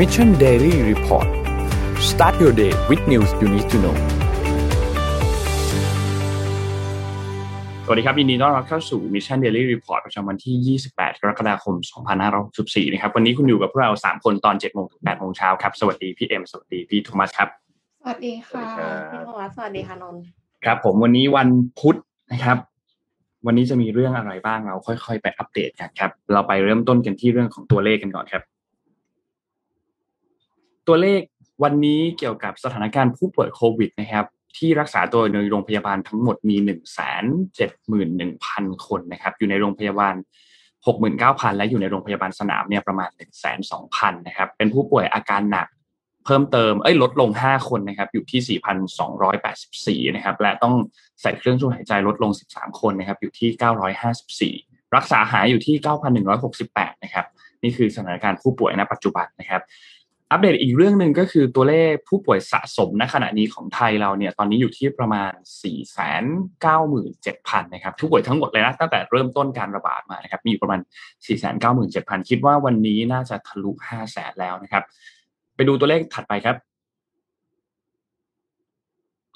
Mission Daily Report start your day with news you need to know สวัสดีครับ ยินดีต้อนรับเข้าสู่ Mission Daily Report ประจำวันที่ 28 กรกฎาคม 2564 นะครับ วันนี้คุณอยู่กับพวกเรา 3 คนตอน 7 โมงถึง 8 โมงเช้าครับ สวัสดีพี่เอ็ม สวัสดีพี่โทมัสครับ สวัสดีค่ะ พี่โทมัส สวัสดีค่ะนนท์ครับ ผมวันนี้วันพุธนะครับวันนี้จะมีเรื่องอะไรบ้างเราค่อย ๆ ไปอัปเดตกันครับ เราไปเริ่มต้นกันที่เรื่องของตัวเลขกันก่อนครับ ตัวเลขวันนี้เกี่ยวกับสถานการณ์ผู้ป่วยโควิดนะครับที่รักษาตัวในโรงพยาบาลทั้งหมดมี 1 7 1 0 0 0 คนนะครับ อยู่ในโรงพยาบาล 69,000 และอยู่ในโรงพยาบาลสนามเนี่ยประมาณ 1 2 0 0 0 นะครับ เป็นผู้ป่วยอาการหนักเพิ่มเติม เอ้ยลดลง 5 คนนะครับ อยู่ที่ 4,284 นะครับ และต้องใส่เครื่องช่วยหายใจลดลง 13 คนนะครับ อยู่ที่ 954 รักษาหายอยู่ที่ 9,168 นะครับ นี่คือสถานการณ์ผู้ป่วยณปัจจุบันนะครับ อัปเดตอีกเรื่องหนึ่งก็คือตัวเลขผู้ป่วยสะสมณขณะนี้ของไทยเราเนี่ยตอนนี้อยู่ที่ประมาณ 497,000นะครับผู้ป่วยทั้งหมดเลยนะตั้งแต่เริ่มต้นการระบาดมานะครับมีอยู่ประมาณ 497,000 คิดว่าวันนี้น่าจะทะลุ 500,000แล้วนะครับ ไปดูตัวเลขถัดไปครับ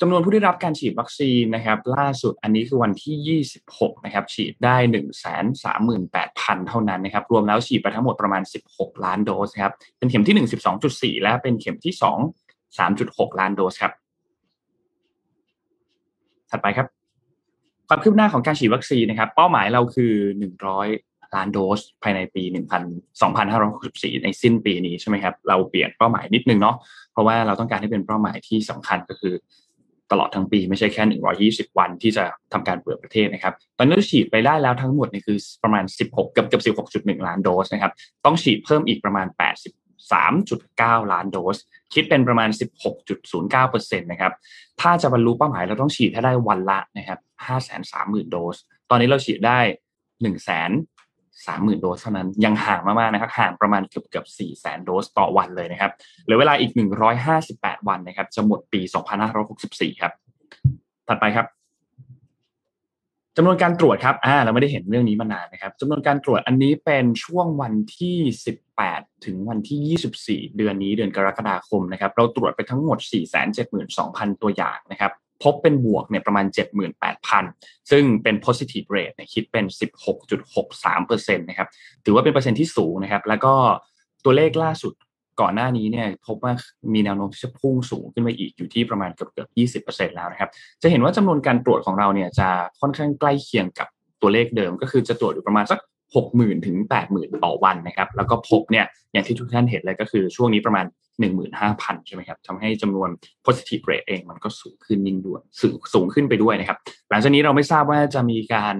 จำนวนผู้ได้รับการฉีดวัคซีนนะครับ ล่าสุดอันนี้คือวันที่ 26 นะครับ ฉีดได้ 138,000 เท่านั้นนะครับ รวมแล้วฉีดไปทั้งหมดประมาณ 16 ล้านโดสครับเป็นเข็มที่ 1 12.4 และเป็นเข็มที่ 2 3.6 ล้านโดสครับ ถัดไปครับ ความคืบหน้าของการฉีดวัคซีนนะครับ เป้าหมายเราคือ 100 ล้านโดส ภายในปี 1,2564 ในสิ้นปีนี้ใช่ไหมครับเราเปลี่ยนเป้าหมายนิดนึงเนาะเพราะว่าเราต้องการให้เป็นเป้าหมายที่สำคัญก็คือ ตลอดทั้งปีไม่ใช่แค่ 120 วันที่จะทำการเปิดประเทศนะครับ ตอนนี้ฉีดไปได้แล้วทั้งหมดนี่คือประมาณ 16เกือบเกือบ16.1 ล้านโดสนะครับ ต้องฉีดเพิ่มอีกประมาณ 83.9 ล้านโดส คิดเป็นประมาณ 16.09%นะครับ ถ้าจะบรรลุเป้าหมายเราต้องฉีดให้ได้วันละนะครับ530,000 โดส ตอนนี้เราฉีดได้ 1 0 0 0 0 สามหมื่นโดสเท่านั้นยังห่างมากๆนะครับห่างประมาณเกือบเกือบสี่แสนโดสต่อวันเลยนะครับเหลือเวลาอีกหนึ่งร้อยห้าสิบแปดวันนะครับ จะหมดปีสองพันห้าร้อยหกสิบสี่ครับ ถัดไปครับจำนวนการตรวจครับอ่าเราไม่ได้เห็นเรื่องนี้มานานนะครับจำนวนการตรวจอันนี้เป็นช่วงวันที่สิบแปดถึงวันที่ยี่สิบสี่เดือนนี้เดือนกรกฎาคมนะครับ เราตรวจไปทั้งหมดสี่แสนเจ็ดหมื่นสองพันตัวอย่างนะครับ พบเป็นบวกเนี่ยประมาณ 78,000 ซึ่งเป็น positive rate เนี่ยคิดเป็น 16.63%นะครับถือว่าเป็นเปอร์เซ็นต์ที่สูงนะครับ แล้วก็ตัวเลขล่าสุดก่อนหน้านี้เนี่ยพบว่ามีแนวโน้มที่จะพุ่งสูงขึ้นไปอีกอยู่ที่ประมาณเกือบเกือบ20%แล้วนะครับ จะเห็นว่าจำนวนการตรวจของเราเนี่ยจะค่อนข้างใกล้เคียงกับตัวเลขเดิม ก็คือจะตรวจอยู่ประมาณสัก 60,000ถึง80,000 ต่อวันนะครับ แล้วก็พบเนี่ยอย่างที่ทุกท่านเห็นเลยก็คือช่วงนี้ประมาณ 15,000 ใช่ไหมครับทำให้จำนวน positive rate เองมันก็สูงขึ้นยิ่งด้วยสูงสูงขึ้นไปด้วยนะครับ หลังจากนี้เราไม่ทราบว่าจะมีการ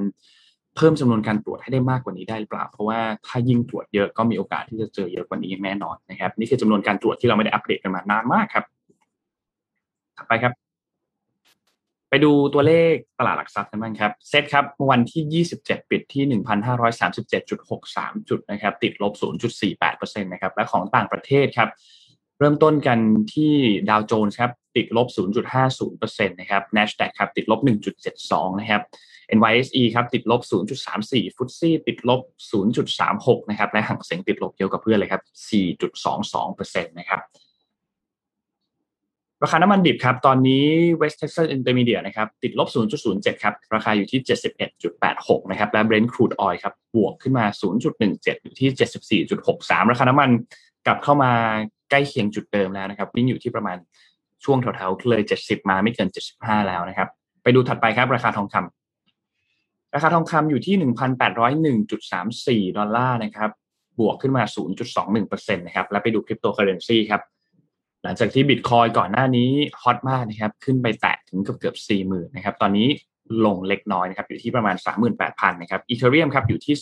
เพิ่มจำนวนการตรวจให้ได้มากกว่านี้ได้หรือเปล่า เพราะว่าถ้ายิ่งตรวจเยอะก็มีโอกาสที่จะเจอเยอะกว่านี้แน่นอนนะครับ นี่คือจำนวนการตรวจที่เราไม่ได้อัปเดตกันมานานมากครับถัดไปครับ ไปดูตัวเลขตลาดหลักทรัพย์กันบ้างครับ เซ็ตครับวันที่ 27 ปิดที่ 1,537.63 จุดนะครับติดลบ 0.48%นะครับและของต่างประเทศครับ เริ่มต้นกันที่ดาวโจนส์ครับติดลบ 0.50%นะครับ NASDAQ ครับติดลบ 1.72 นะครับ NYSE ครับติดลบ 0.34 ฟุตซี่ติดลบ 0.36 นะครับและหังเสียงติดลบเยอะกับเพื่อนเลยครับ 4.22%นะครับ ราคาน้ำมันดิบครับตอนนี้ West Texas Intermediate นะครับติดลบ 0.07 ครับราคาอยู่ที่ 71.86 นะครับและ Brent Crude Oil ครับบวกขึ้นมา 0.17 อยู่ที่ 74.63 ราคาน้ำมันกลับเข้ามาใกล้เคียงจุดเดิมแล้วนะครับวิ่งอยู่ที่ประมาณช่วงแถวๆเลย 70 มาไม่เกิน 75 แล้วนะครับ ไปดูถัดไปครับราคาทองคำราคาทองคำอยู่ที่ 1,801.34 ดอลลาร์นะครับบวกขึ้นมา 0.21%นะครับและไปดูคริปโตเคอเรนซีครับ หลังจากที่บิตคอยก่อนหน้านี้ hot มากนะครับ ขึ้นไปแตะถึงเกือบเกือบ40,000 นะครับ ตอนนี้ลงเล็กน้อยนะครับ อยู่ที่ประมาณ 38,000นะครับ Ethereum ครับอยู่ที่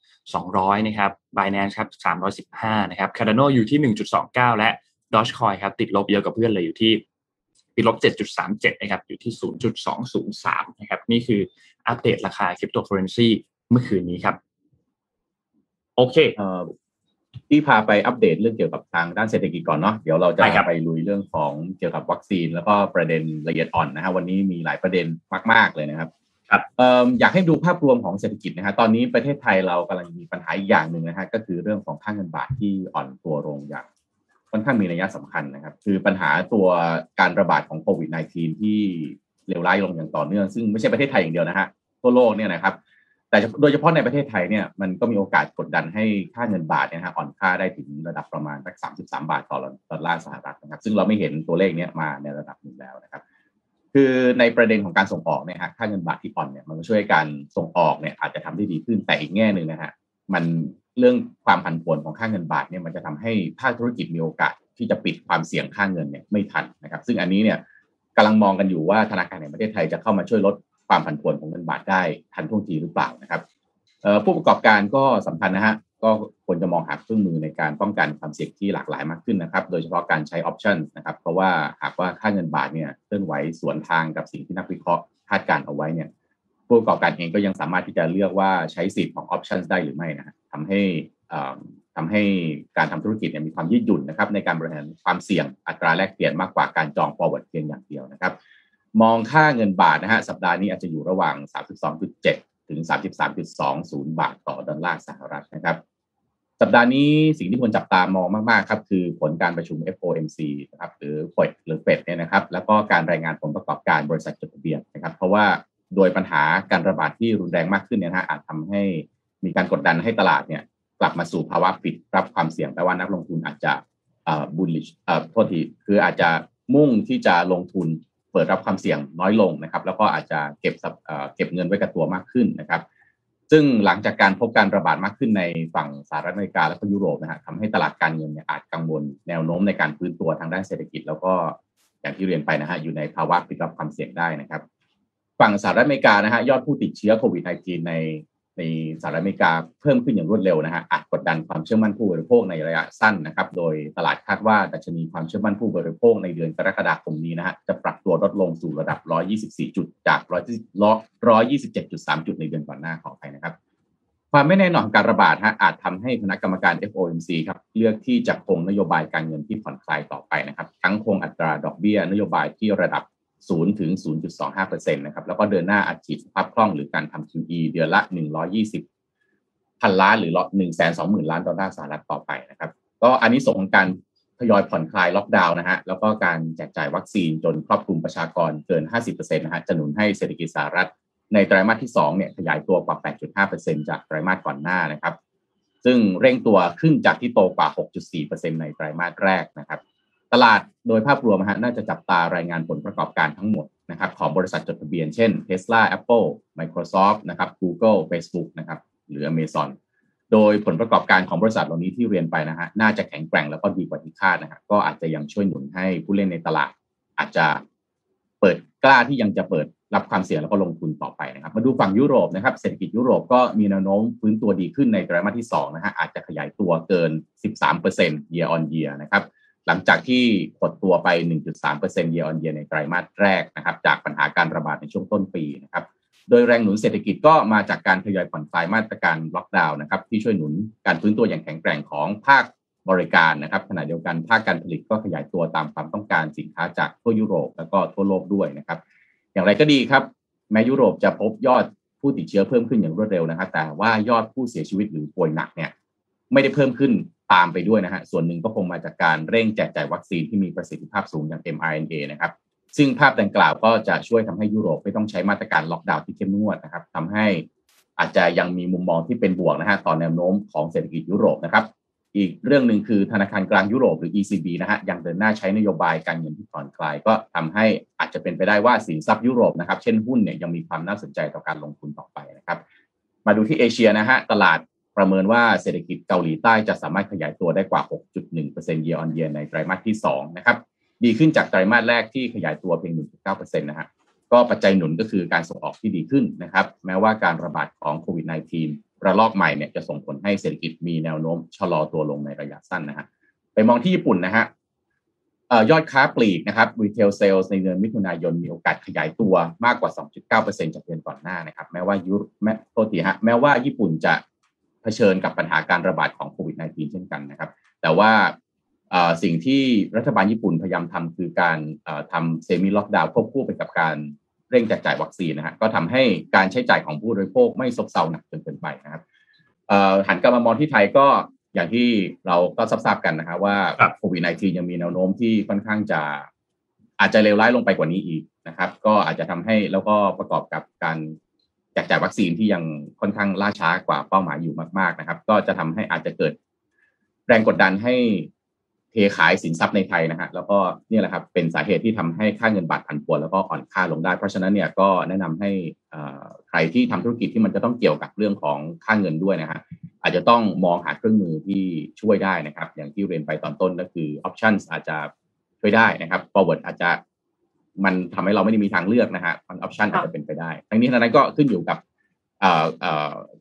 2,200นะครับ Binance ครับ315นะครับ Cardano อยู่ที่ 1.29 และ Dogecoin ครับติดลบเยอะกว่าเพื่อนเลยอยู่ที่ติดลบ 7.37นะครับอยู่ที่ 0.203นะครับนี่คืออัปเดตราคาคริปโตเคอเรนซีเมื่อคืนนี้ครับ โอเค เอ่อที่พาไปอัปเดตเรื่องเกี่ยวกับทางด้านเศรษฐกิจก่อนเนาะเดี๋ยวเราจะได้ครับไปลุยเรื่องของเกี่ยวกับวัคซีน แล้วก็ประเด็นละเอียดอ่อนนะฮะวันนี้มีหลายประเด็นมาก ๆ เลยนะครับครับเอ่ออยากให้ดูภาพรวมของเศรษฐกิจนะฮะตอนนี้ประเทศไทยเรากำลังมีปัญหาอีกอย่างหนึ่งนะฮะก็คือเรื่องของค่าเงินบาทที่อ่อนตัวลงอย่างค่อนข้างมีนัยสำคัญนะครับ คือปัญหาตัวการระบาดของโควิด -19 ที่เลวร้ายลงอย่างต่อเนื่อง ซึ่งไม่ใช่ประเทศไทยอย่างเดียวนะฮะทั่วโลกเนี่ยนะครับ แต่โดยเฉพาะในประเทศไทยเนี่ยมันก็มีโอกาสกดดันให้ค่าเงินบาทเนี่ยฮะอ่อนค่าได้ถึงระดับประมาณสักสามสิบสามบาทต่อดอลลาร์สหรัฐนะครับ ซึ่งเราไม่เห็นตัวเลขเนี้ยมาในระดับหนึ่งแล้วนะครับ คือในประเด็นของการส่งออกเนี่ยฮะค่าเงินบาทที่อ่อนเนี่ยมันก็ช่วยการส่งออกเนี่ยอาจจะทำได้ดีขึ้นแต่อีกแง่หนึ่งนะฮะมันเรื่องความผันผวนของค่าเงินบาทเนี่ยมันจะทำให้ภาคธุรกิจมีโอกาสที่จะปิดความเสี่ยงค่าเงินเนี่ยไม่ทันนะครับ ซึ่งอันนี้เนี่ยกำลังมองกันอยู่ว่าธนาคารแห่งประเทศไทยจะเข้ามาช่วยลด ความผันผวนของเงินบาทได้ทันท่วงทีหรือเปล่านะครับผู้ประกอบการก็สำคัญนะฮะก็ควรจะมองหาเครื่องมือในการป้องกันความเสี่ยงที่หลากหลายมากขึ้นนะครับ โดยเฉพาะการใช้ออปชันนะครับ เพราะว่าหากว่าค่าเงินบาทเนี่ยเคลื่อนไหวสวนทางกับสิ่งที่นักวิเคราะห์คาดการเอาไว้เนี่ยผู้ประกอบการเองก็ยังสามารถที่จะเลือกว่าใช้สิทธิ์ของ option ได้หรือไม่นะทำให้ทำให้การทำธุรกิจเนี่ยมีความยืดหยุ่นนะครับในการบริหารความเสี่ยงอัตราแลกเปลี่ยนมากกว่าการจอง forward เพียงอย่างเดียวนะครับ มองค่าเงินบาทนะฮะสัปดาห์นี้อาจจะอยู่ระหว่าง 32.7 ถึง 33.20 บาทต่อดอลลาร์สหรัฐนะครับ สัปดาห์นี้สิ่งที่ควรจับตามองมาก ๆ ครับ คือผลการประชุม FOMC นะครับหรือเฟดหรือเฟดเนี่ยนะครับ แล้วก็การรายงานผลประกอบการบริษัทจดทะเบียนนะครับ เพราะว่าโดยปัญหาการระบาดที่รุนแรงมากขึ้นเนี่ยนะฮะอาจทำให้มีการกดดันให้ตลาดเนี่ยกลับมาสู่ภาวะปิดรับความเสี่ยงแปลว่านักลงทุนอาจจะบุลลิชโทษทีคืออาจจะมุ่งที่จะลงทุน เปิดรับความเสี่ยงน้อยลงนะครับ แล้วก็อาจจะเก็บเก็บเงินไว้กับตัวมากขึ้นนะครับ ซึ่งหลังจากการพบการระบาดมากขึ้นในฝั่งสหรัฐอเมริกาและก็ยุโรปนะฮะทำให้ตลาดการเงินเนี่ยอาจกังวลแนวโน้มในการฟื้นตัวทางด้านเศรษฐกิจ แล้วก็อย่างที่เรียนไปนะฮะอยู่ในภาวะปิดรับความเสี่ยงได้นะครับ ฝั่งสหรัฐอเมริกานะฮะยอดผู้ติดเชื้อโควิด -19 ใน ในสหรัฐอเมริกาเพิ่มขึ้นอย่างรวดเร็วนะฮะอาจกดดันความเชื่อมั่นผู้บริโภคในระยะสั้นนะครับ โดยตลาดคาดว่าดัชนีความเชื่อมั่นผู้บริโภคในเดือนกรกฎาคมนี้นะฮะจะปรับตัวลดลงสู่ระดับ 124 จุดจาก 127.3 จุดในเดือนก่อนหน้าของไทยนะครับ ความไม่แน่นอนการระบาดฮะอาจทำให้คณะกรรมการ FOMC ครับเลือกที่จะคงนโยบายการเงินที่ผ่อนคลายต่อไปนะครับ ทั้งคงอัตราดอกเบี้ยนโยบายที่ระดับ 0ถึง0.25%นะครับแล้วก็เดินหน้าอัดฉีดสภาพคล่องหรือการทำ QE เดือนละ 120 พันล้านหรือ1 2 0 0 0 0ล้านดอลลาร์สหรัฐต่อไปนะครับ ก็อันนี้ส่งการทยอยผ่อนคลายล็อกดาวน์นะฮะแล้วก็การแจกจ่ายวัคซีนจนครอบคลุมประชากรเกิน 50%นะฮะจะหนุนให้เศรษฐกิจสหรัฐในไตรมาสที่2เนี่ยขยายตัวกว่า 8.5%จากไตรมาสก่อนหน้านะครับ ซึ่งเร่งตัวขึ้นจากที่โตกว่า 6.4%ในไตรมาสแรกนะครับ ตลาดโดยภาพรวมฮะน่าจะจับตารายงานผลประกอบการทั้งหมดนะครับของบริษัทจดทะเบียนเช่น Tesla Apple Microsoft นะครับ Google Facebook นะครับหรือ Amazon โดยผลประกอบการของบริษัทเหล่านี้ที่เรียนไปนะฮะน่าจะแข็งแกร่งแล้วก็ดีกว่าที่คาดนะครับก็อาจจะยังช่วยหนุนให้ผู้เล่นในตลาด อาจจะเปิดกล้าที่ยังจะเปิดรับความเสี่ยงแล้วก็ลงทุนต่อไปนะครับ มาดูฝั่งยุโรปนะครับเศรษฐกิจยุโรปก็มีแนวโน้มฟื้นตัวดีขึ้นในไตรมาสที่2นะฮะอาจจะขยายตัวเกิน 13% year on year นะครับ หลังจากที่หดตัวไป 1.3% year on year ในไตรมาสแรกนะครับ จากปัญหาการระบาดในช่วงต้นปีนะครับ โดยแรงหนุนเศรษฐกิจก็มาจากการทยอยผ่อนคลายมาตรการล็อกดาวน์นะครับ ที่ช่วยหนุนการฟื้นตัวอย่างแข็งแกร่งของภาคบริการนะครับ ขณะเดียวกันภาคการผลิตก็ขยายตัวตามความต้องการสินค้าจากทั่วยุโรปแล้วก็ทั่วโลกด้วยนะครับ อย่างไรก็ดีครับ แม้ยุโรปจะพบยอดผู้ติดเชื้อเพิ่มขึ้นอย่างรวดเร็วนะครับ แต่ว่ายอดผู้เสียชีวิตหรือป่วยหนักเนี่ยไม่ได้เพิ่มขึ้น ตามไปด้วยนะฮะส่วนหนึ่งก็คงมาจากการเร่งแจกจ่ายวัคซีนที่มีประสิทธิภาพสูงอย่าง mRNA นะครับซึ่งภาพดังกล่าวก็จะช่วยทำให้ยุโรปไม่ต้องใช้มาตรการล็อกดาวน์ที่เข้มงวดนะครับทำให้อาจจะยังมีมุมมองที่เป็นบวกนะฮะต่อแนวโน้มของเศรษฐกิจยุโรปนะครับ อีกเรื่องหนึ่งคือธนาคารกลางยุโรปหรือ ECB นะฮะยังเดินหน้าใช้นโยบายการเงินที่ผ่อนคลาย ก็ทำให้อาจจะเป็นไปได้ว่าสินทรัพย์ยุโรปนะครับ เช่นหุ้นเนี่ยยังมีความน่าสนใจต่อการลงทุนต่อไปนะครับ มาดูที่เอเชียนะฮะตลาด ประเมินว่าเศรษฐกิจเกาหลีใต้จะสามารถขยายตัวได้กว่า 6.1% year on year ในไตรมาสที่ 2 นะครับ ดีขึ้นจากไตรมาสแรกที่ขยายตัวเพียง 1.9%นะฮะก็ปัจจัยหนุนก็คือการส่งออกที่ดีขึ้นนะครับ แม้ว่าการระบาดของโควิด -19 ระลอกใหม่เนี่ยจะส่งผลให้เศรษฐกิจมีแนวโน้มชะลอตัวลงในระยะสั้นนะฮะไปมองที่ญี่ปุ่นนะฮะยอดค้าปลีกนะครับ retail sales ในเดือนมิถุนายนมีโอกาสขยายตัวมากกว่า 2.9%จากเดือนก่อนหน้านะครับ แม้ว่ายุแม้โทษทีฮะแม้ว่าญี่ปุ่นจะ เผชิญกับปัญหาการระบาดของโควิด -19 เช่นกันนะครับ แต่ว่าสิ่งที่รัฐบาลญี่ปุ่นพยายามทำคือการทำ semi-lockdown ควบคู่ไปกับการเร่งแจกจ่ายวัคซีนนะฮะก็ทำให้การใช้จ่ายของผู้บริโภคไม่ซบเซาหนักจนเกินไปนะครับหันกลับมามองที่ไทยก็อย่างที่เราก็ทราบกันนะครับว่าโควิด -19 ยังมีแนวโน้มที่ค่อนข้างจะอาจจะเลวร้ายลงไปกว่านี้อีกนะครับ ก็อาจจะทำให้แล้วก็ประกอบกับการ แจกจ่ายวัคซีนที่ยังค่อนข้างล่าช้ากว่าเป้าหมายอยู่มากๆนะครับ ก็จะทำให้อาจจะเกิดแรงกดดันให้เทขายสินทรัพย์ในไทยนะฮะแล้วก็นี่แหละครับเป็นสาเหตุที่ทำให้ค่าเงินบาทผันผวนแล้วก็อ่อนค่าลงได้ เพราะฉะนั้นเนี่ยก็แนะนำให้ใครที่ทำธุรกิจที่มันจะต้องเกี่ยวกับเรื่องของค่าเงินด้วยนะฮะอาจจะต้องมองหาเครื่องมือที่ช่วยได้นะครับ อย่างที่เรียนไปตอนต้นก็คือ options อาจจะช่วยได้นะครับ forward อาจจะ มันทำให้เราไม่ได้มีทางเลือกนะฮะมัน option อาจจะเป็นไปได้ ทั้งนี้ทั้งนั้นก็ขึ้นอยู่กับ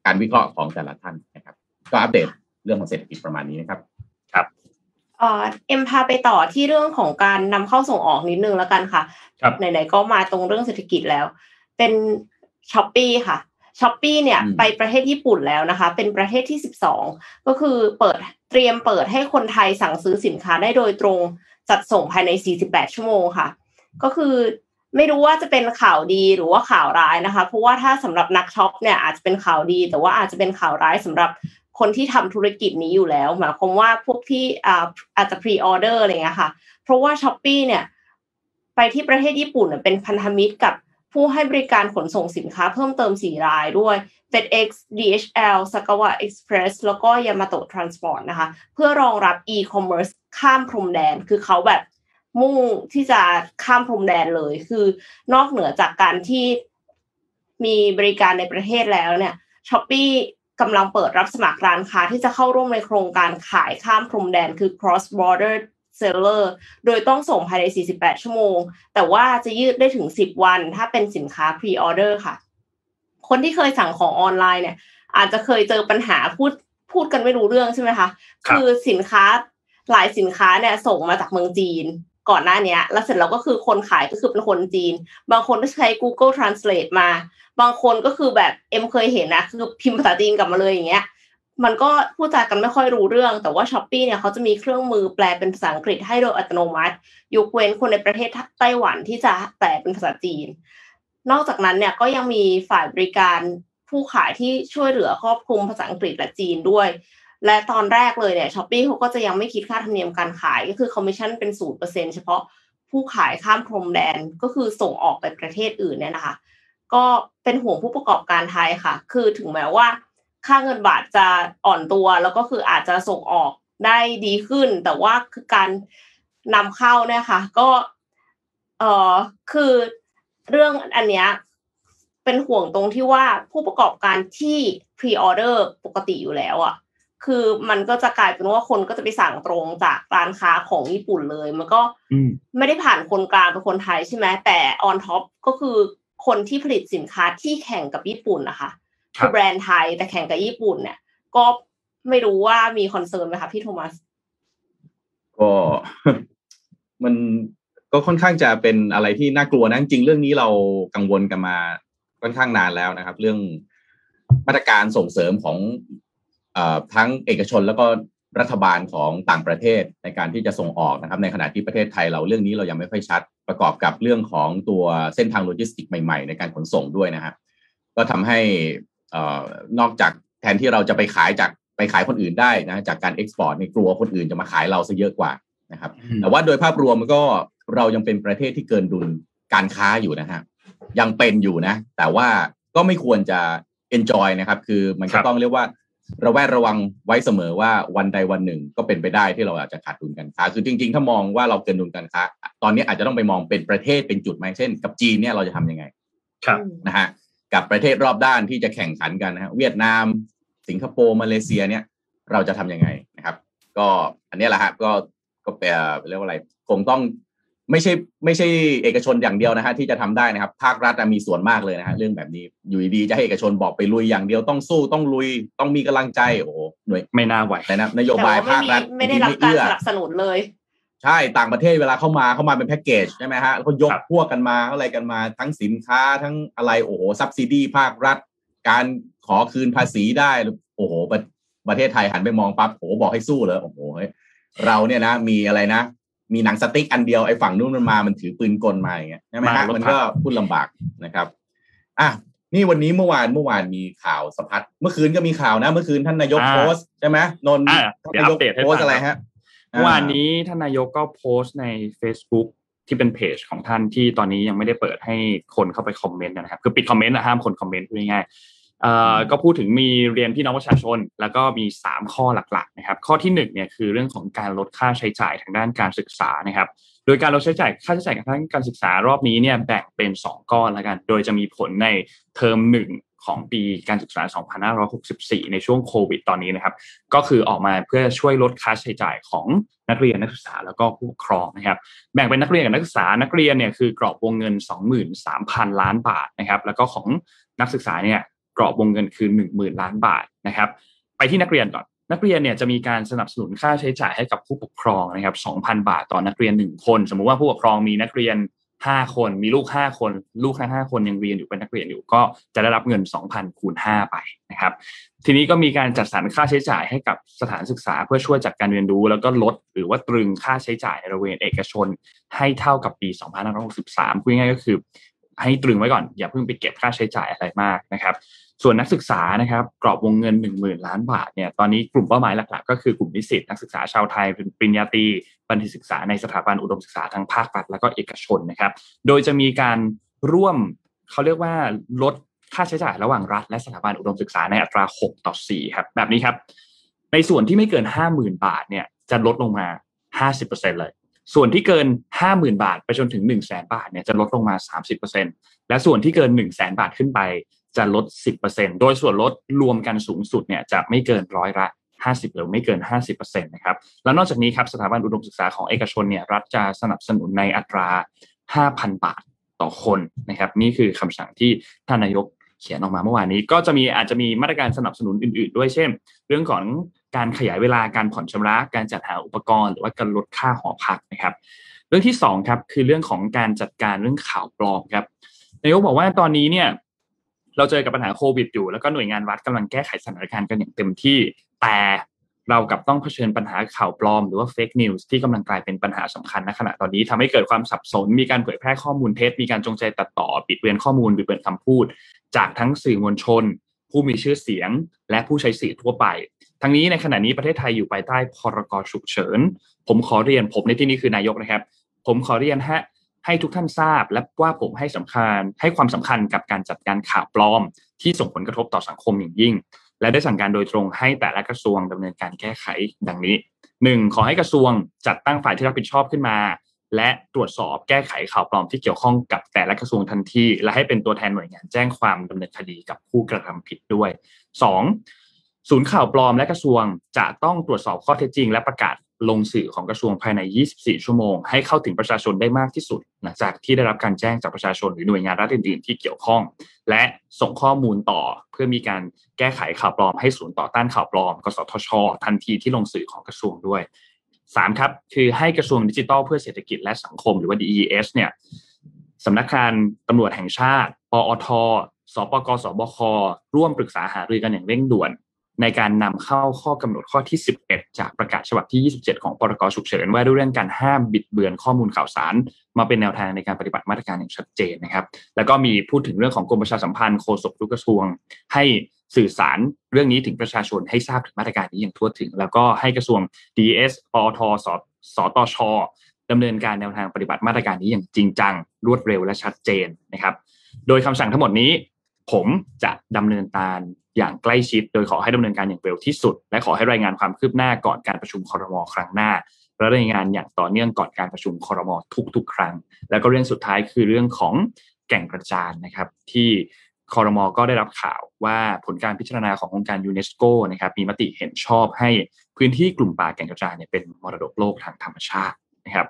การวิเคราะห์ของแต่ละท่านนะครับ ก็อัปเดตเรื่องของเศรษฐกิจประมาณนี้นะครับ ครับเอ็มพาไปต่อที่เรื่องของการนำเข้าส่งออกนิดนึงแล้วกันค่ะครับไหนๆก็มาตรงเรื่องเศรษฐกิจแล้ว เป็น Shopee ค่ะ Shopee เนี่ยไปประเทศญี่ปุ่นแล้วนะคะ เป็นประเทศที่สิบสองก็คือเปิดเตรียมเปิดให้คนไทยสั่งซื้อสินค้าได้โดยตรงจัดส่งภายในสี่สิบแปดชั่วโมงค่ะ ก็คือไม่รู้ว่าจะเป็นข่าวดีหรือว่าข่าวร้ายนะคะ เพราะว่าถ้าสำหรับนักช็อปเนี่ยอาจจะเป็นข่าวดี แต่ว่าอาจจะเป็นข่าวร้ายสำหรับคนที่ทำธุรกิจนี้อยู่แล้วหมายความว่าพวกที่อาจจะ pre-order อะไรเงี้ยค่ะ เพราะว่า Shopee เนี่ย ไปที่ประเทศญี่ปุ่นเป็นพันธมิตรกับผู้ให้บริการขนส่งสินค้าเพิ่มเติม 4 รายด้วย FedEx DHL Sakawa Express แล้วก็ Yamato Transport นะคะ เพื่อรองรับ e-commerce ข้ามพรมแดน คือเขาแบบ มุ่งที่จะข้ามพรมแดนเลย คือนอกเหนือจากการที่มีบริการในประเทศแล้วเนี่ย s h อ p e e กำลังเปิดรับสมัครร้านค้าที่จะเข้าร่วมในโครงการขายข้ามพรมแดนคือ cross border seller โดยต้องส่งภายใน 48 ชั่วโมง แต่ว่าจะยืดได้ถึง 10 วัน ถ้าเป็นสินค้า pre order ค่ะ คนที่เคยสั่งของออนไลน์เนี่ย อาจจะเคยเจอปัญหาพูดพูดกันไม่รู้เรื่องใช่ไหมคะ คือสินค้าหลายสินค้าเนี่ยส่งมาจากเมืองจีน ก่อนหน้านี้แล้วเสร็จแล้วก็คือคนขายก็คือเป็นคนจีน บางคนก็ใช้ Google Translate มา บางคนก็คือแบบเอ็มเคยเห็นนะคือพิมพ์ภาษาจีนกลับมาเลยอย่างเงี้ยมันก็พูดจากันไม่ค่อยรู้เรื่อง แต่ว่าช้อปปีเนี่ยเขาจะมีเครื่องมือแปลเป็นภาษาอังกฤษให้โดยอัตโนมัติยกเว้นคนในประเทศไต้หวันที่จะแปลเป็นภาษาจีน นอกจากนั้นเนี่ยก็ยังมีฝ่ายบริการผู้ขายที่ช่วยเหลือครอบคลุมภาษาอังกฤษและจีนด้วย และตอนแรกเลยเนี่ย Shopee เขาก็จะยังไม่คิดค่าธรรมเนียมการขาย ก็คือคอมมิชชั่นเป็นศูนย์เปอร์เซ็นต์เฉพาะผู้ขายข้ามพรมแดนก็คือส่งออกไปประเทศอื่นเนี่ยนะคะ ก็เป็นห่วงผู้ประกอบการไทยค่ะ คือถึงแม้ว่า ค่าเงินบาทจะอ่อนตัว แล้วก็คืออาจจะส่งออกได้ดีขึ้น แต่ว่าคือการนำเข้าเนี่ยค่ะ ก็เออคือเรื่องอันเนี้ยเป็นห่วงตรงที่ว่าผู้ประกอบการที่ pre-order ปกติอยู่แล้วอะค่ะ คือมันก็จะกลายเป็นว่าคนก็จะไปสั่งตรงจากร้านค้าของญี่ปุ่นเลย มันก็ไม่ได้ผ่านคนกลางเป็นคนไทยใช่ไหมแต่ on top ก็คือคนที่ผลิตสินค้าที่แข่งกับญี่ปุ่นนะคะคือแบรนด์ไทยแต่แข่งกับญี่ปุ่นเนี่ย ก็ไม่รู้ว่ามี concern ไหมคะพี่โทมัสก็มันก็ค่อนข้างจะเป็นอะไรที่น่ากลัวนะจริงเรื่องนี้เรากังวลกันมาค่อนข้างนานแล้วนะครับ เรื่องมาตรการส่งเสริมของอ ทั้งเอกชนแล้วก็รัฐบาลของต่างประเทศในการที่จะส่งออกนะครับ ในขณะที่ประเทศไทยเราเรื่องนี้เรายังไม่ค่อยชัด ประกอบกับเรื่องของตัวเส้นทางโลจิสติกใหม่ๆ ในการขนส่งด้วยนะครับก็ทำให้นอกจากแทนที่เราจะไปขายจากไปขายคนอื่นได้นะจากการ export ในกลัวคนอื่นจะมาขายเราซะเยอะกว่านะครับแต่ว่าโดยภาพรวมมันก็เรายังเป็นประเทศที่เกินดุลการค้าอยู่นะฮะยังเป็นอยู่นะ แต่ว่าก็ไม่ควรจะ enjoy นะครับ คือมันก็ต้องเรียกว่า ระแวดระวังไว้เสมอว่าวันใดวันหนึ่งก็เป็นไปได้ที่เราอาจจะขาดดุลการค้า คือจริง ๆ ถ้ามองว่าเราเกินดุลการค้า ตอนนี้อาจจะต้องไปมองเป็นประเทศเป็นจุดไหมเช่น กับจีนเนี่ยเราจะทํำยังไง ครับนะฮะกับประเทศรอบด้านที่จะแข่งขันกันนะฮะเวียดนาม สิงคโปร์มาเลเซียเนี่ยเราจะทํำยังไงนะครับ ก็อันนี้แหละฮะก็ก็แปลเรียกว่าอะไรคงต้อง ไม่ใช่ไม่ใช่เอกชนอย่างเดียวนะฮะที่จะทำได้นะครับ ภาครัฐมีส่วนมากเลยนะฮะเรื่องแบบนี้อยู่ดีจะให้เอกชนบอกไปลุยอย่างเดียวต้องสู้ต้องลุยต้องมีกำลังใจโอ้หน่วยไม่น่าไหวนะนโยบายภาครัฐไม่ได้รับการสนับสนุนเลย ใช่ต่างประเทศเวลาเข้ามาเข้ามาเป็นแพ็กเกจใช่ไหมฮะเขายกพวกกันมาอะไรกันมาทั้งสินค้าทั้งอะไรโอ้โหซับซิดีภาครัฐ การขอคืนภาษีได้โอ้โหประประเทศไทยหันไปมองปั๊บโอ้บอกให้สู้เลยโอ้โหเราเนี่ยนะ มีอะไรนะ มีหนังสติ๊กอันเดียวไอ้ฝั่งนู้นมันมามันถือปืนกลมาอย่างเงี้ยใช่ไหมฮะมันก็พูดลำบากนะครับอะนี่วันนี้เมื่อวานเมื่อวานมีข่าวสะพัดเมื่อคืนก็มีข่าวนะ เมื่อคืนท่านนายกอ่าโพสต์ใช่ไหมนนท์อ่าท่านเดี๋ยวอันายปกเดตให้โพสต์ฟังอะไรครัฮะบเมื่อวานนี้ท่านนายกก็โพสต์ใน Facebook ที่เป็นเพจของท่านที่ตอนนี้ยังไม่ได้เปิดให้คนเข้าไปคอมเมนต์นะครับ คือปิดคอมเมนต์นะห้ามคนคอมเมนต์พูดง่ายๆเอ่อ ก็พูดถึงมีเรียนพี่น้องประชาชน แล้วก็มี 3 ข้อหลักๆนะครับข้อที่1เนี่ยคือเรื่องของการลดค่าใช้จ่ายทางด้านการศึกษานะครับโดยการลดใช้จ่ายค่าใช้จ่ายทางด้านการศึกษารอบนี้เนี่ยแบ่งเป็น 2 ก้อนแล้วกัน โดยจะมีผลในเทอมหนึ่งของปีการศึกษา 2564 ในช่วงโควิดตอนนี้นะครับ ก็คือออกมาเพื่อช่วยลดค่าใช้จ่ายของนักเรียนนักศึกษาแล้วก็ผู้ปกครองนะครับ แบ่งเป็นนักเรียนกับนักศึกษา นักเรียนเนี่ยคือกรอบวงเงิน 23,000 ล้านบาทนะครับ แล้วก็ของนักศึกษาเนี่ยก รอบวงเงินคือ10,000ล้านบาทนะครับ ไปที่นักเรียนก่อนนักเรียนเนี่ยจะมีการสนับสนุนค่าใช้จ่ายให้กับผู้ปกครองนะครับ 2,000 บาทต่อนักเรียน 1 คน สมมุติว่าผู้ปกครองมีนักเรียน 5 คน มีลูก 5 คน ลูกทั้ง 5 คนยังเรียนอยู่เป็นนักเรียนอยู่ก็จะได้รับเงิน 2,000 คูณ 5 ไปนะครับ ทีนี้ก็มีการจัดสรรค่าใช้จ่ายให้กับสถานศึกษาเพื่อช่วยจัดการเรียนรู้ แล้วก็ลดหรือว่าตรึงค่าใช้จ่ายในโรงเรียนเอกชน ให้เท่ากับปี 2563พูดง่ายก็คือ ให้ตรึงไว้ก่อนอย่าเพิ่งไปเก็บค่าใช้จ่ายอะไรมากนะครับ ส่วนนักศึกษานะครับกรอบวงเงิน 1 0,000 ล้านบาทเนี่ยตอนนี้กลุ่มเป้าหมายหลักๆ ก็คือกลุ่มนิสิตนักศึกษาชาวไทยเป็นปริญญาตรีบัณฑิตศึกษาในสถาบันอุดมศึกษาทั้งภาครัฐแล้วก็เอกชนนะครับ โดยจะมีการร่วมเขาเรียกว่าลดค่าใช้จ่ายระหว่างรัฐและสถาบันอุดมศึกษาในอัตรา 6 ต่อ 4 ครับ แบบนี้ครับ ในส่วนที่ไม่เกิน 50,000 บาทเนี่ยจะลดลงมา 50%เลย ส่วนที่เกิน 50,000 บาท ไปจนถึง 1 0 0 0 0แบาทเนี่ยจะลดลงมา 30%และส่วนที่เกิน 1 0 0 0 0แบาทขึ้นไป จะลด 10%โดยส่วนลดรวมกันสูงสุดเนี่ยจะไม่เกินร้อยละ 50 หรือไม่เกิน 50%นะครับ แล้วนอกจากนี้ครับสถาบันอุดมศึกษาของเอกชนเนี่ยรัฐจะสนับสนุนในอัตรา 5,000 บาทต่อคนนะครับ นี่คือคำสั่งที่ท่านนายกเขียนออกมาเมื่อวานนี้ ก็จะมีอาจจะมีมาตรการสนับสนุนอื่น ๆ ด้วยเช่น เรื่องของการขยายเวลาการผ่อนชำระ การจัดหาอุปกรณ์หรือว่าการลดค่าหอพักนะครับ เรื่องที่สองครับคือเรื่องของการจัดการเรื่องข่าวปลอมครับนายกบอกว่าตอนนี้เนี่ย เราเจอกับปัญหาโควิดอยู่แล้วก็หน่วยงานรัฐกำลังแก้ไขสถานการณ์กันอย่างเต็มที่ แต่เรากับต้องเผชิญปัญหาข่าวปลอมหรือว่าเฟกนิวส์ที่กำลังกลายเป็นปัญหาสำคัญณขณะตอนนี้ทำให้เกิดความสับสน มีการเผยแพร่ข้อมูลเท็จ มีการจงใจตัดต่อปิดเบือนข้อมูลบิดเบือนคำพูด จากทั้งสื่อมวลชน ผู้มีชื่อเสียง และผู้ใช้สื่อทั่วไป ทั้งนี้ในขณะนี้ประเทศไทยอยู่ภายใต้พรกฉุกเฉิน ผมขอเรียนผมในที่นี้คือนายกนะครับ ผมขอเรียนฮะ ให้ทุกท่านทราบ และว่าผมให้สำคัญให้ความสำคัญกับการจัดการข่าวปลอม ที่ส่งผลกระทบต่อสังคมอย่างยิ่ง และได้สั่งการโดยตรงให้แต่ละกระทรวงดำเนินการแก้ไขดังนี้หนึ่งขอให้กระทรวงจัดตั้งฝ่ายที่รับผิดชอบขึ้นมา และตรวจสอบแก้ไขข่าวปลอมที่เกี่ยวข้องกับแต่ละกระทรวงทันที และให้เป็นตัวแทนหน่วยงานแจ้งความดำเนินคดีกับผู้กระทำผิดด้วยสองศูนย์ข่าวปลอมและกระทรวงจะต้องตรวจสอบข้อเท็จจริง และประกาศ ลงสื่อของกระทรวงภายใน 24 ชั่วโมง ให้เข้าถึงประชาชนได้มากที่สุด หลังจากที่ได้รับการแจ้งจากประชาชนหรือหน่วยงานรัฐอื่นๆที่เกี่ยวข้อง และส่งข้อมูลต่อเพื่อมีการแก้ไขข่าวปลอมให้ศูนย์ต่อต้านข่าวปลอม กสทช ทันทีที่ลงสื่อของกระทรวงด้วยสามครับคือให้กระทรวงดิจิทัลเพื่อเศรษฐกิจและสังคมหรือว่า DES เนี่ยสำนักงานตำรวจแห่งชาติ ปอท สปกสบค ร่วมปรึกษาหารือกันอย่างเร่งด่วน ในการนำเข้าข้อกำหนดข้อที่ 11 จากประกาศฉบับที่ 27 ของพรกฉุกเฉินว่าด้วยเรื่องการห้ามบิดเบือนข้อมูลข่าวสาร มาเป็นแนวทางในการปฏิบัติมาตรการอย่างชัดเจนนะครับ แล้วก็มีพูดถึงเรื่องของกรมประชาสัมพันธ์โฆษกทุกกระทรวง ให้สื่อสารเรื่องนี้ถึงประชาชนให้ทราบถึงมาตรการนี้อย่างทั่วถึง แล้วก็ให้กระทรวง DS ปอทสสตชดำเนินการแนวทางปฏิบัติมาตรการนี้อย่างจริงจัง รวดเร็วและชัดเจนนะครับ โดยคำสั่งทั้งหมดนี้ ผมจะดำเนินการ อย่างใกล้ชิด โดยขอให้ดำเนินการอย่างเร็วที่สุด และขอให้รายงานความคืบหน้าก่อนการประชุมคอรมอครั้งหน้า และรายงานอย่างต่อเนื่องก่อนการประชุมคอรมอทุก ๆ ครั้ง แล้วก็เรื่องสุดท้ายคือเรื่องของแก่งกระจานนะครับที่คอรมอก็ได้รับข่าวว่าผลการพิจารณาขององค์การยูเนสโกนะครับมีมติเห็นชอบให้พื้นที่กลุ่มป่าแก่งกระจานเนี่ยเป็นมรดกโลกทางธรรมชาตินะครับ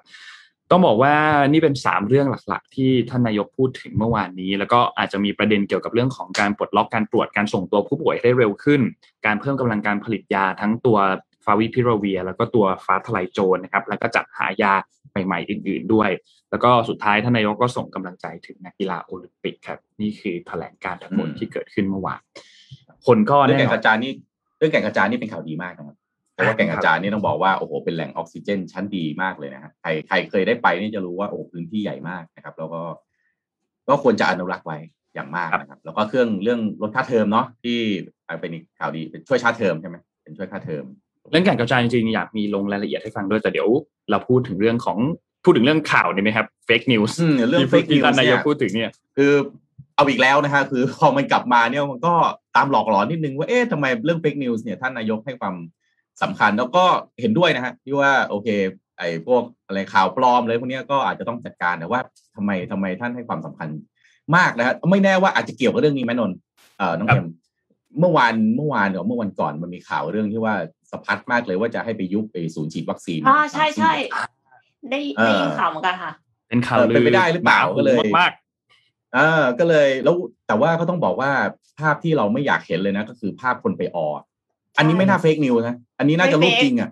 ต้องบอกว่านี่เป็น 3 เรื่องหลักๆ ที่ท่านนายกพูดถึงเมื่อวานนี้ แล้วก็อาจจะมีประเด็นเกี่ยวกับเรื่องของการปลดล็อกการตรวจการส่งตัวผู้ป่วยให้ได้เร็วขึ้น การเพิ่มกำลังการผลิตยาทั้งตัวฟาวิพิราเวีย แล้วก็ตัวฟ้าทลายโจรนะครับแล้วก็จัดหายาใหม่ๆอื่น ๆด้วย แล้วก็สุดท้ายท่านนายกก็ส่งกำลังใจถึงนักกีฬาโอลิมปิกครับนี่คือแถลงการทั้งหมดที่เกิดขึ้นเมื่อวานคนก็เรื่องแก่งนกระจานนี่เรื่องแก่งกระจานนี่เป็นข่าวดีมากนะครับ ราะว่าแก่งกระจานนี่ต้องบอกว่าโอ้โหเป็นแหล่งออกซิเจน ชั้นดีมากเลยนะฮะใครใครเคยได้ไปนี่จะรู้ว่าโอ้โหพื้นที่ใหญ่มากนะครับ แล้วก็ก็ควรจะอนุรักษ์ไว้อย่างมากนะครับ แล้วก็เครื่องเรื่องลดค่าเทอมเนาะที่เป็นอีกข่าวดีเป็นช่วยชาเทอมใช่ไหมเป็นช่วยค่าเทอมเรื่องการกระจายจริงๆอยากมีลงรายละเอียดให้ฟังด้วยแต่เดี๋ยว เราพูดถึงเรื่องของพูดถึงเรื่องข่าวดีไหมครับ fake news อืมเรื่องที่ fake news ท่านนายกเนี่ยพูดถึงเนี่ย คือเอาอีกแล้วนะฮะคือพอมันกลับมาเนี่ยมันก็ตามหลอกหลอนนิดนึงว่าเอ๊ะทำไมเรื่อง fake news เนี่ยท่านนายกให้ความ สำคัญแล้วก็เห็นด้วยนะฮะที่ว่าโอเค ไอ้พวกอะไรข่าวปลอมเลยพวกเนี้ยก็อาจจะต้องจัดการแต่ว่าทำไมทำไมท่านให้ความสำคัญมากนะฮะไม่แน่ว่าอาจจะเกี่ยวกับเรื่องนี้ไหมนนท์เอ่อน้องครับเอ็มเมื่อวานเมื่อวานหรือเมื่อวันก่อนมันมีข่าวเรื่องที่ว่าสะพัดมากเลยว่าจะให้ไปยุบไอ้ศูนย์ฉีดวัคซีนอ่าใช่ใช่ได้เออได้ยินข่าวเหมือนกันค่ะ เป็นข่าวเออลืเป็นไปได้หรือเปล่าก็เลยมากเออก็เลยแล้วแต่ว่าก็ต้องบอกว่าภาพที่เราไม่อยากเห็นเลยนะ ก็คือภาพคนไปอออันนี้ไม่น่าเฟกนิวนะ อันนี้น่าจะไม่รูป fake จริงอะ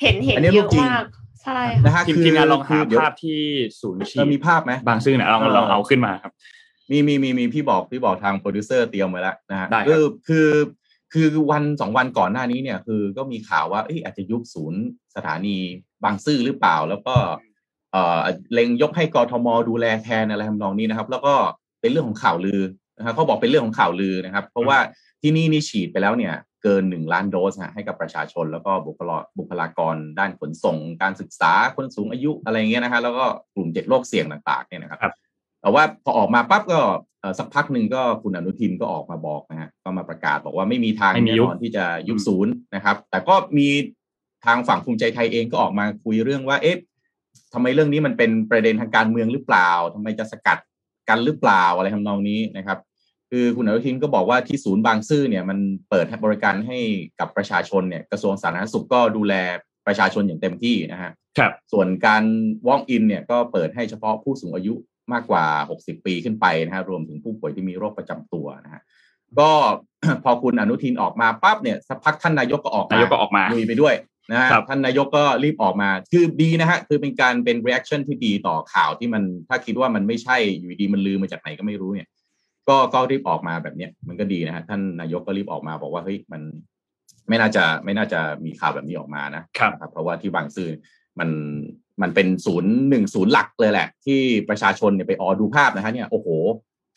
เห็นเห็นอันนี้เยรูอะปจริงมากใช่นะค่ะฮะทีมคือทีมงานลองหาคืเดี๋ยวภาพที่ศูนย์ฉีเออดมีภาพไหมบางซื่อหนะลองเออลองเอาขึ้นมาครับ มีมีมีมีพี่บอกพี่บอกทางโปรดิวเซอร์เตรียมไว้แล้วนะฮะได้ครับคือคือคือวันสองวันก่อนหน้านี้เนี่ยคือก็มีข่าวว่าเอยอาจจะยุบศูนย์สถานีบางซื่อหรือเปล่า แล้วก็เอ่อเล็งยกให้กทมดูแลแทนอะไรทำนองนี้นะครับ แล้วก็เป็นเรื่องของข่าวลือนะครับเขาบอกเป็นเรื่องของข่าวลือนะครับ เพราะว่าที่นี่นี่ฉีดไปแล้วเนี่ย เกินหนึ่งล้านโดสฮะให้กับประชาชน แล้วก็บุคลาบุคลากรด้านขนส่ง การศึกษาคนสูงอายุอะไรเงี้ยนะฮะแล้วก็กลุ่มเจ็ดโรคเสี่ยงต่างๆเนี่ยนะครับครับแต่ว่าพอออกมาปั๊บก็เอ่อสักพักหนึ่งก็คุณอนุทินก็ออกมาบอกนะฮะก็มาประกาศบอกว่าไม่มีทางไม่มีแน่ยุบนอนที่จะยุบศูนย์นะครับ แต่ก็มีทางฝั่งภูมิใจไทยเองก็ออกมาคุยเรื่องว่าเอ๊ะทำไมเรื่องนี้มันเป็นประเด็นทางการเมืองหรือเปล่าทำไมจะสกัดกันหรือเปล่าอะไรทำนองนี้นะครับ คือคุณอนุทินก็บอกว่าที่ศูนย์บางซื่อเนี่ยมันเปิดให้บริการให้กับประชาชนเนี่ยกระทรวงสาธารณสุขก็ดูแลประชาชนอย่างเต็มที่นะฮะครับส่วนการ walk in เนี่ยก็เปิดให้เฉพาะผู้สูงอายุมากกว่า 60 ปีขึ้นไปนะฮะรวมถึงผู้ป่วยที่มีโรคประจำตัวนะฮะก็พอคุณอนุทินออกมาปั๊บเนี่ยสักพักท่านนายกก็ออกมานายกก็ออกมาลุยไปด้วยนะฮะครับท่านนายกก็รีบออกมาคือดีนะฮะคือเป็นการเป็น reaction ที่ดีต่อข่าวที่มันถ้าคิดว่ามันไม่ใช่อยู่ดีมันลือมาจากไหนก็ไม่รู้เนี่ย ก็ก็รีบออกมาแบบเนี้ยมันก็ดีนะฮะท่านนายกก็รีบออกมาบอกว่าเฮ้ยมันไม่น่าจะไม่น่าจะมีข่าวแบบนี้ออกมานะครับนะครับเพราะว่าที่บางซื่อมันมันเป็นศูนย์หนึ่งศูนย์หลักเลยแหละ ที่ประชาชนเนี่ยไปออดูภาพนะฮะเนี่ยโอ้โห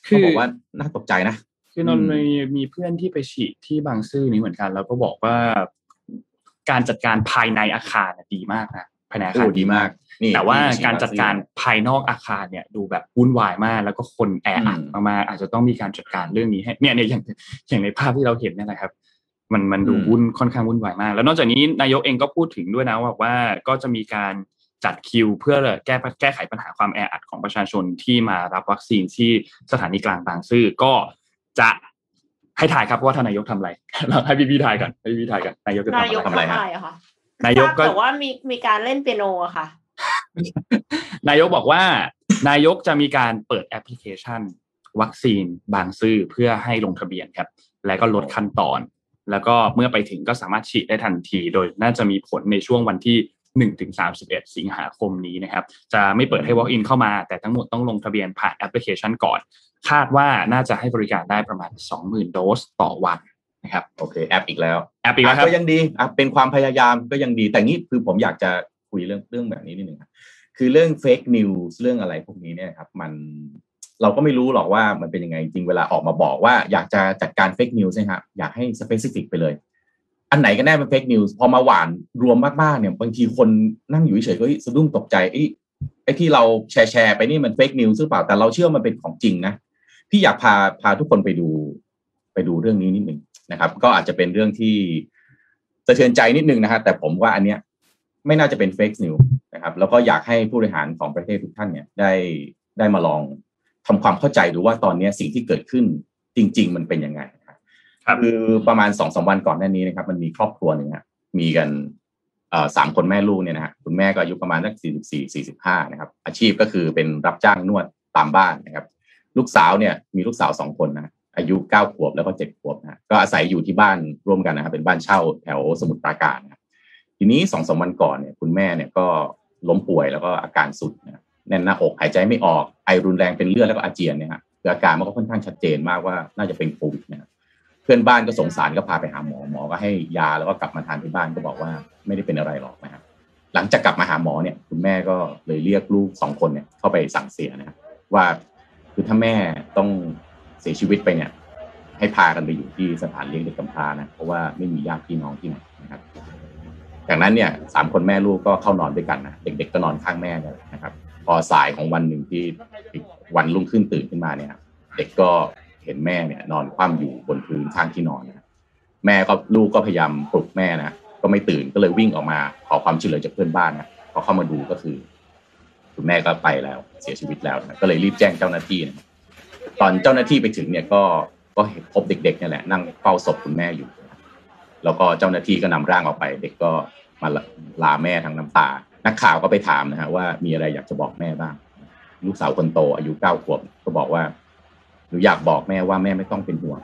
คืเขาอบอกว่าน่าตกใจนะคือนนท์อืมมีมีเพื่อนที่ไปฉีดที่บางซื่อนี้เหมือนกัน แล้วก็บอกว่าการจัดการภายในอาคารน่ะดีมากนะภายในอาคารโอ้ดีมากนี่แต่ว่าที่การจัดการภายนอกอาคารเนี่ยดูแบบวุ่นวายมาก แล้วก็คนแออัดอืมมากๆอาจจะต้องมีการจัดการเรื่องนี้ให้เนี่ยเนี่ยอย่างอย่างในภาพที่เราเห็นเนี่ยนะครับ มันมันดูอืมวุ่นค่อนข้างวุ่นวายมาก แล้วนอกจากนี้นายกเองก็พูดถึงด้วยนะว่าว่าก็จะมีการจัดคิวเพื่อแก้แก้ไขปัญหาความแออัดของประชาชนที่มารับวัคซีนที่สถานีกลางบางซื่อก็จะให้ถ่ายครับว่าท่านนายกทำอะไรเราให้พี่พี่ถ่ายกันให้พี่พี่ถ่ายกันนายกจะทำนาอะยกไรทำอะไรฮะทำอะไรอะคะนายกก็แต่ว่ามีมีการเล่นเปียโนอะค่ะ นายกบอกว่านายกจะมีการเปิดแอปพลิเคชัน วัคซีนบางซื่อเพื่อให้ลงทะเบียนครับ และก็ลดขั้นตอน แล้วก็เมื่อไปถึงก็สามารถฉีดได้ทันที โดยน่าจะมีผลในช่วงวันที่1ถึง31 สิงหาคมนี้นะครับ จะไม่เปิดให้ walk in เข้ามา แต่ทั้งหมดต้องลงทะเบียนผ่านแอปพลิเคชันก่อน คาดว่าน่าจะให้บริการได้ประมาณ 20,000 โดสต่อวันนะครับ โอเค แอปอีกแล้ว แอปอีกแล้วคอะรับก็ยังดีอะเป็นความพยายามก็ยังดี แต่งี้คือผมอยากจะ คุยเรื่องเรื่องแบบนี้นิดหนึ่งครับคือเรื่อง fake news เรื่องอะไรพวกนี้เนี่ยครับ มันเราก็ไม่รู้หรอกว่ามันเป็นยังไงจริงเวลาออกมาบอกว่าอยากจะจัดการ fake news นะครับอยากให้ specific ไปเลย อันไหนกันแน่เป็น fake news พอมาหว่านรวมมากๆเนี่ยบางทีคนนั่งอยู่เฉยก็สะดุ้งตกใจไอ้ไอ้ที่เราแชร์แชร์ไปนี่มัน fake news หรือเปล่าแต่เราเชื่อมันเป็นของจริงนะพี่อยากพาพาทุกคนไปดูไปดูเรื่องนี้นิดหนึ่งนะครับ ก็อาจจะเป็นเรื่องที่สะเทือนใจนิดนึงนะฮะแต่ผมว่าอันเนี้ย ไม่น่าจะเป็น fake news นะครับแล้วก็อยากให้ผู้บริหารของประเทศทุกท่านเนี่ยได้ได้มาลองทำความเข้าใจดูว่าตอนเนี้ยสิ่งที่เกิดขึ้นจริง ๆ มันเป็นยังไงนะครับครับคือประมาณสองสามวันก่อนหน้านี้นะครับ มันมีครอบครัวหนึ่งฮะมีกันเอ่อสามคนแม่ลูกเนี่ยนะฮะคุณแม่ก็อายุประมาณสักสี่สิบสี่สี่สิบห้านะครับ อาชีพก็คือเป็นรับจ้างนวดตามบ้านนะครับ ลูกสาวเนี่ยมีลูกสาวสองคนนะอายุเก้าขวบแล้วก็เจ็ดขวบนะฮะก็อาศัยอยู่ที่บ้านร่วมกันนะครับเป็นบ้านเช่าแถวสมุทรปราการนะครับ ทีนี้สองสามวันก่อนเนี่ยคุณแม่เนี่ยก็ล้มป่วยแล้วก็อาการสุดนะแน่นหน้าอกหายใจไม่ออกไอรุนแรงเป็นเลือดแล้วก็อาเจียนเนี่ยฮะคืออาการมันก็ค่อนข้างชัดเจนมากว่าน่าจะเป็นโควิดนะครับเพื่อนบ้านก็สงสารก็พาไปหาหมอหมอก็ให้ยาแล้วก็กลับมาทานที่บ้านก็บอกว่าไม่ได้เป็นอะไรหรอกนะครับหลังจากกลับมาหาหมอเนี่ย คุณแม่ก็เลยเรียกลูกสองคนเนี่ยเข้าไปสั่งเสียนะครับว่าคือถ้าแม่ต้องเสียชีวิตไปเนี่ย ให้พากันไปอยู่ที่สถานเลี้ยงเด็กกำพร้านะเพราะว่าไม่มีญาติพี่น้องที่ไหนนะครับ จากนั้นเนี่ยสามคนแม่ลูกก็เข้านอนด้วยกันนะเด็กๆก็นอนข้างแม่เนี่ยนะครับ พอสายของวันหนึ่งที่วันรุ่งขึ้นตื่นขึ้นมาเนี่ย เด็กก็เห็นแม่เนี่ย นอนคว่ำอยู่บนพื้นข้างที่นอนนะแม่ก็ลูกก็พยายามปลุกแม่นะก็ไม่ตื่นก็เลยวิ่งออกมาขอความช่วยเหลือจากเพื่อนบ้านนะพอเข้ามาดูก็คือ คุณแม่ก็ไปแล้ว เสียชีวิตแล้วนะก็เลยรีบแจ้งเจ้าหน้าที่นะตอนเจ้าหน้าที่ไปถึงเนี่ยก็ก็เห็นพบเด็กๆเนี่ยแหละนั่งเฝ้าศพคุณแม่อยู่ แล้วก็เจ้าหน้าที่ก็นำร่างออกไป เด็กก็มาลาแม่ทางน้ำตา นักข่าวก็ไปถามนะฮะว่ามีอะไรอยากจะบอกแม่บ้าง ลูกสาวคนโตอายุเก้าขวบก็บอกว่าหนูอยากบอกแม่ว่าแม่ไม่ต้องเป็นห่วง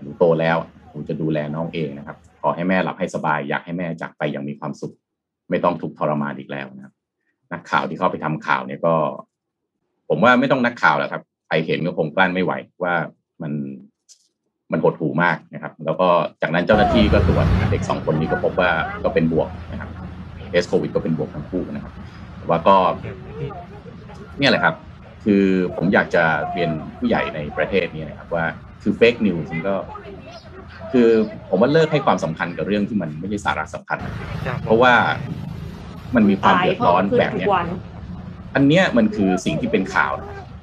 หนูโตแล้วหนูจะดูแลน้องเองนะครับ ขอให้แม่หลับให้สบาย อยากให้แม่จากไปอย่างมีความสุข ไม่ต้องทุกข์ทรมานอีกแล้วนะครับ นักข่าวที่เขาไปทำข่าวเนี่ยก็ ผมว่าไม่ต้องนักข่าวแล้วครับใครเห็นก็คงกลั้นไม่ไหวว่ามัน มันหดหูมากนะครับ แล้วก็จากนั้นเจ้าหน้าที่ก็ตรวจเด็กสองคนนี้ก็พบว่าก็เป็นบวกนะครับเอสโควิดก็เป็นบวกทั้งคู่นะครับว่าก็เนี่ยแหละครับ คือผมอยากจะเรียนผู้ใหญ่ในประเทศนี้นะครับว่าคือ fake news ก็ คือผมว่าเลิกให้ความสำคัญกับเรื่องที่มันไม่ใช่สาระสำคัญ เพราะว่ามันมีความเดือดร้อนแบบเนี้ยอันเนี้ยมันคือสิ่งที่เป็นข่าว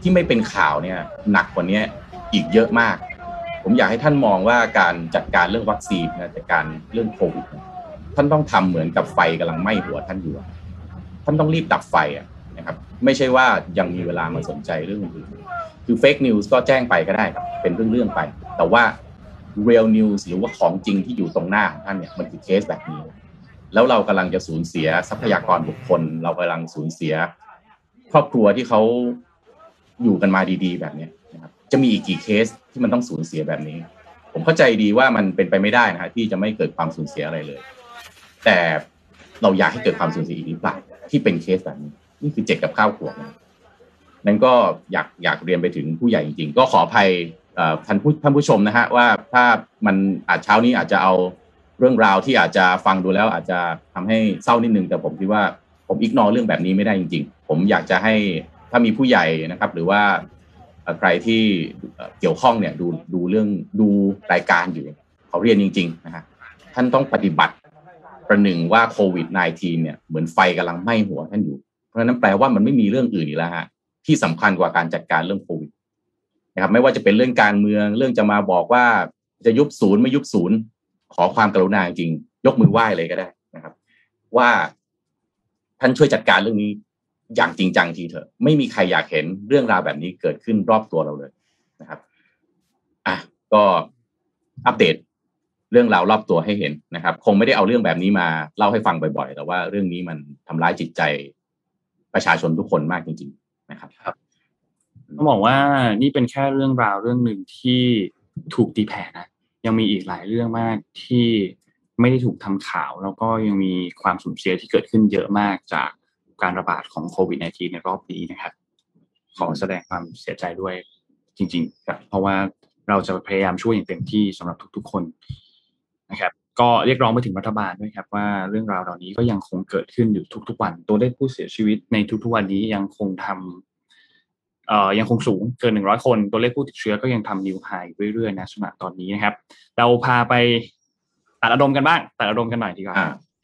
ที่ไม่เป็นข่าวเนี่ย หนักกว่านี้อีกเยอะมาก ผมอยากให้ท่านมองว่าการจัดการเรื่องวัคซีนนะจัดการเรื่องโควิดท่านต้องทำเหมือนกับไฟกำลังไหม้หัวท่านอยู่ ท่านต้องรีบดับไฟนะครับ ไม่ใช่ว่ายังมีเวลามาสนใจเรื่องอื่นคือ fake news ก็แจ้งไปก็ได้ครับ เป็นเรื่องๆไป แต่ว่า real news หรือว่าของจริงที่อยู่ตรงหน้าของท่านเนี่ยมันคือเคสแบบนี้ แล้วเรากำลังจะสูญเสียทรัพยากรบุคคล เรากำลังสูญเสีย ครอบครัวที่เขาอยู่กันมาดี ๆ แบบนี้นะครับ จะมีอีกกี่เคส ที่มันต้องสูญเสียแบบนี้ ผมเข้าใจดีว่ามันเป็นไปไม่ได้นะฮะที่จะไม่เกิดความสูญเสียอะไรเลย แต่เราอยากให้เกิดความสูญเสียอีกหรือเปล่าที่เป็นเคสแบบนี้นี่คือเจ็ดกับข้าวขวบนะนั้นก็อยากอยากเรียนไปถึงผู้ใหญ่จริง ๆ ก็ขออภัยท่านผู้ท่านผู้ชมนะฮะว่าถ้ามันอาจเช้านี้อาจจะเอาเรื่องราวที่อาจจะฟังดูแล้ว อาจจะทำให้เศร้านิดนึงแต่ผมคิดว่าผมอิกนอเรื่องแบบนี้ไม่ได้จริง ๆ ผมอยากจะให้ถ้ามีผู้ใหญ่นะครับ หรือว่า ใครที่เกี่ยวข้องเนี่ยดูดูเรื่องดูรายการอยู่เขาเรียนจริงๆนะฮะท่านต้องปฏิบัติประหนึ่งว่าโควิด -19 เนี่ยเหมือนไฟกำลังไหม้หัวท่านอยู่ เพราะฉะนั้นแปลว่ามันไม่มีเรื่องอื่นอีกแล้วฮะที่สำคัญกว่าการจัดการเรื่องโควิดนะครับไม่ว่าจะเป็นเรื่องการเมืองเรื่องจะมาบอกว่าจะยุบศูนย์ไม่ยุบศูนย์ ขอความกรุณาจริง ยกมือไหว้เลยก็ได้นะครับ ว่าท่านช่วยจัดการเรื่องนี้ อย่างจริงจังทีเถอะ ไม่มีใครอยากเห็นเรื่องราวแบบนี้เกิดขึ้นรอบตัวเราเลยนะครับอะก็อัปเดตเรื่องราวรอบตัวให้เห็นนะครับ คงไม่ได้เอาเรื่องแบบนี้มาเล่าให้ฟังบ่อยๆ แต่ว่าเรื่องนี้มันทำร้ายจิตใจประชาชนทุกคนมากจริง ๆ นะครับครับต้องบอกว่านี่เป็นแค่เรื่องราวเรื่องหนึ่งที่ถูกตีแผ่นะยังมีอีกหลายเรื่องมากที่ไม่ได้ถูกทำข่าว แล้วก็ยังมีความสูญเสียที่เกิดขึ้นเยอะมากจาก การระบาดของโควิด -19 ในรอบนี้นะครับ ขอแสดงความเสียใจด้วยจริงๆครับเพราะว่าเราจะพยายามช่วยอย่างเต็มที่สำหรับทุกๆคนนะครับ ก็เรียกร้องไปถึงรัฐบาลด้วยครับ ว่าเรื่องราวเหล่านี้ก็ยังคงเกิดขึ้นอยู่ทุกๆวัน ตัวเลขผู้เสียชีวิตในทุกๆวันนี้ยังคงทำเอ่อยังคงสูงเกินหนึ่งร้อยคน ตัวเลขผู้ติดเชื้อก็ยังทำนิวไฮเรื่อยๆนะสำหรับตอนนี้นะครับ เราพาไปตัดอารมณ์กันบ้างตัดอารมณ์กันหน่อยดีกว่า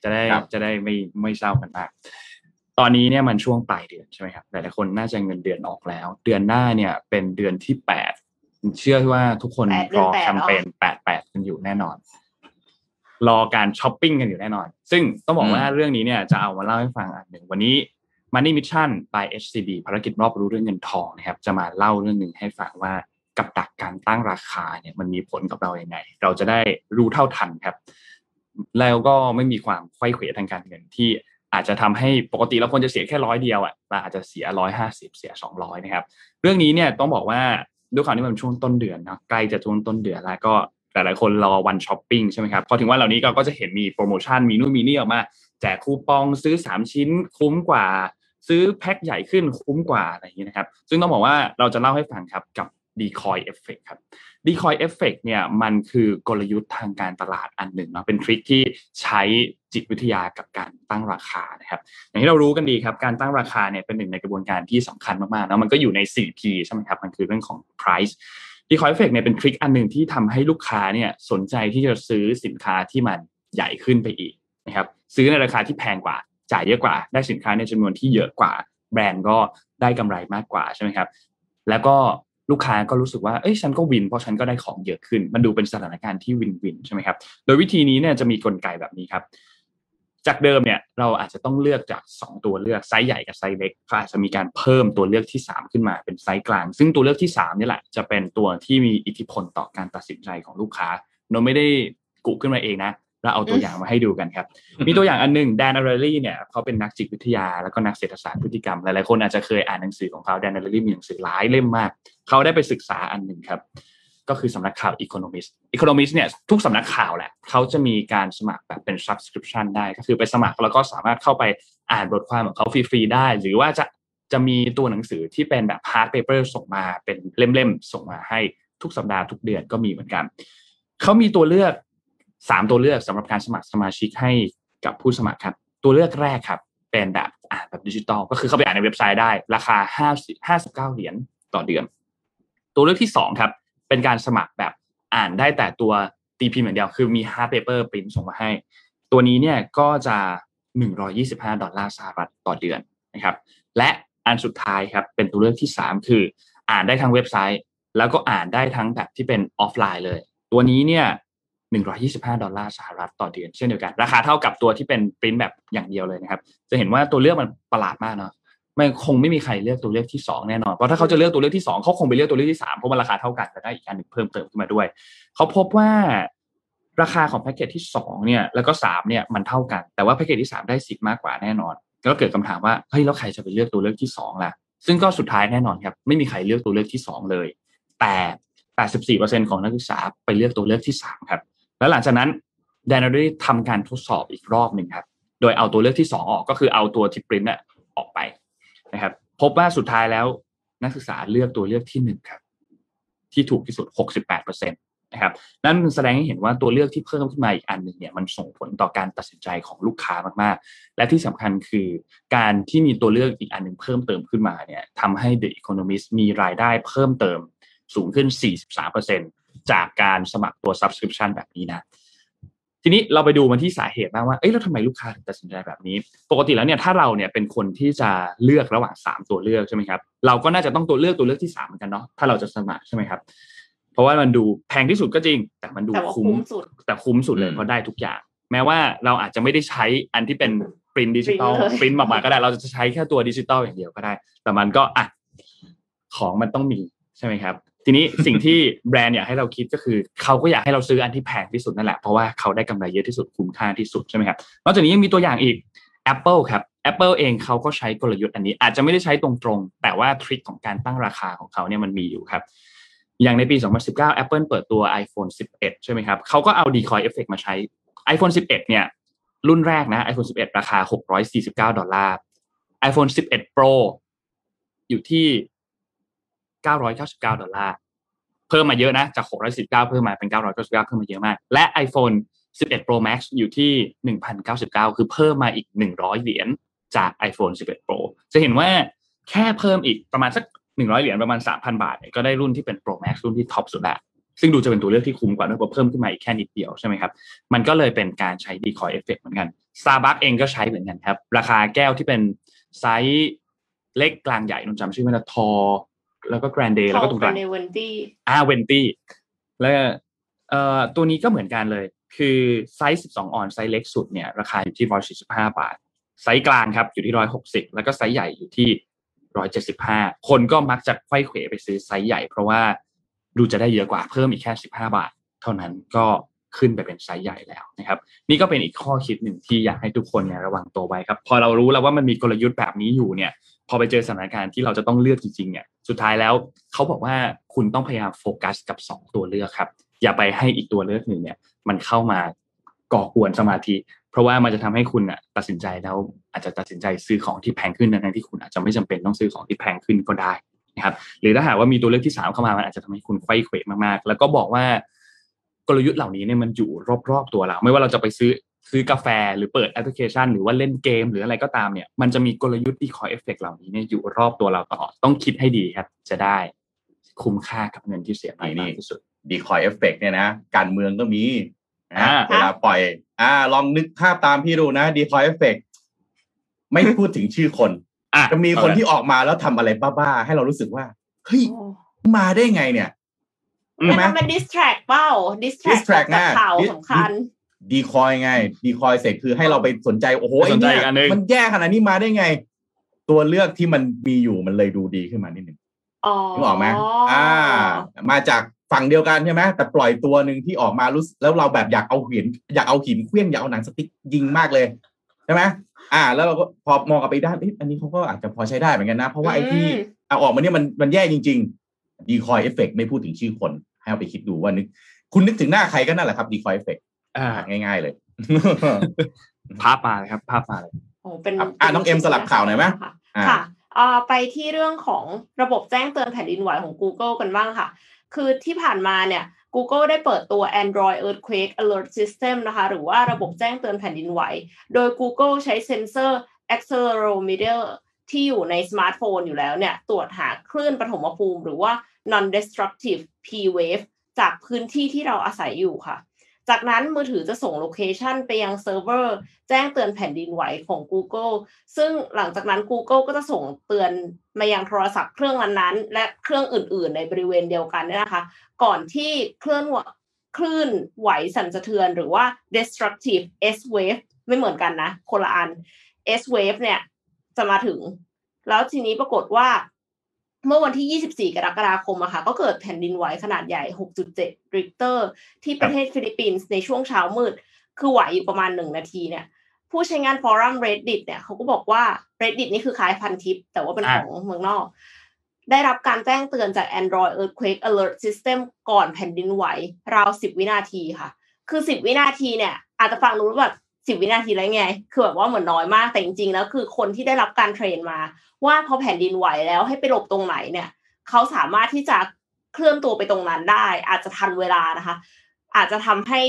จะได้จะได้ไม่ไม่เศร้ากันมาก ตอนนี้เนี่ยมันช่วงปลายเดือนใช่ไหมครับหลายๆคนน่าจะเงินเดือนออกแล้ว เดือนหน้าเนี่ยเป็นเดือนที่แปดเชื่อว่าทุกคนรอแคมเปญแปดแปดกันอยู่แน่นอน รอการช้อปปิ้งกันอยู่แน่นอน ซึ่งต้องบอกว่าเรื่องนี้เนี่ยจะเอามาเล่าให้ฟังอันหนึ่งวันนี้ Money Mission by HCB ภารกิจรอบรู้เรื่องเงินทองนะครับ จะมาเล่าเรื่องหนึ่งให้ฟังว่ากับดักการตั้งราคาเนี่ยมันมีผลกับเราอย่างไง เราจะได้รู้เท่าทันครับ แล้วก็ไม่มีความไข้เขวทางการเงินที่ อาจจะทำให้ปกติเราควรจะเสียแค่ร้อยเดียวอะเราอาจจะเสียร้อยห้าสิบเสียสองร้อยนะครับ เรื่องนี้เนี่ยต้องบอกว่าด้วยความที่มันช่วงต้นเดือนนะใกล้จะช่วงต้นเดือนแล้วก็หลายๆคนรอวันช้อปปิ้งใช่ไหมครับพอถึงวันเหล่านี้ก็จะเห็นมีโปรโมชั่นมีนู่นมีนี่ออกมา แจกคูปองซื้อสามชิ้นคุ้มกว่า ซื้อแพ็คใหญ่ขึ้นคุ้มกว่าอะไรอย่างนี้นะครับ ซึ่งต้องบอกว่าเราจะเล่าให้ฟังครับกับ decoy effect ครับ decoy effect เนี่ยมันคือกลยุทธ์ทางการตลาดอันหนึ่งเนาะเป็น trick ที่ใช้จิตวิทยากับการตั้งราคานะครับ อย่างที่เรารู้กันดีครับ การตั้งราคาเนี่ยเป็นหนึ่งในกระบวนการที่สำคัญมากๆแล้วมันก็อยู่ใน 4P ใช่ไหมครับมันคือเรื่องของ price decoy effect เนี่ยเป็น trick อันหนึ่งที่ทำให้ลูกค้าเนี่ยสนใจที่จะซื้อสินค้าที่มันใหญ่ขึ้นไปอีกนะครับซื้อในราคาที่แพงกว่าจ่ายเยอะกว่า ได้สินค้าในจำนวนที่เยอะกว่า แบรนด์ก็ได้กำไรมากกว่าใช่ไหมครับ แล้วก็ ลูกค้าก็รู้สึกว่าเอ้ยฉันก็ win เพราะฉันก็ได้ของเยอะขึ้น มันดูเป็นสถานการณ์ที่ win-win ใช่ไหมครับ โดยวิธีนี้เนี่ยจะมีกลไกแบบนี้ครับ จากเดิมเนี่ยเราอาจจะต้องเลือกจาก 2 ตัวเลือกไซส์ใหญ่กับไซส์เล็กก็อาจจะมีการเพิ่มตัวเลือกที่ 3 ขึ้นมาเป็นไซส์กลาง ซึ่งตัวเลือกที่3นี่แหละจะเป็นตัวที่มีอิทธิพลต่อการตัดสินใจของลูกค้าโนไม่ได้กุขึ้นมาเองนะ เราเอาตัวอย่างมาให้ดูกันครับ มีตัวอย่างอันหนึ่งแดนอาร์ลี่เนี่ยเขาเป็นนักจิตวิทยาแล้วก็นักเศรษฐศาสตร์พฤติกรรม หลายๆคนอาจจะเคยอ่านหนังสือของเขาแดนอาร์ลี่มีหนังสือหลายเล่มมาก เขาได้ไปศึกษาอันหนึ่งครับ ก็คือสำนักข่าว Economist Economist เนี่ยทุกสำนักข่าวแหละเขาจะมีการสมัครแบบเป็น subscription ได้ ก็คือไปสมัครแล้วก็สามารถเข้าไปอ่านบทความของเขาฟรีๆได้ หรือว่าจะจะมีตัวหนังสือที่เป็นแบบ hard paper ส่งมาเป็นเล่มๆส่งมาให้ทุกสัปดาห์ทุกเดือนก็มีเหมือนกันเขามีตัวเลือก สามตัวเลือกสำหรับการสมัครสมาชิกให้กับผู้สมัครครับ ตัวเลือกแรกครับ เป็นแบบอ่านแบบดิจิตอลก็คือเข้าไปอ่านในเว็บไซต์ได้ ราคาห้าห้าสิบเก้าเหรียญต่อเดือน ตัวเลือกที่สองครับ เป็นการสมัครแบบอ่านได้แต่ตัวตีพิมพ์อย่างเดียวคือมี hard paper print ส่งมาให้ ตัวนี้เนี่ยก็จะหนึ่งร้อยยี่สิบห้าดอลลาร์สหรัฐต่อเดือนนะครับ และอันสุดท้ายครับ เป็นตัวเลือกที่สามคือ อ่านได้ทั้งเว็บไซต์ แล้วก็อ่านได้ทั้งแบบที่เป็นออฟไลน์เลย ตัวนี้เนี่ย 125 ดอลลาร์สหรัฐต่อเดือนเช่นเดียวกัน ราคาเท่ากับตัวที่เป็นปริ้นแบบอย่างเดียวเลยนะครับ จะเห็นว่าตัวเลือกมันประหลาดมากเนาะไม่คงไม่มีใครเลือกตัวเลือกที่ 2 แน่นอน เพราะถ้าเขาจะเลือกตัวเลือกที่ 2 เขาคงไปเลือกตัวเลือกที่ 3 เพราะมันราคาเท่ากันแต่ได้อีกอันหนึ่งเพิ่มเติมขึ้นมาด้วย เขาพบว่าราคาของแพ็กเกจที่ 2 เนี่ยแล้วก็ 3 เนี่ยมันเท่ากัน แต่ว่าแพ็กเกจที่ 3 ได้สิทธิ์มากกว่าแน่นอน ก็เกิดคำถามว่าเฮ้ยแล้วใครจะไปเลือกตัวเลือกที่ 2 ล่ะ ซึ่งก็สุดท้ายแน่นอนครับไม่มีใครเลือกตัวเลือกที่ 2 เลย แต่ 84%ของนักศึกษาไปเลือกตัวเลือกที่ 3 ครับ แล้วหลังจากนั้นแดนได้ทำการทดสอบอีกรอบหนึ่งครับ โดยเอาตัวเลือกที่สองออกก็คือเอาตัวที่ปริ้นต์ออกไปนะครับ พบว่าสุดท้ายแล้วนักศึกษาเลือกตัวเลือกที่หนึ่งครับ ที่ถูกที่สุด 68เปอร์เซ็นตนะครับ นั่นแสดงให้เห็นว่าตัวเลือกที่เพิ่มขึ้นมาอีกอันหนึ่งเนี่ยมันส่งผลต่อการตัดสินใจของลูกค้ามากๆ และที่สำคัญคือการที่มีตัวเลือกอีกอันหนึ่งเพิ่มเติมขึ้นมาเนี่ยทำให้ The Economist มีรายได้เพิ่มเติมสูงขึ้น 43% จากการสมัครตัว subscription แบบนี้นะทีนี้เราไปดูมันที่สาเหตุบ้างว่าเอ้ยแล้วทำไมลูกค้าถึงตัดสินใจแบบนี้ ปกติแล้วเนี่ยถ้าเราเนี่ยเป็นคนที่จะเลือกระหว่างสามตัวเลือกใช่ไหมครับเราก็น่าจะต้องตัวเลือกตัวเลือกที่สามเหมือนกันเนาะถ้าเราจะสมัครใช่ไหมครับเพราะว่ามันดูแพงที่สุดก็จริง แต่มันดูคุ้มสุดแต่คุ้มสุดเลยเพราะได้ทุกอย่าง แม้ว่าเราอาจจะไม่ได้ใช้อันที่เป็นปรินดิจิตอลปรินออกมาก็ได้เราจะใช้แค่ตัวดิจิตอลอย่างเดียวก็ได้ แต่มันก็อะของมันต้องมีใช่ไหมครับ ทีนี้สิ่งที่แบรนด์อยากให้เราคิดก็คือเขาก็อยากให้เราซื้ออันที่แพงที่สุดนั่นแหละเพราะว่าเขาได้กำไรเยอะที่สุดคุ้มค่าที่สุดใช่ไหมครับนอกจากนี้ยังมีตัวอย่างอีก Apple ครับ Apple เองเขาก็ใช้กลยุทธ์อันนี้ อาจจะไม่ได้ใช้ตรงๆ แต่ว่า trick ของการตั้งราคาของเขาเนี่ยมันมีอยู่ครับ อย่างในปี 2019 Apple เปิดตัว iPhone 11 ใช่ไหมครับเขาก็เอา decoy effect มาใช้ iPhone 11 เนี่ย รุ่นแรกนะ iPhone 11 ราคา 649 ดอลลาร์ iPhone 11 Pro อยู่ที่ 999 ดอลลาร์ เพิ่มมาเยอะนะ จาก 619 เพิ่มมาเป็น 999 เพิ่มมาเยอะมาก และ iPhone 11 Pro Max อยู่ที่ 1,099 คือเพิ่มมาอีก 100 เหรียญจาก iPhone 11 Pro จะเห็นว่าแค่เพิ่มอีกประมาณสัก 100 เหรียญประมาณ 3,000 บาทก็ได้รุ่นที่เป็น Pro Max รุ่นที่ top สุดแล้วซึ่งดูจะเป็นตัวเลือกที่คุ้มกว่าด้วยเพราะเพิ่มขึ้นมาอีกแค่นิดเดียวใช่ไหมครับ มันก็เลยเป็นการใช้ decoy effect เหมือนกัน Starbucks เองก็ใช้เหมือนกันครับ ราคาแก้วที่เป็นไซส์เล็กกลางใหญ่นั่นจำชื่อไม่ได้ tall แล้วก็ grande แล้วก็ตรงกลาง venti อ่า venti แล้วเอ่อตัวนี้ก็เหมือนกันเลย คือไซส์ 12 ออนซ์ไซส์เล็กสุดเนี่ยราคาอยู่ที่ 145 บาท ไซส์กลางครับอยู่ที่ 160 แล้วก็ไซส์ใหญ่อยู่ที่ 175 คนก็มักจะไขว้เขวไปซื้อไซส์ใหญ่เพราะว่าดูจะได้เยอะกว่าเพิ่มอีกแค่ 15 บาท เท่านั้นก็ขึ้นไปเป็นไซส์ใหญ่แล้วนะครับ นี่ก็เป็นอีกข้อคิดหนึ่งที่อยากให้ทุกคนเนี่ยระวังตัวไว้ครับ พอเรารู้แล้วว่ามันมีกลยุทธ์แบบนี้อยู่เนี่ย พอไปเจอสถานการณ์ที่เราจะต้องเลือกจริงๆเนี่ยสุดท้ายแล้วเขาบอกว่าคุณต้องพยายามโฟกัสกับ 2 ตัวเลือกครับ อย่าไปให้อีกตัวเลือกหนึ่งเนี่ยมันเข้ามาก่อกวนสมาธิ เพราะว่ามันจะทำให้คุณอะตัดสินใจแล้วอาจจะตัดสินใจซื้อของที่แพงขึ้นในที่คุณอาจจะไม่จำเป็นต้องซื้อของที่แพงขึ้นก็ได้นะครับหรือถ้าหากว่ามีตัวเลือกที่ 3 เข้ามามันอาจจะทำให้คุณไข้เขวมากๆ แล้วก็บอกว่ากลยุทธ์เหล่านี้เนี่ยมันอยู่รอบๆตัวเรา ไม่ว่าเราจะไปซื้อ ซื้อกาแฟหรือเปิดแอปพลิเคชัน หรือว่าเล่นเกม หรืออะไรก็ตามเนี่ยมันจะมีกลยุทธ์ที่คอยเอฟเฟกเหล่านี้เนี่ยอยู่รอบตัวเราตลอดต้องคิดให้ดีครับ จะได้คุ้มค่ากับเงินที่เสียไปมากที่สุด decoy effect เนี่ยนะการเมืองก็มีนะอ่าเวลาปล่อย อ่า ลองนึกภาพตามพี่ดูนะ decoy effect ไม่พูดถึงชื่อคนอะจะมีคนที่ออกมาแล้วทำอะไรบ้าๆให้เรารู้สึกว่าเฮ้ยมาได้ไงเนี่ยอืมใช่ไหมมันเป็น distract เปล่า distract distract จากนะข่าว dis- สำคัญ decoy ไง decoy เสร็จคือให้เราไปสนใจโอ้โหไปไอ้สนใจเนี่ยอีกอันหนึ่งมันแย่ขนาดนี้มาได้ไง ตัวเลือกที่มันมีอยู่มันเลยดูดีขึ้นมานิดนึงอ๋อนึกออกไหมอ่า มาจากฝั่งเดียวกันใช่ไหมแต่ปล่อยตัวหนึ่งที่ออกมารู้สึกแล้วเราแบบอยากเอาหินอยากเอาหินเคลื่อนอยากเอาหนังสติ๊กยิงมากเลยใช่ไหมอ่า แล้วเราก็พอมองกลับไปด้านเอ๊ะอันนี้เขาก็อาจจะพอใช้ได้เหมือนกันนะ เพราะว่าไอ้ที่อืมเอาออกมาเนี่ยมันมันแย่จริง ๆ decoy effect ไม่พูดถึงชื่อคน ให้เอาไปคิดดูว่านึก คุณนึกถึงหน้าใครก็นั่นแหละครับ decoy effect อ่า ง่ายๆเลยภาพมาเลยครับภาพมาเลยโอ้เป็นอะอะน้องเอ็มสลับข่าวหน่อยไหมค่ะอ่าค่ะเอ่อไปที่เรื่องของระบบแจ้งเตือนแผ่นดินไหวของ Google กันบ้างค่ะ คือที่ผ่านมาเนี่ย Google ได้เปิดตัว Android Earthquake Alert System นะคะ หรือว่าระบบแจ้งเตือนแผ่นดินไหว โดย Google ใช้ sensor accelerometer ที่อยู่ในสมาร์ทโฟนอยู่แล้วเนี่ย ตรวจหาคลื่นปฐมภูมิ หรือว่า non-destructive P wave จากพื้นที่ที่เราอาศัยอยู่ค่ะ จากนั้นมือถือจะส่ง location ไปยังเซิร์ฟเวอร์แจ้งเตือนแผ่นดินไหวของ Google ซึ่งหลังจากนั้น Google ก็จะส่งเตือนมายังโทรศัพท์เครื่องนั้นๆ และเครื่องอื่น ๆ ในบริเวณเดียวกันนะคะ ก่อนที่เคลื่อนคลื่นไหวสั่นสะเทือนหรือว่า destructive S wave ไม่เหมือนกันนะคนละอัน S wave เนี่ยจะมาถึง แล้วทีนี้ปรากฏว่า เมื่อวันที่ 24 กรกฎาคมอะค่ะ ก็เกิดแผ่นดินไหวขนาดใหญ่ 6.7 ริกเตอร์ ที่ประเทศฟิลิปปินส์ในช่วงเช้ามืด คือไหวอยู่ประมาณหนึ่งนาทีเนี่ย ผู้ใช้งาน forum Reddit เนี่ยเขาก็บอกว่า Reddit นี่คือคล้ายพันทิป แต่ว่าเป็นของเมืองนอก ได้รับการแจ้งเตือนจาก Android Earthquake Alert System ก่อนแผ่นดินไหว ราว 10 วินาทีค่ะ คือ 10 วินาทีเนี่ย อาจจะฟังดูแล้ว แบบ10วินาทีแล้วไง คือแบบว่าเหมือนน้อยมากแต่จริงๆแล้วคือคนที่ได้รับการ train มา ว่าพอแผ่นดินไหวแล้วให้ไปหลบตรงไหนเนี่ยเขาสามารถที่จะเคลื่อนตัวไปตรงนั้นได้ อาจจะทันเวลานะคะ อาจจะทำให้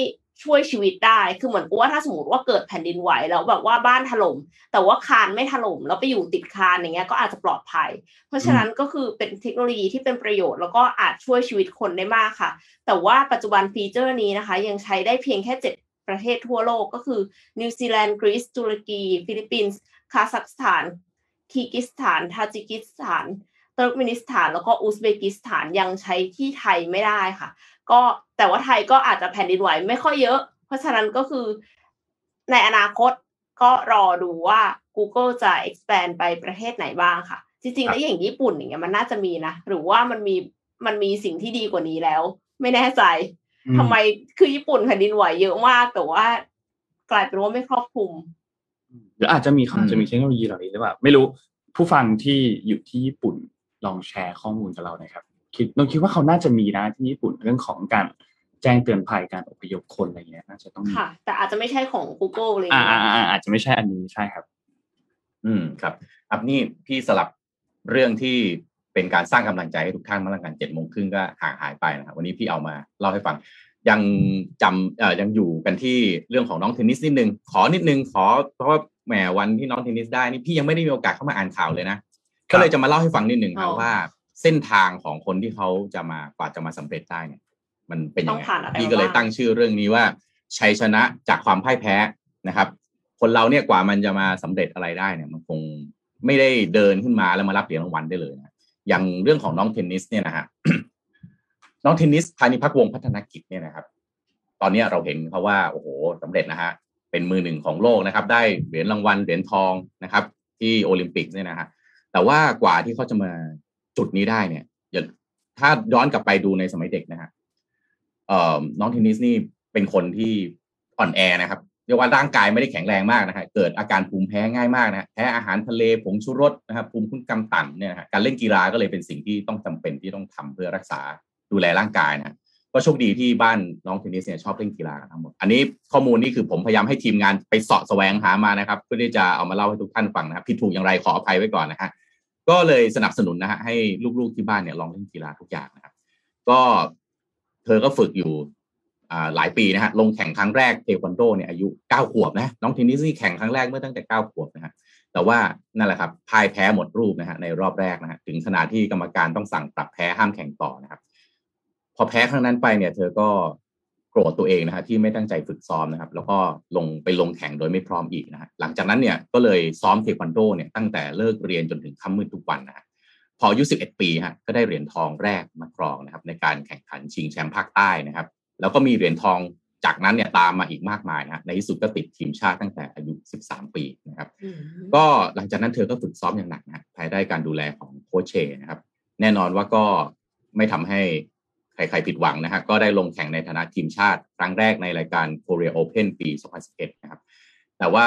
ช่วยชีวิตได้คือเหมือนกับว่าถ้าสมมติว่าเกิดแผ่นดินไหวแล้วแบบว่าบ้านถล่มแต่ว่าคานไม่ถล่มแล้วไปอยู่ติดคานอย่างเงี้ยก็อาจจะปลอดภัย เพราะฉะนั้นก็คือเป็นเทคโนโลยีที่เป็นประโยชน์แล้วก็อาจช่วยชีวิตคนได้มากค่ะ แต่ว่าปัจจุบันฟีเจอร์นี้นะคะ ยังใช้ได้เพียงแค่7 ประเทศทั่วโลกก็คือ นิวซีแลนด์กรีซตุรกี ฟิลิปปินส์คาซัคสถาน คีร์กิสถาน ทาจิกิสถานเติร์กมินิสถาน แล้วก็อุซเบกิสถานยังใช้ที่ไทยไม่ได้ค่ะ ก็แต่ว่าไทยก็อาจจะแผ่นดินไหวไม่ค่อยเยอะ เพราะฉะนั้นก็คือในอนาคตก็รอดูว่า Google จะ expand ไปประเทศไหนบ้างค่ะ จริงๆ แล้วอย่างญี่ปุ่นอย่างเงี้ยมันน่าจะมีนะ หรือว่ามันมีมันมีสิ่งที่ดีกว่านี้แล้ว ไม่แน่ใจอืม ทำไมคือญี่ปุ่นแผ่นดินไหวเยอะมาก แต่ว่า กลายเป็นว่าไม่ครอบคลุมหรืออาจจะมีอืมจะมีเทคโนโลยีเหล่านี้หรือเปล่าไม่รู้ผู้ฟังที่อยู่ที่ญี่ปุ่นลองแชร์ข้อมูลกับเราหนะครับ คิดนนคิดว่าเขาน่าจะมีนะที่ญี่ปุ่นเรื่องของการแจ้งเตือนภัยการอพยพคนอะไรเงี้ยน่าจะต้องมีค่ะ แต่อาจจะไม่ใช่ของ Google เลยอ่าอ่าอ่าอาจจะไม่ใช่อันนี้ใช่ครับ อืมครับ อับนี่พี่สลับเรื่องที่ เป็นการสร้างกำลังใจให้ทุกท่านมาตั้งแต่เจ็ดโมงครึ่งก็ห่างหายไปนะครับวันนี้พี่เอามาเล่าให้ฟัง ยังจำเอ่อยังอยู่กันที่เรื่องของน้องเทนนิสนิดนึงขอนิดนึงขอเพราะว่าแหมวันที่น้องเทนนิสได้นี่พี่ยังไม่ได้มีโอกาสเข้ามาอ่านข่าวเลยนะครับก็เลยจะมาเล่าให้ฟังนิดนึงครับอ๋อว่าเส้นทางของคนที่เขาจะมากว่าจะมาสำเร็จได้เนี่ย มันเป็นยังต้องไงผ่านอะไรพี่ก็เลยมาบ้างตั้งชื่อเรื่องนี้ว่าชัยชนะจากความพ่ายแพ้นะครับ คนเราเนี่ยกว่ามันจะมาสำเร็จอะไรได้เนี่ย มันคงไม่ได้เดินขึ้นมาแล้วมารับเหรียญรางวัลได้เลยนะ อย่างเรื่องของน้องเทนนิสเนี่ยนะฮะน้องเทนนิสพายในพักวงพัฒนกิจเนี่ยนะครับ ตอนนี้เราเห็นเขาว่าโอ้โหสำเร็จนะฮะเป็นมือหนึ่งของโลกนะครับ ได้เหรียญรางวัลเหรียญทองนะครับ ที่โอลิมปิกเนี่ยนะฮะแต่ว่ากว่าที่เขาจะมาจุดนี้ได้เนี่ยอย่าถ้าย้อนกลับไปดูในสมัยเด็กนะฮะน้องเทนนิสนี่เป็นคนที่อ่อนแอนะครับ เรียกว่าร่างกายไม่ได้แข็งแรงมากนะฮะเกิดอาการภูมิแพ้ง่ายมากนะฮะแพ้อาหารทะเลผงชูรสนะครับภูมิคุ้มกันต่ำเนี่ยนะฮะการเล่นกีฬาก็เลยเป็นสิ่งที่ต้องจำเป็นที่ต้องทำเพื่อรักษาดูแลร่างกายนะก็โชคดีที่บ้านน้องเทนนิสเนี่ยชอบเล่นกีฬาทั้งหมด อันนี้ข้อมูลนี่คือผมพยายามให้ทีมงานไปเสาะแสวงหามานะครับเพื่อที่จะเอามาเล่าให้ทุกท่านฟังนะครับผิดถูกอย่างไรขออภัยไว้ก่อนนะฮะก็เลยสนับสนุนนะฮะให้ลูกๆที่บ้านเนี่ยลองเล่นกีฬาทุกอย่างนะครับ ก็เธอก็ฝึกอยู่ หลายปีนะฮะลงแข่งครั้งแรกเทควันโดเนี่ยอายุเก้าขวบนะน้องเทนนิสนี่แข่งครั้งแรกเมื่อตั้งแต่เก้าขวบนะฮะแต่แต่ว่านั่นแหละครับพ่ายแพ้หมดรูปนะฮะในรอบแรกนะฮะถึงขนาดที่กรรมการต้องสั่งปรับแพ้ห้ามแข่งต่อนะครับ พอแพ้ครั้งนั้นไปเนี่ย เธอก็โกรธตัวเองนะฮะที่ไม่ตั้งใจฝึกซ้อมนะครับ แล้วก็ลงไปลงแข่งโดยไม่พร้อมอีกนะฮะหลังจากนั้นเนี่ยก็เลยซ้อมเทควันโดเนี่ยตั้งแต่เลิกเรียนจนถึงค่ำมืดทุกวันนะฮะพออายุ11 ปีฮะก็ได้เหรียญทองแรกมาครองนะครับ ในการแข่งขันชิงแชมป์ภาคใต้นะครับ แล้วก็มีเหรียญทองจากนั้นเนี่ยตามมาอีกมากมายนะในที่สุดก็ติดทีมชาติตั้งแต่อายุ 13 ปีนะครับ ก็หลังจากนั้นเธอก็ฝึกซ้อมอย่างหนักนะภายใต้การดูแลของโคชเชนะครับ แน่นอนว่าก็ไม่ทำให้ใครๆผิดหวังนะฮะก็ได้ลงแข่งในฐานะทีมชาติครั้งแรกในรายการ Korea Open ปี 2011 นะครับ แต่ว่า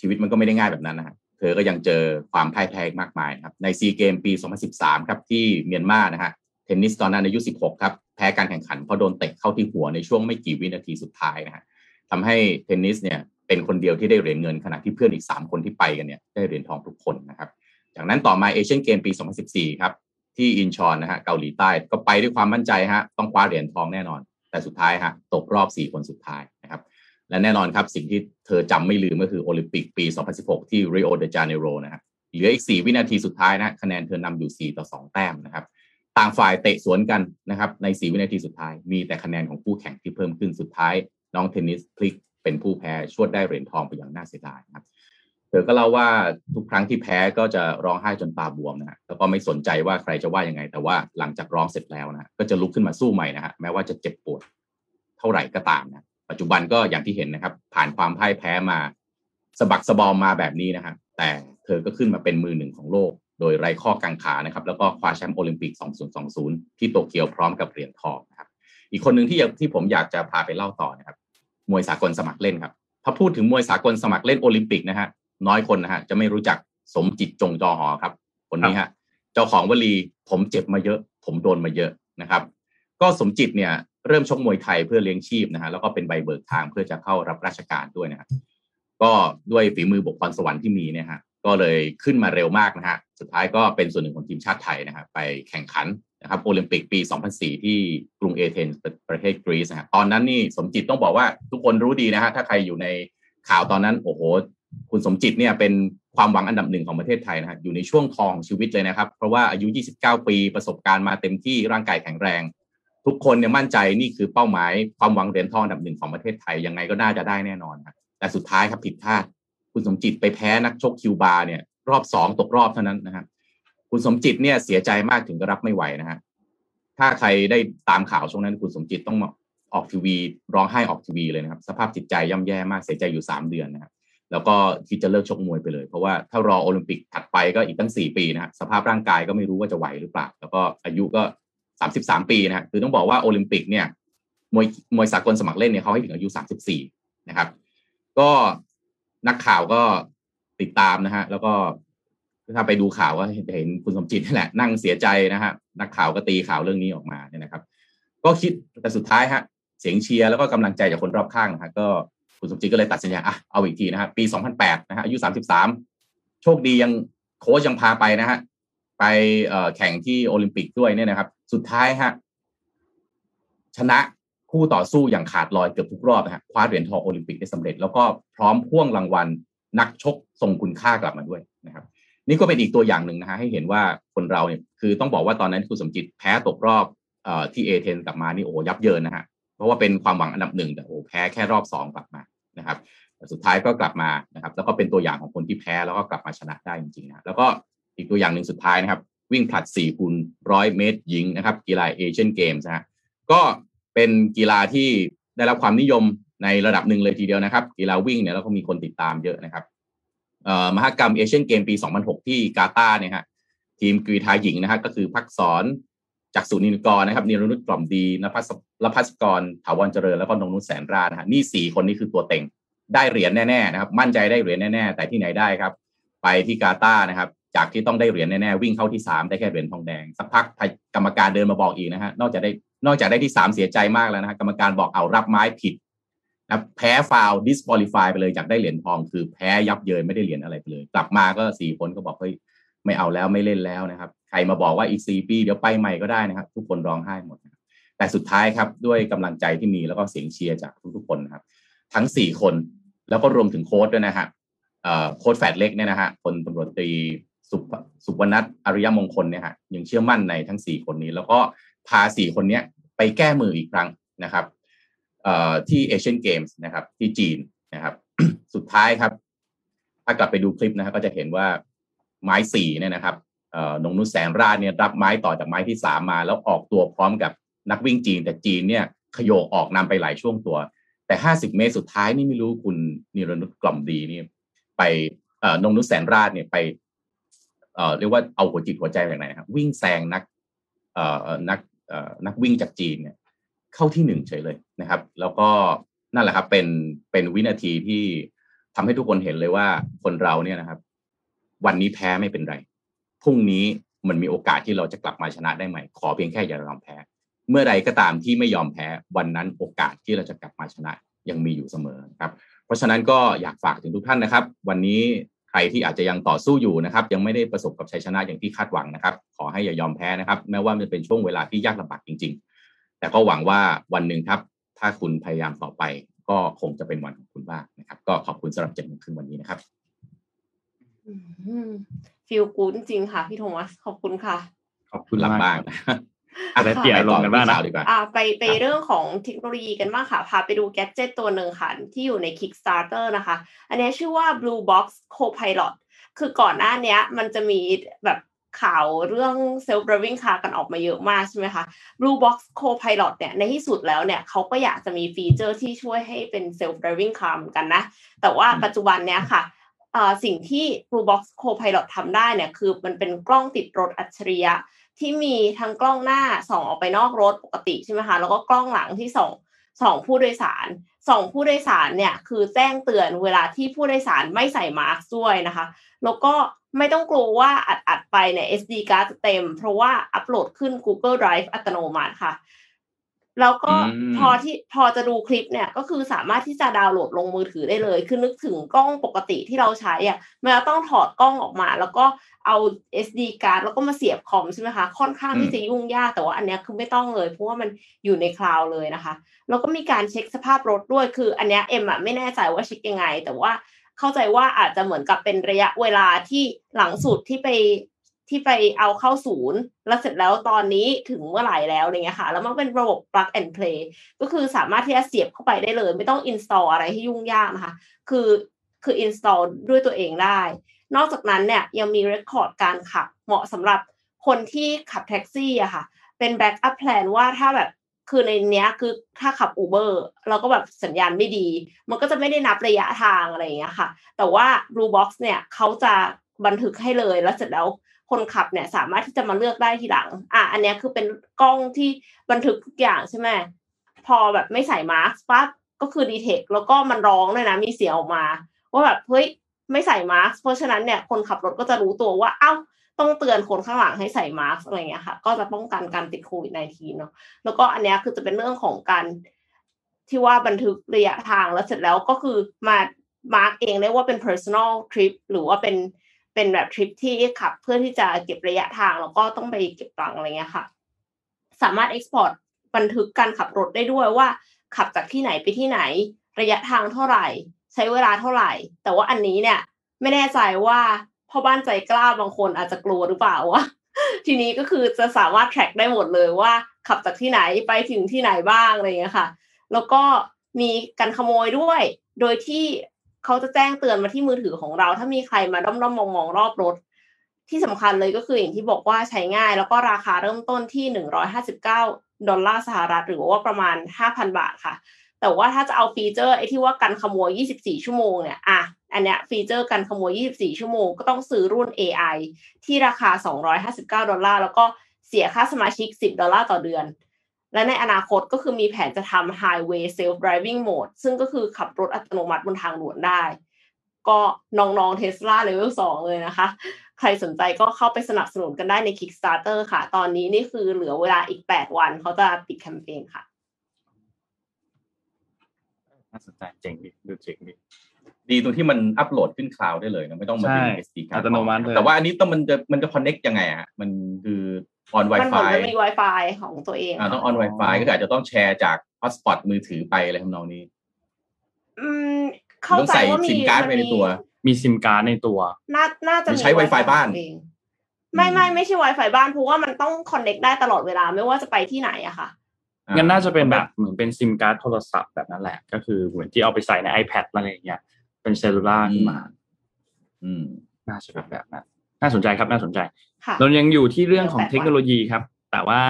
ชีวิตมันก็ไม่ได้ง่ายแบบนั้นนะฮะเธอก็ยังเจอความพ่ายแพ้มากมายครับในซีเกมปี 2013 ครับที่เมียนมานะฮะ เทนนิสตอนนั้นอายุ 16 ครับ แพ้การแข่งขันเพราะโดนเตะเข้าที่หัวในช่วงไม่กี่วินาทีสุดท้ายนะฮะทำให้เทนนิสเนี่ยเป็นคนเดียวที่ได้เหรียญเงินขณะที่เพื่อนอีก 3 คนที่ไปกันเนี่ยได้เหรียญทองทุกคนนะครับ จากนั้นต่อมาเอเชียนเกมปี 2014 ครับ ที่อินชอนนะฮะเกาหลีใต้ก็ไปด้วยความมั่นใจฮะต้องคว้าเหรียญทองแน่นอน แต่สุดท้ายฮะตกรอบ 4 คนสุดท้ายนะครับและแน่นอนครับสิ่งที่เธอจำไม่ลืมก็คือโอลิมปิกปี 2016 ที่รีโอเดจาเนโรนะครับเหลืออีก 4 วินาทีสุดท้ายนะคะแนนเธอนำอยู่ 4 ต่อ 2 แต้มนะครับ ต่างฝ่ายเตะสวนกันนะครับใน4วินาทีสุดท้าย มีแต่คะแนนของคู่แข่งที่เพิ่มขึ้นสุดท้าย น้องเทนนิสพลิกเป็นผู้แพ้ชวดได้เหรียญทองไปอย่างน่าเสียดายนะครับเธอก็เล่าว่าทุกครั้งที่แพ้ก็จะร้องไห้จนตาบวมนะฮะแล้วก็ไม่สนใจว่าใครจะว่ายังไง แต่ว่าหลังจากร้องเสร็จแล้วนะก็จะลุกขึ้นมาสู้ใหม่นะฮะแม้ว่าจะเจ็บปวดเท่าไหร่ก็ตามนะปัจจุบันก็อย่างที่เห็นนะครับ ผ่านความพ่ายแพ้มาสะบักสะบอมมาแบบนี้นะครับแต่เธอก็ขึ้นมาเป็นมือหนึ่งของโลก โดยไร้ข้อกังขานะครับ แล้วก็คว้าแชมป์โอลิมปิก 2020 ที่โตเกียวพร้อมกับเหรียญทองนะครับ อีกคนหนึ่งที่ที่ผมอยากจะพาไปเล่าต่อนะครับ มวยสากลสมัครเล่นครับถ้าพูดถึงมวยสากลสมัครเล่นโอลิมปิกนะฮะน้อยคนนะฮะจะไม่รู้จักสมจิตจงจอหอครับ คนนี้ฮะเจ้าของวลีผมเจ็บมาเยอะ ผมโดนมาเยอะนะครับ ก็สมจิตเนี่ยเริ่มชกมวยไทยเพื่อเลี้ยงชีพนะฮะแล้วก็เป็นใบเบิกทางเพื่อจะเข้ารับราชการด้วยนะครับก็ด้วยฝีมือบกพรสวรรค์ที่มีเนี่ยฮะ ก็เลยขึ้นมาเร็วมากนะฮะสุดท้ายก็เป็นส่วนหนึ่งของทีมชาติไทยนะครับไปแข่งขันนะครับโอลิมปิกปี 2004 ที่กรุงเอเธนส์ประเทศกรีซนะฮะตอนนั้นนี่สมจิตต้องบอกว่าทุกคนรู้ดีนะฮะถ้าใครอยู่ในข่าวตอนนั้นโอ้โหคุณสมจิตเนี่ยเป็นความหวังอันดับหนึ่งของประเทศไทยนะฮะอยู่ในช่วงทองชีวิตเลยนะครับ เพราะว่าอายุ 29 ปีประสบการณ์มาเต็มที่ร่างกายแข็งแรง ทุกคนเนี่ยมั่นใจนี่คือเป้าหมายความหวังเหรียญทองอันดับหนึ่งของประเทศไทยยังไงก็น่าจะได้แน่นอนครับแต่สุดท้ายครับผิดพลาด คุณสมจิตไปแพ้นักชกคิวบาเนี่ย รอบสองตกรอบเท่านั้นนะครับคุณสมจิตเนี่ยเสียใจมากถึงกับรับไม่ไหวนะฮะถ้าใครได้ตามข่าวช่วงนั้นคุณสมจิตต้องออกทีวี ร้องไห้ออกทีวีเลยนะครับ สภาพจิตใจย่ำแย่มากเสียใจอยู่สามเดือนนะครับแล้วก็คิดจะเลิกชกมวยไปเลย เพราะว่าถ้ารอโอลิมปิกถัดไปก็อีกตั้งสี่ปีนะฮะสภาพร่างกายก็ไม่รู้ว่าจะไหวหรือเปล่า แล้วก็อายุก็สามสิบสามปีนะฮะคือต้องบอกว่าโอลิมปิกเนี่ยมวยมวยสากลสมัครเล่นเนี่ยเขาให้ถึงอายุสามสิบสี่นะครับ ก็ นักข่าวก็ติดตามนะฮะ แล้วก็ถ้าไปดูข่าวก็เห็นคุณสมจิตนี่แหละ นั่งเสียใจนะฮะ นักข่าวก็ตีข่าวเรื่องนี้ออกมาเนี่ยนะครับ ก็คิดแต่สุดท้ายฮะ เสียงเชียร์แล้วก็กำลังใจจากคนรอบข้างนะฮะก็คุณสมจิตก็เลยตัดสินใจอะเอาอีกทีนะฮะปี 2008 นะฮะอายุ 33 โชคดียังโค้ชยังพาไปนะฮะไปแข่งที่โอลิมปิกด้วยเนี่ยนะครับ สุดท้ายฮะชนะ คู่ต่อสู้อย่างขาดลอยเกือบทุกรอบนะฮะคว้าเหรียญทองโอลิมปิกได้สำเร็จ แล้วก็พร้อมพ่วงรางวัลนักชกทรงคุณค่ากลับมาด้วยนะครับ นี่ก็เป็นอีกตัวอย่างหนึ่งนะฮะให้เห็นว่าคนเราเนี่ยคือต้องบอกว่าตอนนั้นคุณสมจิตแพ้ตกรอบเอ่อที่เอเธนกลับมานี่โอ้ยับเยินนะฮะเพราะว่าเป็นความหวังอันดับหนึ่งแต่โอ้แพ้แค่รอบสองกลับมานะครับแต่สุดท้ายก็กลับมานะครับ แล้วก็เป็นตัวอย่างของคนที่แพ้แล้วก็กลับมาชนะได้จริงๆนะแล้วก็อีกตัวอย่างหนึ่งสุดท้ายนะครับ วิ่งผลัด4คูณร้อยเมตรหญิงนะครับกีฬาเอเชียนเกมส์นะฮะก็ เป็นกีฬาที่ได้รับความนิยมในระดับหนึ่งเลยทีเดียวนะครับ กีฬาวิ่งเนี่ยแล้วก็มีคนติดตามเยอะนะครับมหกรรมเอเชียนเกมปี 2006 ที่กาตาร์เนี่ยฮะทีมกรีฑาหญิงนะครับก็คือพักสอนจากสุนินกรนะครับนิรนุชกล่อมดีนภัสรพัสกรถาวรเจริญแล้วก็นงนุชแสนรานะฮะนี่สี่คนนี้คือตัวเต็งได้เหรียญแน่ๆนะครับ มั่นใจได้เหรียญแน่ๆ แต่ที่ไหนได้ครับ ไปที่กาตาร์นะครับ จากที่ต้องได้เหรียญแน่ๆวิ่งเข้าที่สามได้แค่เหรียญทองแดงสักพักกรรมการเดินมาบอกอีกนะฮะนอกจากได้ นอกจากได้ที่สามเสียใจมากแล้วนะฮะกรรมการบอกเอารับไม้ผิดนะแพ้ฟาวดิสบอลิฟายไปเลยจากได้เหรียญทอง คือแพ้ยับเยินไม่ได้เหรียญอะไรไปเลย กลับมาก็สี่คนก็บอกเฮ้ยไม่เอาแล้วไม่เล่นแล้วนะครับ ใครมาบอกว่าอีกสี่ปีเดี๋ยวไปใหม่ก็ได้นะครับ ทุกคนร้องไห้หมด แต่สุดท้ายครับด้วยกำลังใจที่มีแล้วก็เสียงเชียร์จากทุกๆคนนะครับ ทั้งสี่คนแล้วก็รวมถึงโค้ชด้วยนะครับโค้ดแฟดเล็กเนี่ยนะฮะพลตำรวจตรีสุสุวรรณัทอริยมงคลเนี่ยฮะยังเชื่อมั่นในทั้งสี่คนนี้ แล้วก็ พาสี่คนนี้ไปแก้มืออีกครั้งนะครับที่เอเชียนเกมส์นะครับที่จีนนะครับสุดท้ายครับ ถ้ากลับไปดูคลิปนะครับก็จะเห็นว่าไม้สี่เนี่ยนะครับนงนุชแสนราชเนี่ยรับไม้ต่อจากไม้ที่สามมา แล้วออกตัวพร้อมกับนักวิ่งจีน แต่จีนเนี่ยขยโยออกนำไปหลายช่วงตัว แต่ห้าสิบเมตรสุดท้ายนี่ไม่รู้คุณนิรนุชกล่อมดีนี่ไปนงนุชแสนราชเนี่ยไปเอ่อเรียกว่าเอาหัวจิตหัวใจอย่างไรนะครับวิ่งแซงนักเอ่อนัก นักวิ่งจากจีนเนี่ยเข้าที่หนึ่งเฉยเลยนะครับ แล้วก็นั่นแหละครับเป็นเป็นวินาทีที่ทำให้ทุกคนเห็นเลยว่าคนเราเนี่ยนะครับ วันนี้แพ้ไม่เป็นไรพรุ่งนี้มันมีโอกาสที่เราจะกลับมาชนะได้ใหม่ ขอเพียงแค่อย่ายอมแพ้ เมื่อใดก็ตามที่ไม่ยอมแพ้วันนั้นโอกาสที่เราจะกลับมาชนะยังมีอยู่เสมอครับ เพราะฉะนั้นก็อยากฝากถึงทุกท่านนะครับ วันนี้ ใครที่อาจจะยังต่อสู้อยู่นะครับยังไม่ได้ประสบกับชัยชนะอย่างที่คาดหวังนะครับ ขอให้อย่ายอมแพ้นะครับ แม้ว่ามันเป็นช่วงเวลาที่ยากลำบากจริง ๆ แต่ก็หวังว่าวันหนึ่งครับ ถ้าคุณพยายามต่อไป ก็คงจะเป็นวันของคุณบ้างนะครับ ก็ขอบคุณสำหรับเจ็ดโมงครึ่งวันนี้นะครับfeel good จริงค่ะ พี่โทมัสขอบคุณค่ะ ขอบคุณลับบ้าง อะไรเปลี่ยนลงกันบ้างนะดีกว่าอ่าไปไปเรื่องของเทคโนโลยีกันบ้างค่ะ พาไปดู gadget ตัวหนึ่งค่ะ ที่อยู่ใน Kickstarter นะคะ อันนี้ชื่อว่า Blue Box Copilot คือก่อนหน้านี้มันจะมีแบบข่าวเรื่อง self driving car กันออกมาเยอะมากใช่ไหมคะ Blue Box Copilot เนี่ยในที่สุดแล้วเนี่ยเขาก็อยากจะมีฟีเจอร์ที่ช่วยให้เป็น self driving car เหมือนกันนะ แต่ว่าปัจจุบันเนี้ยค่ะสิ่งที่ Blue Box Copilot ทำได้เนี่ยคือมันเป็นกล้องติดรถอัจฉริยะ ที่มีทั้งกล้องหน้าส่องออกไปนอกรถปกติใช่ไหมคะแล้วก็กล้องหลังที่ส่องส่องผู้โดยสารส่องผู้โดยสารเนี่ยคือแจ้งเตือนเวลาที่ผู้โดยสารไม่ใส่มาร์กด้วยนะคะ แล้วก็ไม่ต้องกลัวว่าอัดอัดไปเนี่ย SD card จะเต็ม เพราะว่าอัปโหลดขึ้น Google Drive อัตโนมัติค่ะ แล้วก็พอที่พอจะดูคลิปเนี่ยก็คือสามารถที่จะดาวน์โหลดลงมือถือได้เลย คือนึกถึงกล้องปกติที่เราใช้อะมันต้องถอดกล้องออกมา แล้วก็เอา SD การ์ดแล้วก็มาเสียบคอมใช่ไหมคะค่อนข้างที่จะยุ่งยากแต่ว่าอันนี้คือไม่ต้องเลยเพราะว่ามันอยู่ในคลาวด์เลยนะคะ แล้วก็มีการเช็คสภาพรถด้วยคือ อันนี้เอ็มอะไม่แน่ใจว่าเช็คยังไง แต่ว่าเข้าใจว่าอาจจะเหมือนกับเป็นระยะเวลาที่หลังสุดที่ไป ที่ไปเอาเข้าศูนย์ แล้วเสร็จแล้วตอนนี้ถึงเมื่อไหร่แล้วอะไรเงี้ยค่ะ แล้วมันเป็นระบบ plug and play ก็คือสามารถที่จะเสียบเข้าไปได้เลย ไม่ต้อง install อะไรให้ยุ่งยากนะคะ คือคือ install ด้วยตัวเองได้ นอกจากนั้นเนี่ยยังมี record การขับ เหมาะสำหรับคนที่ขับแท็กซี่อะค่ะ เป็น backup plan ว่าถ้าแบบคือในเนี้ยคือถ้าขับ Uber เราก็แบบสัญญาณไม่ดี มันก็จะไม่ได้นับระยะทางอะไรอย่างเงี้ยค่ะ แต่ว่า Blue Box เนี่ยเขาจะบันทึกให้เลยแล้วเสร็จแล้ว คนขับเนี่ยสามารถที่จะมาเลือกได้ทีหลัง อะอันนี้คือเป็นกล้องที่บันทึกทุกอย่างใช่ไหมพอแบบไม่ใส่มาสก์ปั๊บก็คือดีเทคแล้วก็มันร้องเลยนะมีเสียงออกมา ว่าแบบเฮ้ยไม่ใส่มาสก์เพราะฉะนั้นเนี่ยคนขับรถก็จะรู้ตัวว่า เอ้าต้องเตือนคนข้างหลังให้ใส่มาสก์อะไรเงี้ยค่ะ ก็จะป้องกันการติดโควิด -19 เนาะแล้วก็อันนี้คือจะเป็นเรื่องของการที่ว่าบันทึกระยะทางแล้วเสร็จแล้วก็คือมา mark เองได้ว่าเป็น personal trip หรือว่าเป็น เป็นแบบทริปที่ขับเพื่อที่จะเก็บระยะทางแล้วก็ต้องไปเก็บตังอะไรเงี้ยค่ะ สามารถ export บันทึกการขับรถได้ด้วยว่า ขับจากที่ไหนไปที่ไหน ระยะทางเท่าไหร่ ใช้เวลาเท่าไหร่ แต่ว่าอันนี้เนี่ย ไม่แน่ใจว่าพ่อบ้านใจกล้าบางคนอาจจะกลัวหรือเปล่าว่าทีนี้ก็คือจะสามารถ track ได้หมดเลยว่า ขับจากที่ไหนไปถึงที่ไหนบ้างอะไรเงี้ยค่ะ แล้วก็มีกันขโมยด้วย โดยที่ เขาจะแจ้งเตือนมาที่มือถือของเรา ถ้ามีใครมาด้อมด้อมมองมองรอบรถ ที่สำคัญเลยก็คืออย่างที่บอกว่าใช้ง่าย แล้วก็ราคาเริ่มต้นที่หนึ่งร้อยห้าสิบเก้าดอลลาร์สหรัฐหรือว่าประมาณห้าพันบาทค่ะ แต่ว่าถ้าจะเอาฟีเจอร์ไอ้ที่ว่ากันขโมย24ชั่วโมงเนี่ยอะอันเนี้ยฟีเจอร์กันขโมย24ชั่วโมงก็ต้องซื้อรุ่น AI ที่ราคา259ดอลลาร์แล้วก็เสียค่าสมาชิก10ดอลลาร์ต่อเดือน และในอนาคตก็คือมีแผนจะทำ Highway Self Driving Mode ซึ่งก็คือขับรถอัตโนมัติบนทางด่วนได้ ก็น้องๆเทสลาเลเวลสองเลยนะคะ ใครสนใจก็เข้าไปสนับสนุนกันได้ใน Kickstarter ค่ะ ตอนนี้นี่คือเหลือเวลาอีก 8 วันเขาจะปิดแคมเปญค่ะน่าสนใจเจ๋งดิดูเจ๋งดิดีตรงที่มันอัปโหลดขึ้นคลาวด์ได้เลยนะไม่ต้องมาดึง SD การ์ดอัตโนมัติแต่ว่าอันนี้ต้องมันจะมันจะ connect ยังไงอะมันคือ on Wi-Fi มันมี Wi-Fi ของตัวเองอ่าต้อง on Wi-Fiก็อาจจะต้องแชร์จากฮอตสปอตมือถือไปอะไรทำนองนี้ อืม เข้าใจว่ามีซิมการ์ดไปในตัว มีซิมการ์ดในตัว น่าน่าจะหรือใช้ Wi-Fi บ้านเองไม่ไม่ไม่ใช่ Wi-Fi บ้านเพราะว่ามันต้อง connect ได้ตลอดเวลาไม่ว่าจะไปที่ไหนอะค่ะงั้นน่าจะเป็นแบบเหมือนเป็นซิมการ์ดโทรศัพท์แบบนั้นแหละ ก็คือเหมือนที่เอาไปใส่ใน iPad อะไรอย่างเงี้ย เป็น cellular ขึ้นมา อืม น่าจะเป็นแบบนั้น น่าสนใจครับน่าสนใจค่ะเรายังอยู่ที่เรื่องของเรื่องแปลกเทคโนโลยีครับ แต่ว่า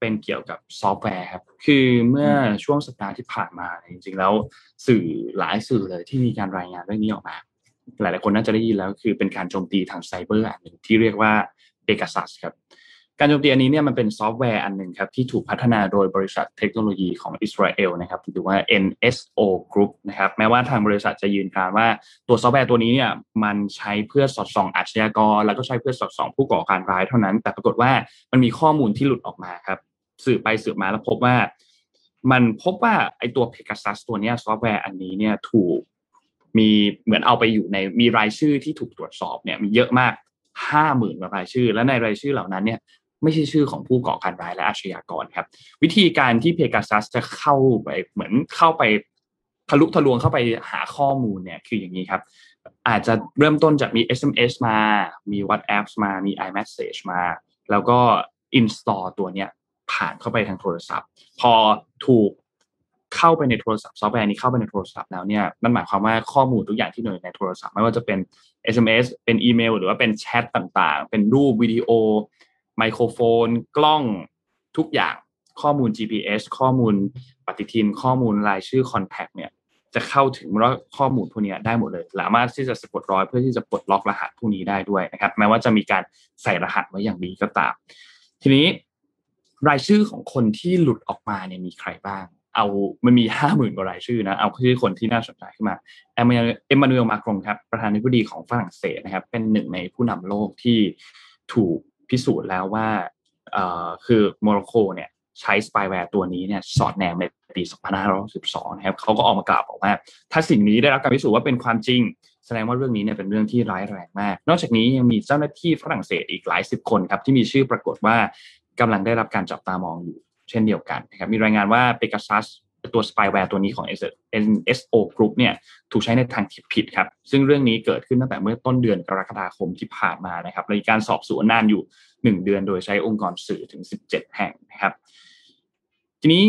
เป็นเกี่ยวกับซอฟต์แวร์ครับ คือเมื่อช่วงสัปดาห์ที่ผ่านมาเนี่ยจริงๆ แล้วสื่อหลายสื่อเลยที่มีการรายงานเรื่องนี้ออกมา หลายๆคนน่าจะได้ยินแล้วคือเป็นการโจมตีทางไซเบอร์อันหนึ่งที่เรียกว่า Pegasus ครับ การโจมตีอันนี้เนี่ยมันเป็นซอฟต์แวร์อันหนึ่งครับที่ถูกพัฒนาโดยบริษัทเทคโนโลยีของอิสราเอลนะครับหรือว่า NSO Group นะครับแม้ว่าทางบริษัทจะยืนกรานว่าตัวซอฟต์แวร์ตัวนี้เนี่ยมันใช้เพื่อสอดส่องอาชญากร แล้วก็ใช้เพื่อสอดส่องผู้ก่อการร้ายเท่านั้น แต่ปรากฏว่ามันมีข้อมูลที่หลุดออกมาครับสืบไปสืบมาแล้วพบว่า มันพบว่าไอตัว Pegasus ตัวนี้ซอฟต์แวร์อันนี้เนี่ยถูกมีเหมือนเอาไปอยู่ในมีรายชื่อที่ถูกตรวจสอบเนี่ยมีเยอะมากห้าหมื่นรายชื่อ และในรายชื่อเหล่านั้นเนี่ย ไม่ใช่ชื่อของผู้ก่อการร้ายและอาชญากรครับ วิธีการที่เพกาซัสจะเข้าไปเหมือนเข้าไปทะลุทะลวงเข้าไปหาข้อมูลเนี่ยคืออย่างนี้ครับ อาจจะเริ่มต้นจากมี SMS มา มี WhatsApp มา มี iMessage มา แล้วก็ install ตัวเนี้ยผ่านเข้าไปทางโทรศัพท์ พอถูกเข้าไปในโทรศัพท์ซอฟต์แวร์นี้เข้าไปในโทรศัพท์แล้วเนี่ยนั่นหมายความว่าข้อมูลทุกอย่างที่อยู่ในโทรศัพท์ ไม่ว่าจะเป็น SMS เป็นอีเมล หรือว่าเป็นแชทต่างๆ เป็นรูปวิดีโอ ไมโครโฟน กล้องทุกอย่างข้อมูล GPS ข้อมูลปฏิทิน ข้อมูลรายชื่อคอนแทคเนี่ยจะเข้าถึงแล้วข้อมูลพวกนี้ได้หมดเลย สามารถที่จะสะกดรอยเพื่อที่จะปลดล็อกรหัสพวกนี้ได้ด้วยนะครับ แม้ว่าจะมีการใส่รหัสไว้อย่างดีก็ตาม ทีนี้รายชื่อของคนที่หลุดออกมาเนี่ยมีใครบ้าง เอามันมีห้าหมื่นกว่ารายชื่อนะ เอาชื่อคนที่น่าสนใจขึ้นมาเอมมานูเอลมาครงครับ ประธานาธิบดีของฝรั่งเศสนะครับ เป็นหนึ่งในผู้นำโลกที่ถูก พิสูจน์แล้วว่าคือโมร็อกโกเนี่ยใช้สปายแวร์ตัวนี้เนี่ยสอดแนมในปี 2562 นะครับเขาก็ออกมากล่าวบอกว่า ถ้าสิ่งนี้ได้รับการพิสูจน์ว่าเป็นความจริง แสดงว่าเรื่องนี้เนี่ยเป็นเรื่องที่ร้ายแรงมาก นอกจากนี้ยังมีเจ้าหน้าที่ฝรั่งเศสอีกหลายสิบคนครับที่มีชื่อปรากฏว่ากำลังได้รับการจับตามองอยู่เช่นเดียวกันนะครับมีรายงานว่า Pegasus ตัวสปายแวร์ตัวนี้ของ NSO Group เนี่ยถูกใช้ในทางที่ผิดครับ ซึ่งเรื่องนี้เกิดขึ้นตั้งแต่เมื่อต้นเดือนกรกฎาคมที่ผ่านมานะครับและมีการสอบสวนนานอยู่ 1 เดือนโดยใช้องค์กรสื่อถึง 17 แห่งนะครับ ทีนี้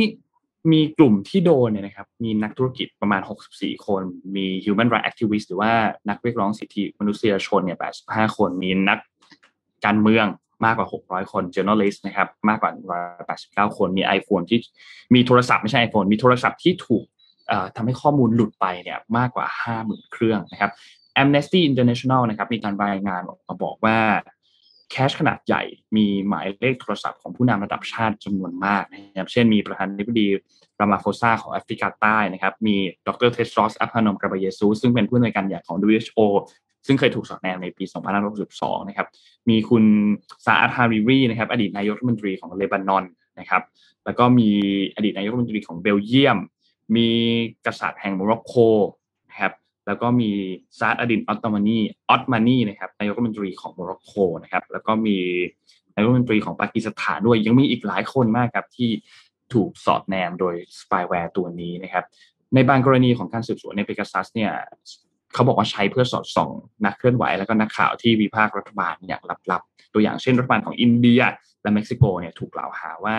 มีกลุ่มที่โดนเนี่ยนะครับ มีนักธุรกิจประมาณ 64 คน มี human rights activist หรือว่านักเรียกร้องสิทธิมนุษยชนเนี่ย 85 คน มีนักการเมือง มากกว่า 600 คน journalist นะครับมากกว่า 189 คนมี iPhone ที่มีโทรศัพท์ไม่ใช่ iPhone มีโทรศัพท์ที่ถูกทำให้ข้อมูลหลุดไปเนี่ยมากกว่า 50,000 เครื่องนะครับ Amnesty International นะครับมีการรายงานออกมาบอกว่า cache ขนาดใหญ่มีหมายเลขโทรศัพท์ของผู้นำระดับชาติจำนวนมากนะครับเช่นมีประธานาธิบดีรามาโฟซาของแอฟริกาใต้นะครับ มีดร.เทดรอสอัดฮานอม เกเบรเยซุสซึ่งเป็นผู้อำนวยการใหญ่ของ WHO ซึ่งเคยถูกสอดแนมในปี 2562 นะครับ มีคุณซาอัด ฮาริรีนะครับ อดีตนายกรัฐมนตรีของเลบานอนนะครับ แล้วก็มีอดีตนายกรัฐมนตรีของเบลเยียม มีกษัตริย์แห่งโมร็อกโกนะครับ แล้วก็มีซาดอดินออตมานีออตมานีนะครับนายกรัฐมนตรีของโมร็อกโกนะครับ แล้วก็มีนายกรัฐมนตรีของปากีสถานด้วย ยังมีอีกหลายคนมากครับที่ถูกสอดแนมโดยสปายแวร์ตัวนี้นะครับ ในบางกรณีของการสืบสวนในเปกัสซัสเนี่ย เขาบอกว่าใช้เพื่อสอดส่องนักเคลื่อนไหวแล้วก็นักข่าวที่วิพากษ์รัฐบาลอย่างลับๆ ตัวอย่างเช่นรัฐบาลของอินเดีย และเม็กซิโกเนี่ยถูกกล่าวหาว่า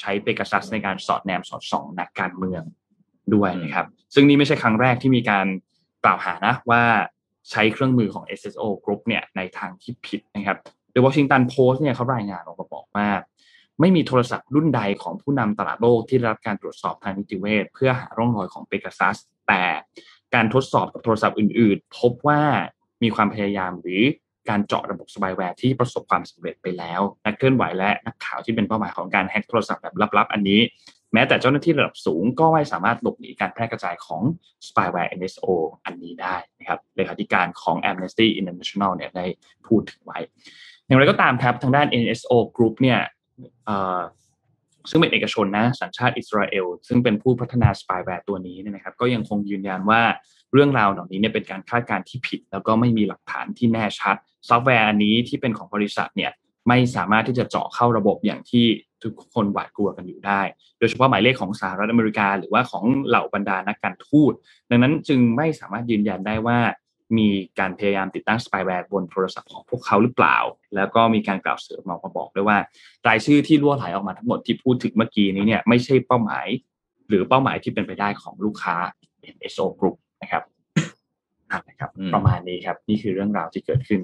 ใช้เปกัสซัสในการสอดแนมสอดส่องนักการเมืองด้วยนะครับ ซึ่งนี่ไม่ใช่ครั้งแรกที่มีการกล่าวหานะว่าใช้เครื่องมือของ NSO Group เนี่ยในทางที่ผิดนะครับโดยวอชิงตันโพสต์เนี่ยเขารายงานออกมาบอกว่า ไม่มีโทรศัพท์รุ่นใดของผู้นำตลาดโลกที่ได้รับการตรวจสอบทางนิติเวชเพื่อหาร่องรอยของเปกัสซัสแต่ การทดสอบกับโทรศัพท์อื่น ๆ พบว่ามีความพยายามหรือการเจาะระบบสปายแวร์ที่ประสบความสำเร็จไปแล้ว นักเคลื่อนไหวและนักข่าวที่เป็นเป้าหมายของการแฮ็กโทรศัพท์แบบลับ ๆ อันนี้ แม้แต่เจ้าหน้าที่ระดับสูงก็ไม่สามารถหลบหนีการแพร่กระจายของสปายแวร์ NSO อันนี้ได้นะครับเลขาธิการของ Amnesty International เนี่ยได้พูดถึงไว้ อย่างไรก็ตามครับทางด้าน NSO Group เนี่ย ซึ่งเป็นเอกชนนะสัญชาติอิสราเอล ซึ่งเป็นผู้พัฒนาสปายแวร์ตัวนี้เนี่ยนะครับ ก็ยังคงยืนยันว่าเรื่องราวเหล่านี้เนี่ยเป็นการคาดการณ์ที่ผิด แล้วก็ไม่มีหลักฐานที่แน่ชัด ซอฟต์แวร์อันนี้ที่เป็นของบริษัทเนี่ยไม่สามารถที่จะเจาะเข้าระบบอย่างที่ทุกคนหวาดกลัวกันอยู่ได้ โดยเฉพาะหมายเลขของสหรัฐอเมริกา หรือว่าของเหล่าบรรดานักการทูต ดังนั้นจึงไม่สามารถยืนยันได้ว่า มีการพยายามติดตั้งสปายแวร์บนโทรศัพท์ของพวกเขาหรือเปล่า แล้วก็มีการกล่าวเสริมมาบอกด้วยว่ารายชื่อที่ล่วไหลออกมาทั้งหมดที่พูดถึงเมื่อกี้นี้เนี่ยไม่ใช่เป้าหมาย หรือเป้าหมายที่เป็นไปได้ของลูกค้า NSO Group นะครับนะครับ ประมาณนี้ครับ นี่คือเรื่องราวที่เกิดขึ้น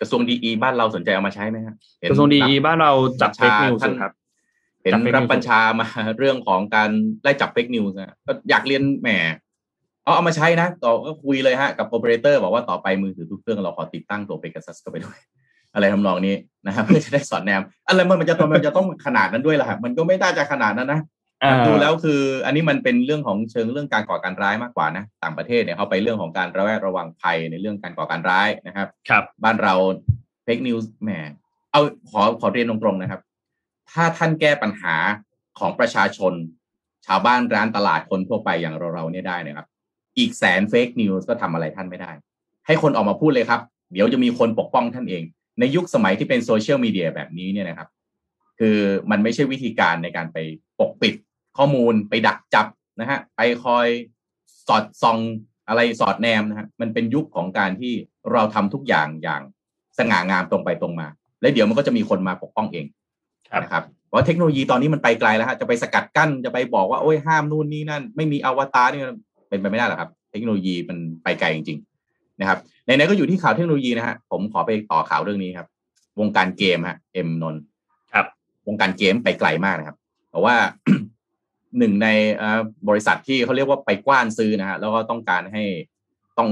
กระทรวง DE บ้านเราสนใจเอามาใช้ไหมครับกระทรวง DEบ้านเราจับ fake news ครับเห็นรับบัญชามาเรื่องของการไล่จับ fake news นะก็อยากเรียนแหม เอาเอามาใช้นะต่อก็คุยเลยฮะกับโอเปอเรเตอร์บอกว่าต่อไปมือถือทุกเครื่องเราขอติดตั้งตัวเปกัสซัสเข้าไปด้วย อะไรทำนองนี้นะครับเพื่อจะได้สอดแนมอะไรมันมันจะต้องมันจะต้องขนาดนั้นด้วยล่ะมันก็ไม่น่าจะขนาดนั้นนะดูแล้วคืออันนี้มันเป็นเรื่องของเชิงเรื่องการก่อการร้ายมากกว่านะต่างประเทศเนี่ยเขาไปเรื่องของการระแวดระวังภัยในเรื่องการก่อการร้ายนะครับ ครับ บ้านเรา fake news แหมเอาขอขอเรียนตรงๆนะครับ ถ้าท่านแก้ปัญหาของประชาชน ชาวบ้านร้านตลาดคนทั่วไปอย่างเราเราเนี่ยได้นะครับ อีกแสน fake news ก็ทำอะไรท่านไม่ได้ ให้คนออกมาพูดเลยครับ เดี๋ยวจะมีคนปกป้องท่านเอง ในยุคสมัยที่เป็นโซเชียลมีเดียแบบนี้เนี่ยนะครับ คือมันไม่ใช่วิธีการในการไปปกปิดข้อมูลไปดักจับนะฮะไปคอยสอดส่องอะไรสอดแนมนะฮะมันเป็นยุคของการที่เราทำทุกอย่างอย่างสง่างามตรงไปตรงมา แล้วเดี๋ยวมันก็จะมีคนมาปกป้องเองนะครับว่าเทคโนโลยีตอนนี้มันไปไกลแล้วฮะจะไปสกัดกั้นจะไปบอกว่าโอ้ยห้ามนู่นนี่นั่น ไม่มีอวตารนี่ เป็นไปไม่ได้หรอกครับ เทคโนโลยีมันไปไกลจริง ๆ นะครับในนี้ก็อยู่ที่ข่าวเทคโนโลยีนะฮะผมขอไปต่อข่าวเรื่องนี้ครับ วงการเกมฮะเอ็มนนครับ วงการเกมไปไกลมากนะครับเพราะว่าหนึ่งในบริษัทที่เขาเรียกว่าไปกว้านซื้อนะฮะแล้วก็ต้องการให้ต้อง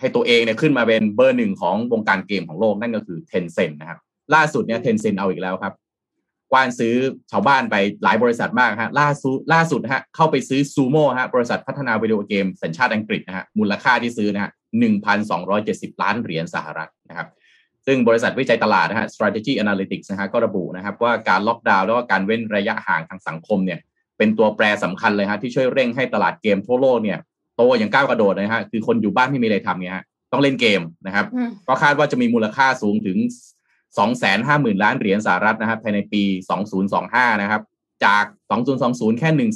ให้ตัวเองเนี่ยขึ้นมาเป็นเบอร์หนึ่งของวงการเกมของโลกนั่นก็คือเทนเซ็นนะครับล่าสุดเนี่ยเทนเซ็นเอาอีกแล้วครับ กว้านซื้อชาวบ้านไปหลายบริษัทมากฮะล่าสุดล่าสุดฮะเข้าไปซื้อซูโม่ฮะบริษัทพัฒนาวิดีโอเกมสัญชาติอังกฤษนะฮะมูลค่าที่ซื้อนะฮะหนึ่งพันสองร้อยเจ็ดสิบล้านเหรียญสหรัฐนะครับซึ่งบริษัทวิจัยตลาดนะฮะ strategy analytics นะฮะก็ระบุนะครับว่าการล็อกดาวน์แล้วก็การเว้นระยะห่างทางสังคมเนี่ยเป็นตัวแปรสำคัญเลยฮะที่ช่วยเร่งให้ตลาดเกมทั่วโลกเนี่ยโตอย่างก้าวกระโดดนะฮะคือคนอยู่บ้านไม่มีอะไรทำเนี่ยฮะต้องเล่นเกมนะครับ ก็คาดว่าจะมีมูลค่าสูงถึง 250,000 ล้านเหรียญสหรัฐนะครับภายในปี 2025 นะครับ จาก 2020 แค่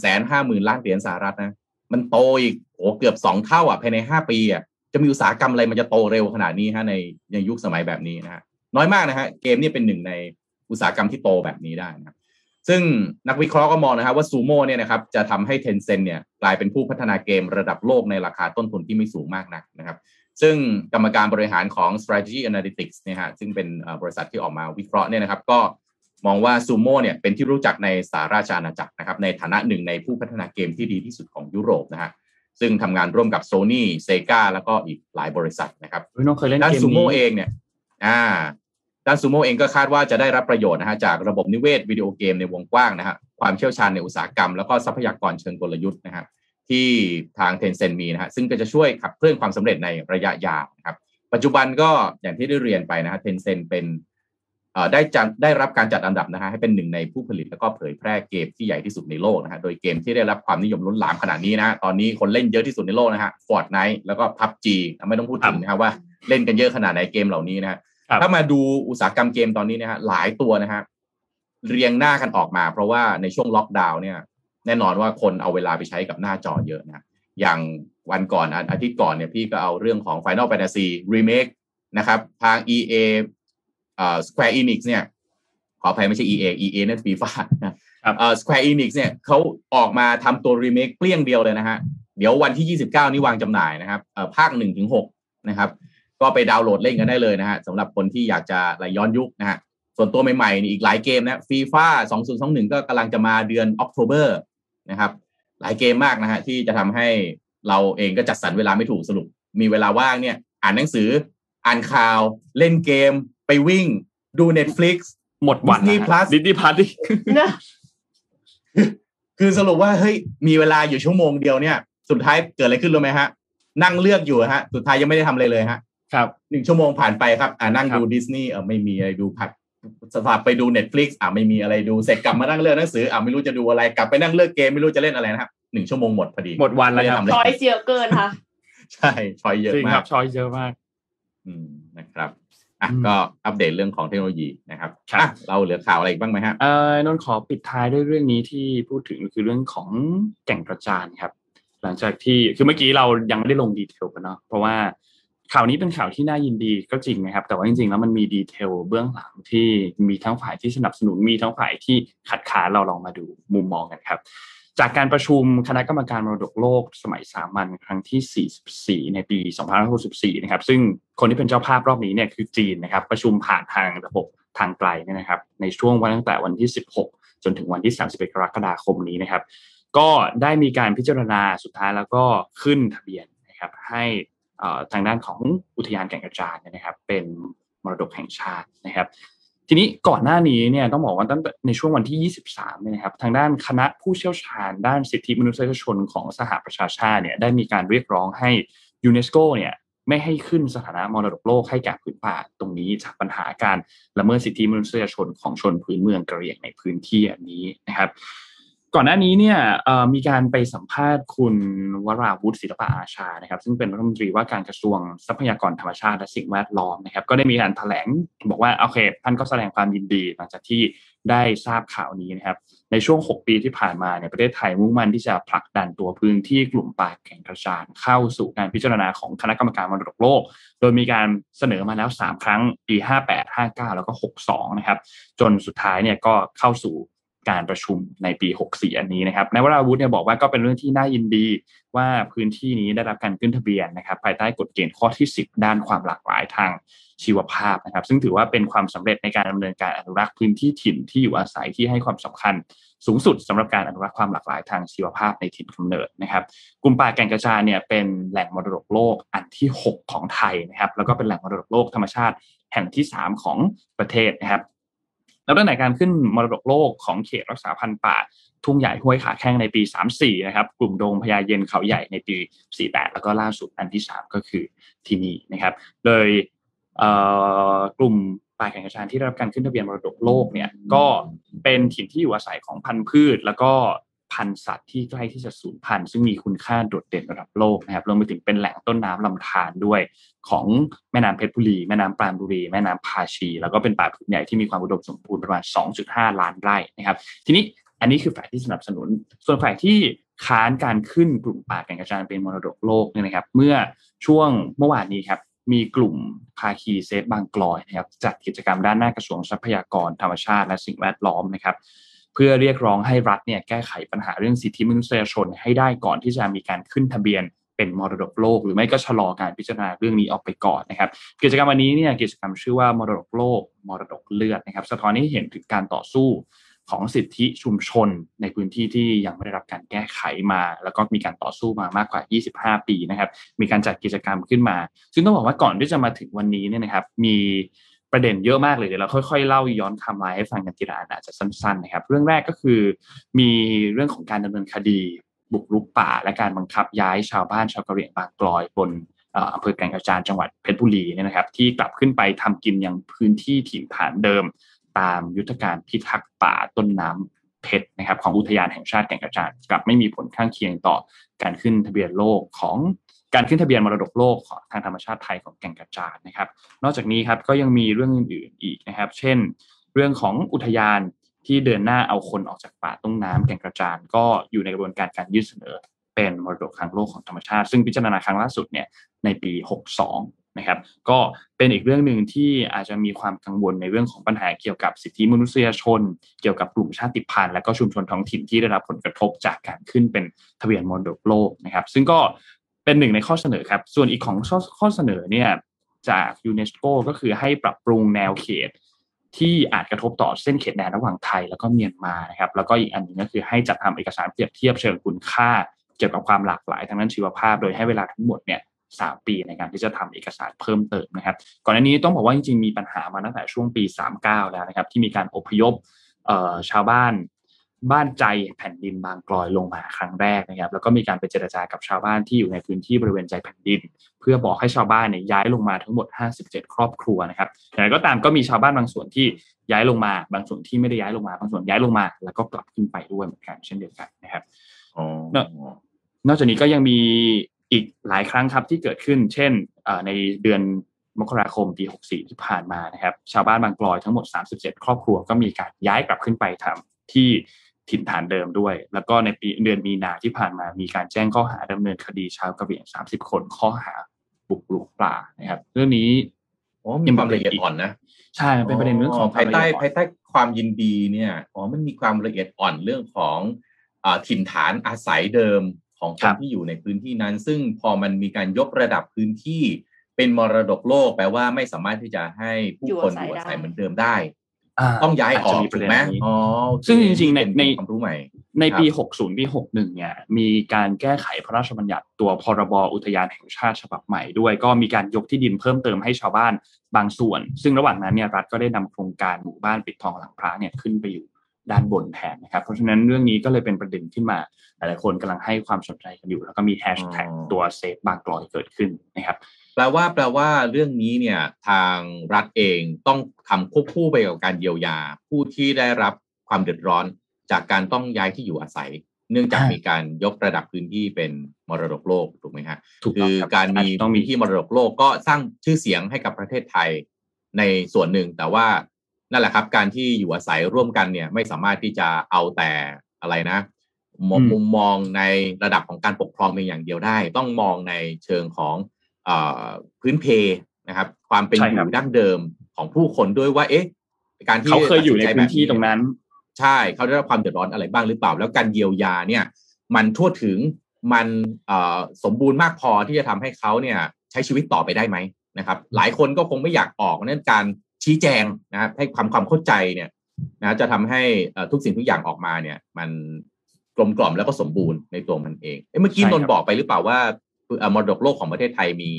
150,000 ล้านเหรียญสหรัฐนะมันโตอีกโอ้เกือบ 2 เท่าอะภายใน 5 ปีอะจะมีอุตสาหกรรมอะไรมันจะโตเร็วขนาดนี้ฮะในในยุคสมัยแบบนี้นะฮะน้อยมากนะฮะเกมนี่เป็นหนึ่งในอุตสาหกรรมที่โตแบบนี้ได้นะครับซึ่งนักวิเคราะห์ก็มองนะครับว่าซูโม่เนี่ยนะครับจะทำให้เทนเซ็นเนี่ยกลายเป็นผู้พัฒนาเกมระดับโลกในราคาต้นทุนที่ไม่สูงมากนักนะครับ ซึ่งกรรมการบริหารของ strategy analytics เนี่ยฮะซึ่งเป็นบริษัทที่ออกมาวิเคราะห์เนี่ยนะครับ ก็มองว่าซูโม่เนี่ยเป็นที่รู้จักในสหราชอาณาจักรนะครับ ในฐานะหนึ่งในผู้พัฒนาเกมที่ดีที่สุดของยุโรปนะฮะซึ่งทำงานร่วมกับ Sony Sega แล้วก็อีกหลายบริษัทนะครับน้องเคยเล่นด้านซูโม่เองเนี่ยอ่าด้านซูโม่เองก็คาดว่าจะได้รับประโยชน์นะฮะจากระบบนิเวศวิดีโอเกมในวงกว้างนะฮะความเชี่ยวชาญในอุตสาหกรรมแล้วก็ทรัพยากรเชิงกลยุทธ์นะฮะ ที่ทางเทนเซนมีนะฮะซึ่งก็จะช่วยขับเคลื่อนความสำเร็จในระยะยาวนะครับปัจจุบันก็อย่างที่ได้เรียนไปนะฮะ Tencent เป็นได้จัดได้รับการจัดอันดับนะฮะให้เป็นหนึ่งในผู้ผลิตแล้วก็เผยแพร่เกมที่ใหญ่ที่สุดในโลกนะฮะโดยเกมที่ได้รับความนิยมล้นหลามขนาดนี้นะฮะตอนนี้คนเล่นเยอะที่สุดในโลกนะฮะ Fortnite แล้วก็ PUBG ไม่ต้องพูดถึงนะครับว่าเล่นกันเยอะขนาดไหนเกมเหล่านี้นะฮะถ้ามาดูอุตสาหกรรมเกมตอนนี้นะฮะหลายตัวนะฮะเรียงหน้ากันออกมา เพราะว่าในช่วงล็อกดาวน์เนี่ย แน่นอนว่าคนเอาเวลาไปใช้กับหน้าจอเยอะนะอย่างวันก่อนอาทิตย์ก่อนเนี่ยพี่ก็เอาเรื่องของ Final Fantasy Remake นะครับ ทาง EA เอ่อ Square Enix เนี่ยขออภัยไม่ใช่ EA EA นั่นฟีฟ่าเอ่อ Square Enix เนี่ยเขาออกมาทำตัวรี้ยงเดียวเลยนะฮะ เดี๋ยววันที่ 29 นี้วางจำหน่ายนะครับเอ่อภาค1ถึง6นะครับ ก็ไปดาวน์โหลดเล่นกันได้เลยนะฮะสำหรับคนที่อยากจะไหลย้อนยุคนะฮะส่วนตัวใหม่ๆนี่อีกหลายเกมนะฟีฟ่า2021 ก็กำลังจะมาเดือน October นะครับ หลายเกมมากนะฮะที่จะทำให้เราเองก็จัดสรรเวลาไม่ถูกสรุป มีเวลาว่างเนี่ย อ่านหนังสือ อ่านข่าว เล่นเกม ไปวิ่ง ดู Netflix หมดวันนี่พลัสดิสนีย์พลัสดิคือสรุปว่าเฮ้ยมีเวลาอยู่ชั่วโมงเดียวเนี่ย สุดท้ายเกิดอะไรขึ้นรู้ไหมฮะ นั่งเลือกอยู่ฮะ สุดท้ายยังไม่ได้ทำอะไรเลยฮะ ครับหนึ่งชั่วโมงผ่านไปครับ อ่านั่งดูดิสนีย์เออไม่มีอะไรดูผัด สภาพไปดู Netflix อ่าไม่มีอะไรดูเสร็จกลับมานั่งเลือกหนังสืออ่าไม่รู้จะดูอะไรกลับไปนั่งเลือกเกมไม่รู้จะเล่นอะไรนะครับหนึ่งชั่วโมงหมดพอดีหมดวันแล้วครับชอยเยอะเกินค่ะ ใช่ชอยเยอะมากชอยเยอะมาก อืมนะครับอะก็อัปเดตเรื่องของเทคโนโลยีนะครับอะเราเหลือข่าวอะไรบ้างไหมฮะเออนนขอปิดท้ายด้วยเรื่องนี้ที่พูดถึงคือเรื่องของแก่งกระจานครับ หลังจากที่คือเมื่อกี้เรายังไม่ได้ลงดีเทลกันเนาะเพราะว่า ข่าวนี้เป็นข่าวที่น่ายินดีก็จริงนะครับ แต่ว่าจริงๆแล้วมันมีดีเทลเบื้องหลังที่มีทั้งฝ่ายที่สนับสนุนมีทั้งฝ่ายที่ขัดขานเราลองมาดูมุมมองกันครับ จากการประชุมคณะกรรมการมรดกโลกสมัยสามัญครั้งที่ 44 ในปี 2564 นะครับ ซึ่งคนที่เป็นเจ้าภาพรอบนี้เนี่ยคือจีนนะครับ ประชุมผ่านทางระบบทางไกลเนี่ยนะครับ ในช่วงวันตั้งแต่วันที่ 16 จนถึงวันที่ 31 กรกฎาคมนี้นะครับ ก็ได้มีการพิจารณาสุดท้ายแล้วก็ขึ้นทะเบียนนะครับให้ ทางด้านของอุทยานแก่งกระจานนะครับ เป็นมรดกแห่งชาตินะครับ ทีนี้ก่อนหน้านี้เนี่ยต้องบอกว่าตั้งแต่ในช่วงวันที่ 23เนี่ยนะครับ ทางด้านคณะผู้เชี่ยวชาญ ด้านสิทธิมนุษยชนของสหประชาชาติเนี่ยได้มีการเรียกร้องให้ยูเนสโกเนี่ยไม่ให้ขึ้นสถานะมรดกโลกให้แก่ผืนป่าตรงนี้จากปัญหาการละเมิดสิทธิมนุษยชนของชนพื้นเมืองกระเหรี่ยงในพื้นที่อันนี้นะครับ ก่อนหน้านี้เนี่ยมีการไปสัมภาษณ์คุณวราวุฒิศิลปะอาชานะครับ ซึ่งเป็นรัฐมนตรีว่าการกระทรวงทรัพยากรธรรมชาติและสิ่งแวดล้อมนะครับ ก็ได้มีการแถลงบอกว่าโอเคท่านก็แสดงความยินดี หลังจากที่ได้ทราบข่าวนี้นะครับ ในช่วง 6 ปีที่ผ่านมาเนี่ยประเทศไทยมุ่งมั่นที่จะผลักดันตัวพื้นที่กลุ่มป่าแข่งกระจานเข้าสู่การพิจารณาของคณะกรรมการมรดกโลก โดยมีการเสนอมาแล้ว 3 ครั้งปี 58 59 แล้วก็ 62 นะครับ จนสุดท้ายเนี่ยก็เข้าสู่ การประชุมในปี 64 อันนี้นะครับนายวราวุฒิเนี่ยบอกว่าก็เป็นเรื่องที่น่ายินดีว่าพื้นที่นี้ได้รับการขึ้นทะเบียนนะครับ ภายใต้กฎเกณฑ์ข้อที่ 10 ด้านความหลากหลายทางชีวภาพนะครับ ซึ่งถือว่าเป็นความสำเร็จในการดำเนินการอนุรักษ์พื้นที่ถิ่นที่อยู่อาศัยที่ให้ความสำคัญสูงสุดสำหรับการอนุรักษ์ความหลากหลายทางชีวภาพในถิ่นกำเนิดนะครับกลุ่มป่าแก่งกระจานเนี่ยเป็นแหล่งมรดกโลกอันที่ 6 ของไทยนะครับ แล้วก็เป็นแหล่งมรดกโลกธรรมชาติแห่งที่ 3 ของประเทศนะครับ แล้วตั้งแต่การขึ้นมรดกโลกของเขตรักษาพันธุ์ป่า ทุ่งใหญ่ห้วยขาแข้งในปี 34 นะครับ กลุ่มโดงพญาเย็นเขาใหญ่ในปี 48 แล้วก็ล่าสุดอันที่ 3 ก็คือที่นี่นะครับ โดยกลุ่มป่าแข่งชานที่ได้รับการขึ้นทะเบียนมรดกโลกเนี่ยก็เป็นถิ่นที่อยู่อาศัยของพันธุ์พืช แล้วก็ พันธุ์สัตว์ที่ใกล้ที่จะสูญพันธุ์ซึ่งมีคุณค่าโดดเด่นระดับโลกนะครับรวมไปถึงเป็นแหล่งต้นน้ำลำธารด้วย ของแม่น้ำเพชรบุรี แม่น้ำปราณบุรี แม่น้ำพาชี แล้วก็เป็นป่าผืนใหญ่ที่มีความอุดมสมบูรณ์ประมาณ 2.5 ล้านไร่นะครับ ทีนี้อันนี้คือฝ่ายที่สนับสนุน ส่วนฝ่ายที่ค้านการขึ้นกลุ่มป่าแก่งกระจานเป็นมรดกโลกเนี่ยนะครับ เมื่อช่วงเมื่อวานนี้ครับมีกลุ่มภาคีเซฟบางกลอยนะครับจัดกิจกรรมด้านหน้ากระทรวงทรัพยากรธรรมชาติและสิ่งแวดล้อมนะครับ เพื่อเรียกร้องให้รัฐเนี่ยแก้ไขปัญหาเรื่องสิทธิมนุษยชนให้ได้ก่อนที่จะมีการขึ้นทะเบียนเป็นมรดกโลก หรือไม่ก็ชะลอการพิจารณาเรื่องนี้ออกไปก่อนนะครับ กิจกรรมวันนี้เนี่ยกิจกรรมชื่อว่ามรดกโลก มรดกเลือดนะครับ สะท้อนให้เห็นถึงการต่อสู้ของสิทธิชุมชนในพื้นที่ที่ยังไม่ได้รับการแก้ไขมา แล้วก็มีการต่อสู้มามากกว่า 25 ปีนะครับ มีการจัดกิจกรรมขึ้นมา ซึ่งต้องบอกว่าก่อนที่จะมาถึงวันนี้เนี่ยนะครับ มี ประเด็นเยอะมากเลยเดี๋ยวเราค่อยๆเล่าย้อนไทม์ไลน์ให้ฟังกันทีละอันอาจจะสั้นๆนะครับเรื่องแรกก็คือ มีเรื่องของการดำเนินคดี บุกรุกป่า และการบังคับย้ายชาวบ้านชาวกะเหรี่ยงบางกลอยบนอำเภอแก่งกระจานจังหวัดเพชรบุรีเนี่ยนะครับ ที่กลับขึ้นไปทำกินยังพื้นที่ถิ่นฐานเดิม ตามยุทธการพิทักษ์ป่าต้นน้ำเพชรนะครับของอุทยานแห่งชาติแก่งกระจานกลับไม่มีผลข้างเคียงต่อการขึ้นทะเบียนโลกของ การขึ้นทะเบียนมรดกโลกของทางธรรมชาติไทยของแก่งกระจานนะครับ นอกจากนี้ครับก็ยังมีเรื่องอื่นๆอีกนะครับ เช่น เรื่องของอุทยานที่เดินหน้าเอาคนออกจากป่าต้งน้ำแก่งกระจานก็อยู่ในกระบวนการการยื่นเสนอ เป็นมรดกทางโลกของธรรมชาติ ซึ่งพิจารณาครั้งล่าสุดเนี่ยในปี 62 นะครับ ก็เป็นอีกเรื่องหนึ่งที่อาจจะมีความกังวลในเรื่องของปัญหาเกี่ยวกับสิทธิมนุษยชน เกี่ยวกับกลุ่มชาติพันธุ์และก็ชุมชนท้องถิ่นที่ได้รับผลกระทบจากการขึ้นเป็นทะเบียนมรดกโลกนะครับ ซึ่งก็ เป็นหนึ่งในข้อเสนอครับ ส่วนอีกของข้อเสนอเนี่ยจากยูเนสโกก็คือให้ปรับปรุงแนวเขต ที่อาจกระทบต่อเส้นเขตแดนระหว่างไทยแล้วก็เมียนมานะครับ แล้วก็อีกอันนึงก็คือให้จัดทำเอกสารเปรียบเทียบเชิงคุณค่า เกี่ยวกับความหลากหลายทางด้านชีวภาพ โดยให้เวลาทั้งหมดเนี่ยสามปีในการที่จะทำเอกสารเพิ่มเติมนะครับ ก่อนหน้านี้ต้องบอกว่าจริงๆมีปัญหามาตั้งแต่ช่วงปี 39 แล้วนะครับ ที่มีการอพยพชาวบ้าน บ้านใจแผ่นดินบางกลอยลงมาครั้งแรกนะครับ แล้วก็มีการไปเจรจากับชาวบ้านที่อยู่ในพื้นที่บริเวณใจแผ่นดิน เพื่อบอกให้ชาวบ้านเนี่ยย้ายลงมาทั้งหมด 57 ครอบครัวนะครับอย่างไรก็ตามก็มีชาวบ้านบางส่วนที่ย้ายลงมา บางส่วนที่ไม่ได้ย้ายลงมา บางส่วนย้ายลงมา แล้วก็กลับขึ้นไปด้วยเหมือนกันเช่นเดียวกันนะครับนอกจากนี้ก็ยังมีอีกหลายครั้งครับที่เกิดขึ้น เช่นในเดือนมกราคมปี 64 ที่ผ่านมานะครับ ชาวบ้านบางกลอยทั้งหมด 37 ครอบครัวก็มีการย้ายกลับขึ้นไปทำที่ ถิ่นฐานเดิมด้วย แล้วก็ในปีเดือนมีนาที่ผ่านมามีการแจ้งข้อหาดำเนินคดีชาวกระเหรี่ยง30คนข้อหาบุกรุกป่านะครับ เรื่องนี้อ๋อมีความละเอียดอ่อนนะใช่มันเป็นประเด็นเรื่องของภายใต้ควมละเอียดอ่อนภายใต้ความยินดีเนี่ยอ๋อมันมีความละเอียดอ่อนเรื่องของอ่าถิ่นฐานอาศัยเดิมของคครันบที่อยู่ในพื้นที่นั้น ซึ่งพอมันมีการยกระดับพื้นที่เป็นมรดกโลกแปลว่าไม่สามารถที่จะให้ผู้คนอยู่อาศัยเหมือนเดิมได้า ต้องย้ายออกจจะมีปถูระกเด็นไหมนี้อ๋อโอเคซึ่งจริงๆในเป็ในความรู้ใหม่ ในปีครับ60 ปี 61 เนี่ย มีการแก้ไขพระราชบัญญัติตัวพรบอุทยานแห่งชาติฉบับใหม่ด้วย ก็มีการยกที่ดินเพิ่มเติมให้ชาวบ้านบางส่วน ซึ่งระหว่างนั้นเนี่ยรัฐก็ได้นำโครงการหมู่บ้านปิดทองหลังพระเนี่ยขึ้นไปอยู่ด้านบนแทนนะครับ เพราะฉะนั้นเรื่องนี้ก็เลยเป็นประเด็นขึ้นมา หลายๆคนกำลังให้ความสนใจกันอยู่ แล้วก็มีแฮชแท็กอ๋อตัวเซฟบางกลอยเกิดขึ้นนะครับ แปลว่าแปลว่าเรื่องนี้เนี่ยทางรัฐเองต้องทำควบคู่ไปกับการเยียวยา ผู้ที่ได้รับความเดือดร้อนจากการต้องย้ายที่อยู่อาศัย เนื่องจากอ่ามีมีการยกระดับพื้นที่เป็นมรดกโลกถูกไหมฮะถูกคืต้องอครับการมีต้องมีพื้นที่มรดกโลกก็สร้างชื่อเสียงให้กับประเทศไทยในส่วนหนึ่งแต่ว่านั่นแหละครับ การที่อยู่อาศัยร่วมกันเนี่ยไม่สามารถที่จะเอาแต่อะไรนะมองอืมมุมมองในระดับของการปกครองเพียงอย่างเดียวได้ ต้องมองในเชิงของเอ่อ พื้นเพนะครับ ความเป็นใช่อครับยู่ดั้งเดิมของผู้คนด้วยว่า เอ๊ะ การที่เขาเคยอยู่ในตัดสิใจพื้นที่แบบตรงนั้น ใช่เขาได้รับความเดือดร้อนอะไรบ้างหรือเปล่า แล้วการเยียวยาเนี่ย มันทั่วถึงมันเอ่อสมบูรณ์มากพอที่จะทำให้เขาเนี่ย ใช้ชีวิตต่อไปได้ไหมนะครับ หลายคนก็คงไม่อยากออกเพราะฉะนั้นการชี้แจงนะครับให้ความความเข้าใจเนี่ยนะจะทำให้เอ่อทุกสิ่งทุกอย่างออกมาเนี่ย มันกลมกล่อมแล้วก็สมบูรณ์ในตัวมันเองเอ้เมื่อกี้ใช่นครับนท์บอกไปหรือเปล่าว่าเอ่อ มรดกโลกของประเทศไทยมี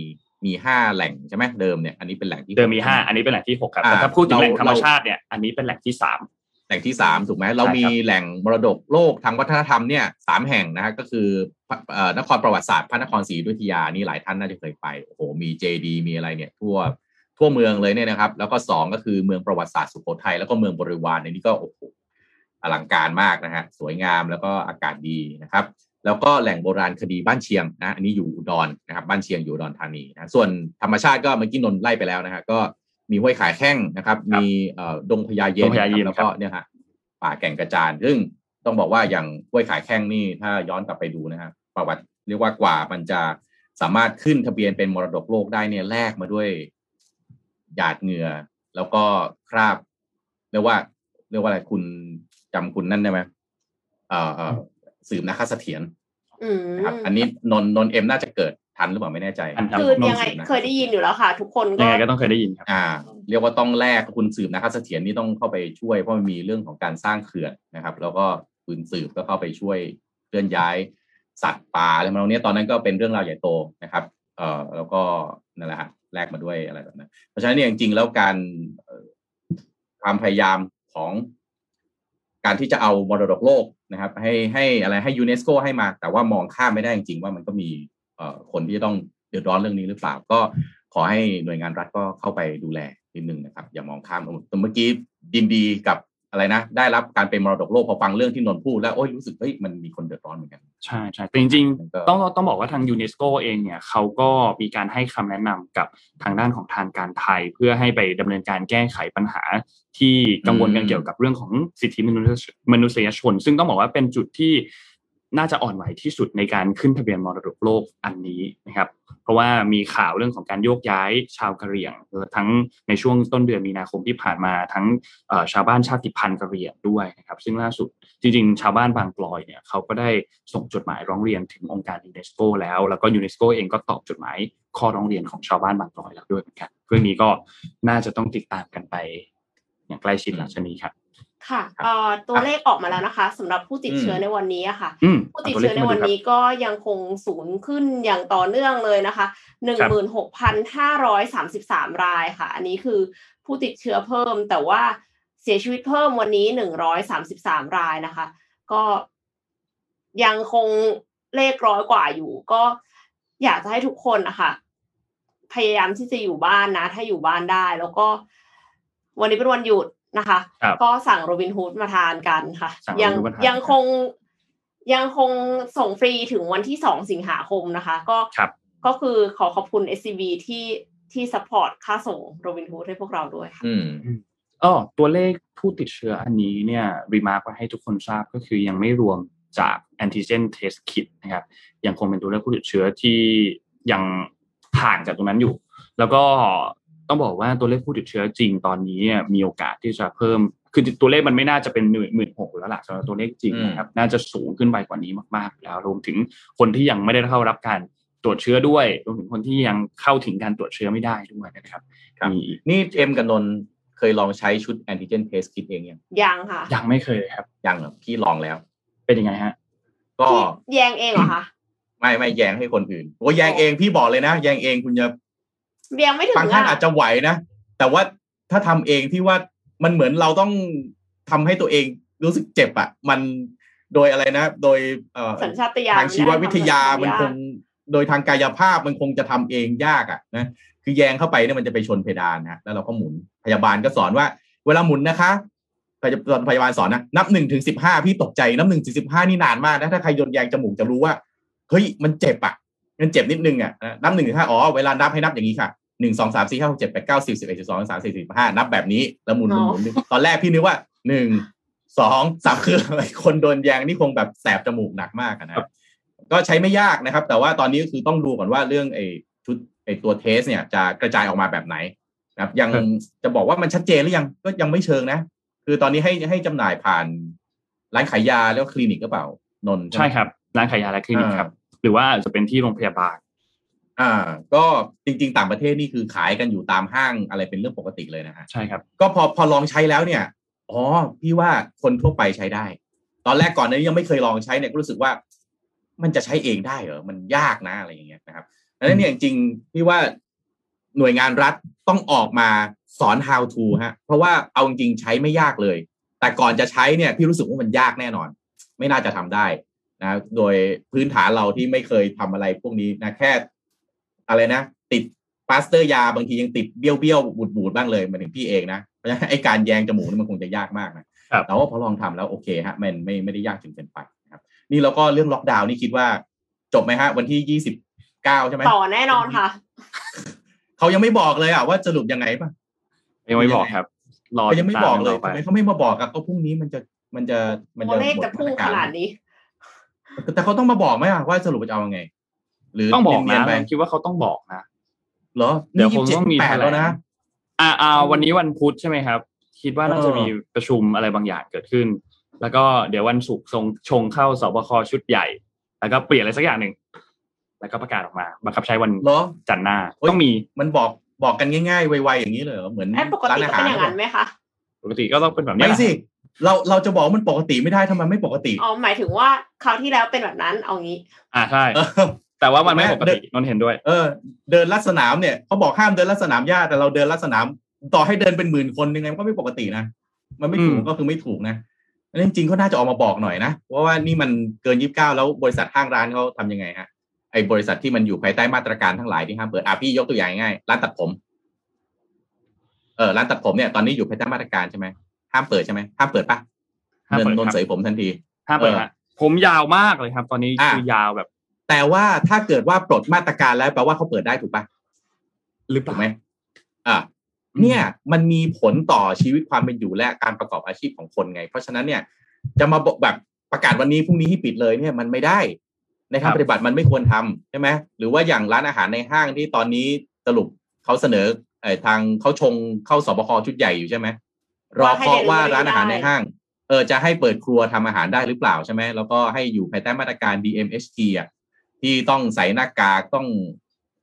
มีห้าแหล่งใช่ไหมเดิมเนี่ยอันนี้เป็นแหล่งที่เดิมมีห้าอันนี้เป็นแหล่งที่หกครับอ่าแต่ถ้าพูดถึงแหล่งเราธรรมชาติเนี่ยอันนี้เป็นแหล่งที่สามแหล่งที่สามถูกไหมเราใช่ครับมีแหล่งมรดกโลกทางวัฒนธรรมเนี่ยสามแห่งนะฮะก็คือเอ่อนครประวัติศาสตร์พระนครศรีอยุธยานี่หลายท่านน่าจะเคยไปโอ้โหมีเจดีมีอะไรเนี่ยทั่วทั่วเมืองเลยเนี่ยนะครับ แล้วก็สองก็คือเมืองประวัติศาสตร์สุโขทัยแล้วก็เมืองบริวารในนี้ก็โอ้โหอลังการมากนะฮะสวยงามแล้วก็อากาศดีนะครับ แล้วก็แหล่งโบราณคดีบ้านเชียงนะอันนี้อยู่อุดรนะครับบ้านเชียงอยู่อุดรธานีนะส่วนธรรมชาติก็เมื่อกี้นนท์ไล่ไปแล้วนะฮะก็มีห้วยขายแข้งนะครับครับมีเอ่อดงพญาเย็นดงพญาเย็นนะครับแล้วก็เนี่ยฮะป่าแก่งกระจานซึ่งต้องบอกว่าอย่างห้วยขายแข้งนี่ถ้าย้อนกลับไปดูนะฮะประวัติเรียกว่ากว่ามันจะสามารถขึ้นทะเบียนเป็นมรดกโลกได้เนี่ยแลกมาด้วยหยาดเหงื่อ แล้วก็คราบเรียกว่า เรียกว่าอะไรคุณจำคุณนั่นได้ไหมเอ่อเอ่อ สืบนาคเสถียรอืมนะครับอันนี้นนนนเอ็มน่าจะเกิดทันหรือเปล่าไม่แน่ใจทันครับคือยังไงนนท์สืบนะเคยได้ยินอยู่แล้วค่ะ ทุกคนก็ยังไงก็ต้องเคยได้ยินครับอ่า เรียกว่าต้องแลกคุณสืบนะครับเสถียรนี่ต้องเข้าไปช่วยเพราะมันมีเรื่องของการสร้างเขื่อนนะครับ แล้วก็คุณสืบก็เข้าไปช่วยเคลื่อนย้ายสัตว์ป่าอะไรมาตรงนี้ยตอนนั้นก็เป็นเรื่องราวใหญ่โตนะครับเอ่อแล้วก็นั่นแหละฮะแลกมาด้วยอะไรแบบนั้น เพราะฉะนั้นเนี่ยจริงๆแล้วการเอ่อความพยายามของการที่จะเอามรดกโลก นะครับ ให้ให้อะไรให้ยูเนสโกให้มา แต่ว่ามองข้ามไม่ได้จริงๆว่ามันก็มีคนที่จะต้องเดือดร้อนเรื่องนี้หรือเปล่า ก็ขอให้หน่วยงานรัฐก็เข้าไปดูแลนิดนึงนะครับ อย่ามองข้ามแต่เมื่อกี้ดินดีกับ อะไรนะ ได้รับการเป็นมรดกโลกพอฟังเรื่องที่นนท์พูดแล้วโอ้ยรู้สึกเฮ้ยมันมีคนเดือดร้อนเหมือนกันใช่ใช่แต่จริงมันก็ๆต้องต้องบอกว่าทางยูเนสโกเองเนี่ยเขาก็มีการให้คำแนะนำกับทางด้านของทางการไทย เพื่อให้ไปดำเนินการแก้ไขปัญหาที่กังวลกันเกี่ยวกับเรื่องของสิทธิมนุษยมนุษยชน ซึ่งต้องบอกว่าเป็นจุดที่ น่าจะอ่อนไหวที่สุดในการขึ้นทะเบียนมรดกโลกอันนี้นะครับ เพราะว่ามีข่าวเรื่องของการโยกย้ายชาวกะเหรี่ยง ทั้งในช่วงต้นเดือนมีนาคมที่ผ่านมาทั้งชาวบ้านชาติพันธุ์กะเหรี่ยงด้วยนะครับ ซึ่งล่าสุดจริงๆ ชาวบ้านบางกลอยเนี่ยเขาก็ได้ส่งจดหมายร้องเรียนถึงองค์การยูเนสโกแล้ว แล้วก็ยูเนสโกเองก็ตอบจดหมายข้อร้องเรียนของชาวบ้านบางกลอยแล้วด้วยเหมือนกันเรื่องนี้ก็น่าจะต้องติดตามกันไป อย่างใกล้ชิดหลังจากนี้ครับ ค่ะเอ่อตัวเลขออกมาแล้วนะคะสำหรับผู้ติดเชื้ออืมในวันนี้อะค่ะอืมผู้ติดเชื้อในวันนี้ก็ยังคงสูงขึ้นอย่างต่อเนื่องเลยนะคะหนึ่งหมื่นหกพันห้าร้อยสามสิบสามรายค่ะ อันนี้คือผู้ติดเชื้อเพิ่ม แต่ว่าเสียชีวิตเพิ่มวันนี้หนึ่งร้อยสามสิบสามรายนะคะ ก็ยังคงเลขร้อยกว่าอยู่ ก็อยากจะให้ทุกคนนะคะพยายามที่จะอยู่บ้านนะ ถ้าอยู่บ้านได้ แล้วก็วันนี้เป็นวันหยุด นะคะครับก็สั่ง Robin Hood มาทานกันค่ะสั่งยัง Robin Hood มาทานยังคงยังคงส่งฟรีถึงวันที่สองสิงหาคมนะคะ ก็ครับก็คือขอขอบคุณ SCB ที่ที่ support ค่าส่ง Robin Hood ให้พวกเราด้วยค่ะอืมอ๋อตัวเลขผู้ติดเชื้ออันนี้เนี่ย remark ไว้ให้ทุกคนทราบก็คือยังไม่รวมจาก antigen test kit นะครับยังคงเป็นตัวเลขผู้ติดเชื้อที่ยังห่างจากตรงนั้นอยู่ แล้วก็ ต้องบอกว่าตัวเลขผู้ติดเชื้อจริงตอนนี้เนี่ยมีโอกาสที่จะเพิ่ม คือตัวเลขมันไม่น่าจะเป็นหมื่นหมื่นหกแล้วล่ะสำหรับตัวเลขจริงนะครับ น่าจะสูงขึ้นไปกว่านี้มากๆ แล้วรวมถึงคนที่ยังไม่ได้เข้ารับการตรวจเชื้อด้วยรวมถึงคนที่ยังเข้าถึงการตรวจเชื้อไม่ได้ด้วยนะครับครับมีอีกนี่เอ็มกับนนท์เคยลองใช้ชุดแอนติเจนเทสคิดเองยังยังค่ะ ยังไม่เคยครับ ยังเหรอพี่ลองแล้ว เป็นยังไงฮะ ก็พี่แยงเองเหรอคะไม่ไม่แยงให้คนอื่นโอ้แยงเองพี่บอกเลยนะ แยงเองคุณจะ แยงไม่ถึงบางท่านอาจจะไหวนะ แต่ว่าถ้าทำเองที่ว่ามันเหมือนเราต้องทำให้ตัวเองรู้สึกเจ็บอะมันโดยอะไรนะ โดยเอ่อสัญชาตญาณทางชีววิทยาไได้มันทำคงโดยทางกายภาพมันคงจะทำเองยากอะนะคือแยงเข้าไปเนี่ยมันจะไปชนเพดานนะแล้วเราก็หมุนพยาบาลก็สอนว่า เวลาหมุนนะคะพยาตอนพยาบาลสอนนะนับหนึ่งถึงสิบห้าพี่ตกใจนับหนึ่งถึงสิบห้านี่นานมากนะถ้าใครโยนแยงจมูกจะรู้ว่าเฮ้ยมันเจ็บอะ มันเจ็บนิดนึงอะนะนับหนึ่งถึงห้าอ๋อเวลานับให้นับอย่างนี้ค่ะหนึ่งสองสามสี่ห้าหกเจ็ดแปดเก้าสิบสิบเอ็ดสิบสองสิบสามสี่สิบห้านับแบบนี้แล้วหมุนหมุนหมุนหมุนตอนแรกพี่นึกว่าหนึ่งสองสามคือคนโดนแยงนี่คงแบบแสบจมูกหนักมากอะนะครับก็ใช้ไม่ยากนะครับ แต่ว่าตอนนี้ก็คือต้องดูก่อนว่าเรื่องไอ้ชุดไอ้ตัวเทสเนี่ยจะกระจายออกมาแบบไหนนะครับ ยังครับจะบอกว่ามันชัดเจนหรือยังก็ยังไม่เชิงนะ คือตอนนี้ให้ให้จำหน่ายผ่านร้านขายยาแล้วคลินิกก็เปล่านนท์ใช่ไหมครับร้านขายยาและคลินิกครับ หรือว่าจะเป็นที่โรงพยาบาล อ่า ก็จริง ๆ ต่างประเทศนี่คือขายกันอยู่ตามห้างอะไรเป็นเรื่องปกติเลยนะฮะใช่ครับ ก็พอพอลองใช้แล้วเนี่ยอ๋อพี่ว่าคนทั่วไปใช้ได้ ตอนแรกก่อนหนานี้ยังไม่เคยลองใช้เนี่ยก็รู้สึกว่า มันจะใช้เองได้เหรอมันยากนะอะไรอย่างเงี้ยนะครับดังนั้นเนี่ยจริงๆพี่ว่าหน่วยงานรัฐต้องออกมาสอน how to ฮะ เพราะว่าเอาจริงๆใช้ไม่ยากเลย แต่ก่อนจะใช้เนี่ย พี่รู้สึกว่ามันยากแน่นอน ไม่น่าจะทำได้ นะโดยพื้นฐานเราที่ไม่เคยทำอะไรพวกนี้นะแค่ อะไรนะ ติดปลาสเตอร์ยาบางทียังติดเบี้ยวเบี้ยวบูดบูดๆบ้างเลยหมายถึงพี่เองนะเพราะฉะนั้นไอ้การแยงจมูกนี่มันคงจะยากมากนะครับแต่ว่าพอลองทำแล้วโอเคฮะมันไม่ไม่ได้ยากจนเกินไปนะครับ นี่เราก็เรื่องล็อกดาวน์นี่คิดว่า จบไหมฮะ วันที่ยี่สิบเก้าใช่ไหมต่อแน่นอนค่ะเขายังไม่บอกเลยอะว่าสรุปยังไงป่ะยังไม่บอกครับรอเขายังไม่บอกเลยติดตามทำไมกันต่อเขาไม่มาบอกอะก็พรุ่งนี้มันจะมันจะมันตัวจะเลขจะพุ่งขนาดนี้ แต่เขาต้องมาบอกไหมอะว่าสรุปจะเอายังไง หรือไปต้องบอกเนียนะนๆไปผมคิดว่าเขาต้องบอกนะเหรอเดี๋ยวนี่คงต้องมี27แปดแล้วนะอ่าอ่าวันนี้วันพุธใช่ไหมครับ คิดว่าน่าจะมีประชุมอะไรบางอย่างเกิดขึ้น แล้วก็เดี๋ยววันศุกร์ทรงชงเข้าสบคชุดใหญ่ แล้วก็เปลี่ยนอะไรสักอย่างหนึ่งแล้วก็ประกาศออกมาบังคับใช้วันเหรอจันทร์หน้าเฮ้ยต้องมีมันบอกบอกกันง่ายๆไวๆอย่างนี้เลยเหรอเหมือนแอปปกร้าตินอาก็หารเป็นอย่างนั้นไหมคะปกติก็ต้องเป็นแบบนี้ไม่แหละสิ เราเราจะบอกว่ามันปกติไม่ได้ทำไมไม่ปกติอ๋อหมายถึงว่าคราวที่แล้วเป็นแบบนั้นเอางี้ อ่าใช่เออแต่ว่ามันไม่แม่ปกตินนท์เห็นด้วย เออ เดินลัดสนามเนี่ยเขาบอกห้ามเดินลัดสนามหญ้าแต่เราเดินลัดสนาม ต่อให้เดินเป็นหมื่นคนยังไงมันก็ไม่ปกตินะมันไม่ถูกอืมก็คือไม่ถูกนะอันนี้จริงๆเขาน่าจะออกมาบอกหน่อยนะเพราะว่านี่มันเกินยี่สิบเก้าแล้วบริษัทห้างร้านเขาทำยังไงฮะไอ้บริษัทที่มันอยู่ภายใต้มาตรการทั้งหลายที่ห้ามเปิดอะพี่ยกตัวอย่างง่ายๆร้านตัดผม เออร้านตัดผมเนี่ยตอนนี้อยู่ภายใต้มาตรการใช่ไหม ห้ามเปิดใช่ไหมห้ามเปิดปะห้ามเดินเปิดนนครับเสยผมทันทีห้ามเปิดเออฮะผมยาวมากเลยครับ ตอนนี้อะคือยาวแบบ แต่ว่าถ้าเกิดว่าปลดมาตรการแล้วแปลว่าเขาเปิดได้ถูกปะหรือเปถูล่ากไหมอ่าเนี่ยมันมีผลต่อชีวิตความเป็นอยู่และการประกอบอาชีพของคนไง เพราะฉะนั้นเนี่ย จะมาบอกแบบประกาศวันนี้พรุ่งนี้ให้ปิดเลยเนี่ยมันไม่ได้ในทางปฏิบัติมันไม่ควรทำใช่ไหมหรือว่าอย่างร้านอาหารในห้างที่ตอนนี้สรุปเขาเสนอเอ่อทางเขาชงเข้าสบคชุดใหญ่อยู่ใช่ไหม รอเคาะว่าร้านอาหารในห้างเออจะให้เปิดครัวทำอาหารได้หรือเปล่าใช่ไหมแล้วก็ให้อยู่ภายใต้มาตรการ DMHT อะที่ต้องใส่หน้ากากต้อง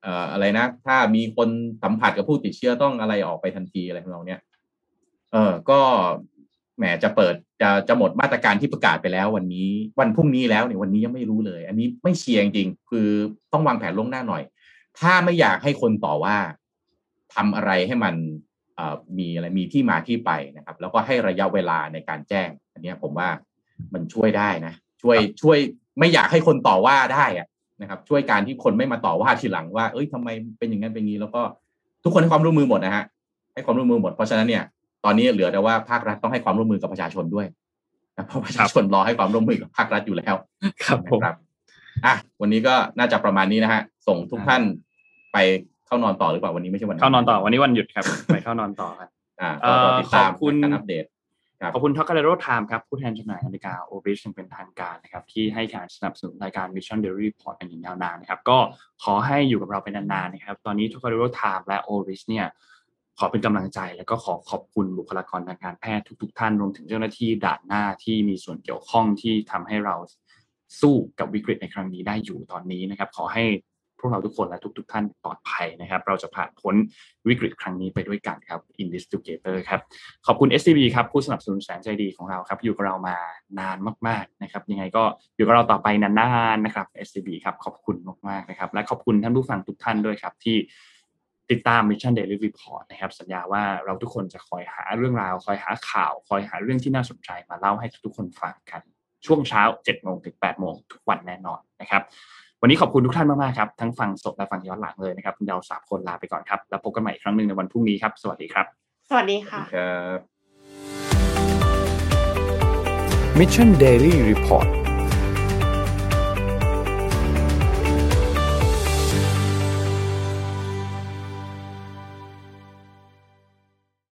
เอ่ออะไรนะ ถ้ามีคนสัมผัสกับผู้ติดเชื้อต้องอะไรออกไปทันทีอะไรของเราเนี่ยเออก็แหมจะเปิดจะจะหมดมาตรการที่ประกาศไปแล้ว วันนี้วันพรุ่งนี้แล้วเนี่ยวันนี้ยังไม่รู้เลย อันนี้ไม่เชียร์จริงๆคือต้องวางแผนล่วงหน้าหน่อย ถ้าไม่อยากให้คนต่อว่าทำอะไรให้มันเอ่อ มีอะไรมีที่มาที่ไปนะครับ แล้วก็ให้ระยะเวลาในการแจ้ง อันเนี้ยผมว่ามันช่วยได้นะ ช่วยช่วยไม่อยากให้คนต่อว่าได้อะนะครับ ช่วยการที่คนไม่มาต่อว่าทีหลังว่า เอ้ยทำไมเป็นอย่างนั้นเป็นอย่างนี้ แล้วก็ทุกคนให้ความร่วมมือหมดนะฮะให้ความร่วมมือหมดเพราะฉะนั้นเนี่ยตอนนี้เหลือแต่ว่าภาครัฐต้องให้ความร่วมมือกับประชาชนด้วยนะเพราะประชาชนรอให้ความร่วมมือกับภาครัฐอยู่แล้วครับผมนะครับอะวันนี้ก็น่าจะประมาณนี้นะฮะส่งทุกท่านไป เข้านอนต่อหรือเปล่าวันนี้ไม่ใช่วันเข้านอนต่อวันนี้วันหยุดครับไปเข้านอนต่อครับอ่าเอ่ก็อรอติดตามขอบคุณการอัปเดตขอบคุณท็อกกาเลโร time ครับผู้แทนจำหน่ายนาฬิกาโอเบชั่นเป็นทางการนะครับที่ให้การสนับสนุนรายการ Mission Daily Report เป็นอย่างยาวนานนะครับก็ขอให้อยู่กับเราเป็นนานๆนะครับตอนนี้ท็อกกาเลโร time และโอเบชเนี่ยขอเป็นกำลังใจแล้วก็ขอขอบคุณบุคลากรทางการแพทย์ทุก ๆ ท่านรวมถึงเจ้าหน้าที่ด่านหน้าที่มีส่วนเกี่ยวข้องที่ทำให้เราสู้กับวิกฤตในครั้งนี้ได้อยู่ตอนนี้นะครับ ขอให้ พวกเราทุกคนและทุก ๆ ท่านปลอดภัยนะครับ เราจะผ่านพ้นวิกฤตครั้งนี้ไปด้วยกันครับ In this together ครับขอบคุณ SCB ครับผู้สนับสนุนแสนใจดีของเราครับ อยู่กับเรามานานมาก ๆนะครับ ยังไงก็อยู่กับเราต่อไปนานๆนะครับ SCB ครับขอบคุณมากๆนะครับ และขอบคุณท่านผู้ฟังทุกท่านด้วยครับที่ติดตาม Mission Daily Report นะครับ สัญญาว่าเราทุกคนจะคอยหาเรื่องราว คอยหาข่าว คอยหาเรื่องที่น่าสนใจมาเล่าให้ทุกคนฟังกัน ช่วงเช้า7โมงถึง8โมงทุกวันแน่นอนนะครับ วันนี้ขอบคุณทุกท่านมากๆครับ ทั้งฟังสดและฟังย้อนหลังเลยนะครับเราสามคนลาไปก่อนครับ แล้วพบกันใหม่อีกครั้งหนึ่งในวันพรุ่งนี้ครับ สวัสดีครับ สวัสดีค่ะครับ Mission Daily Report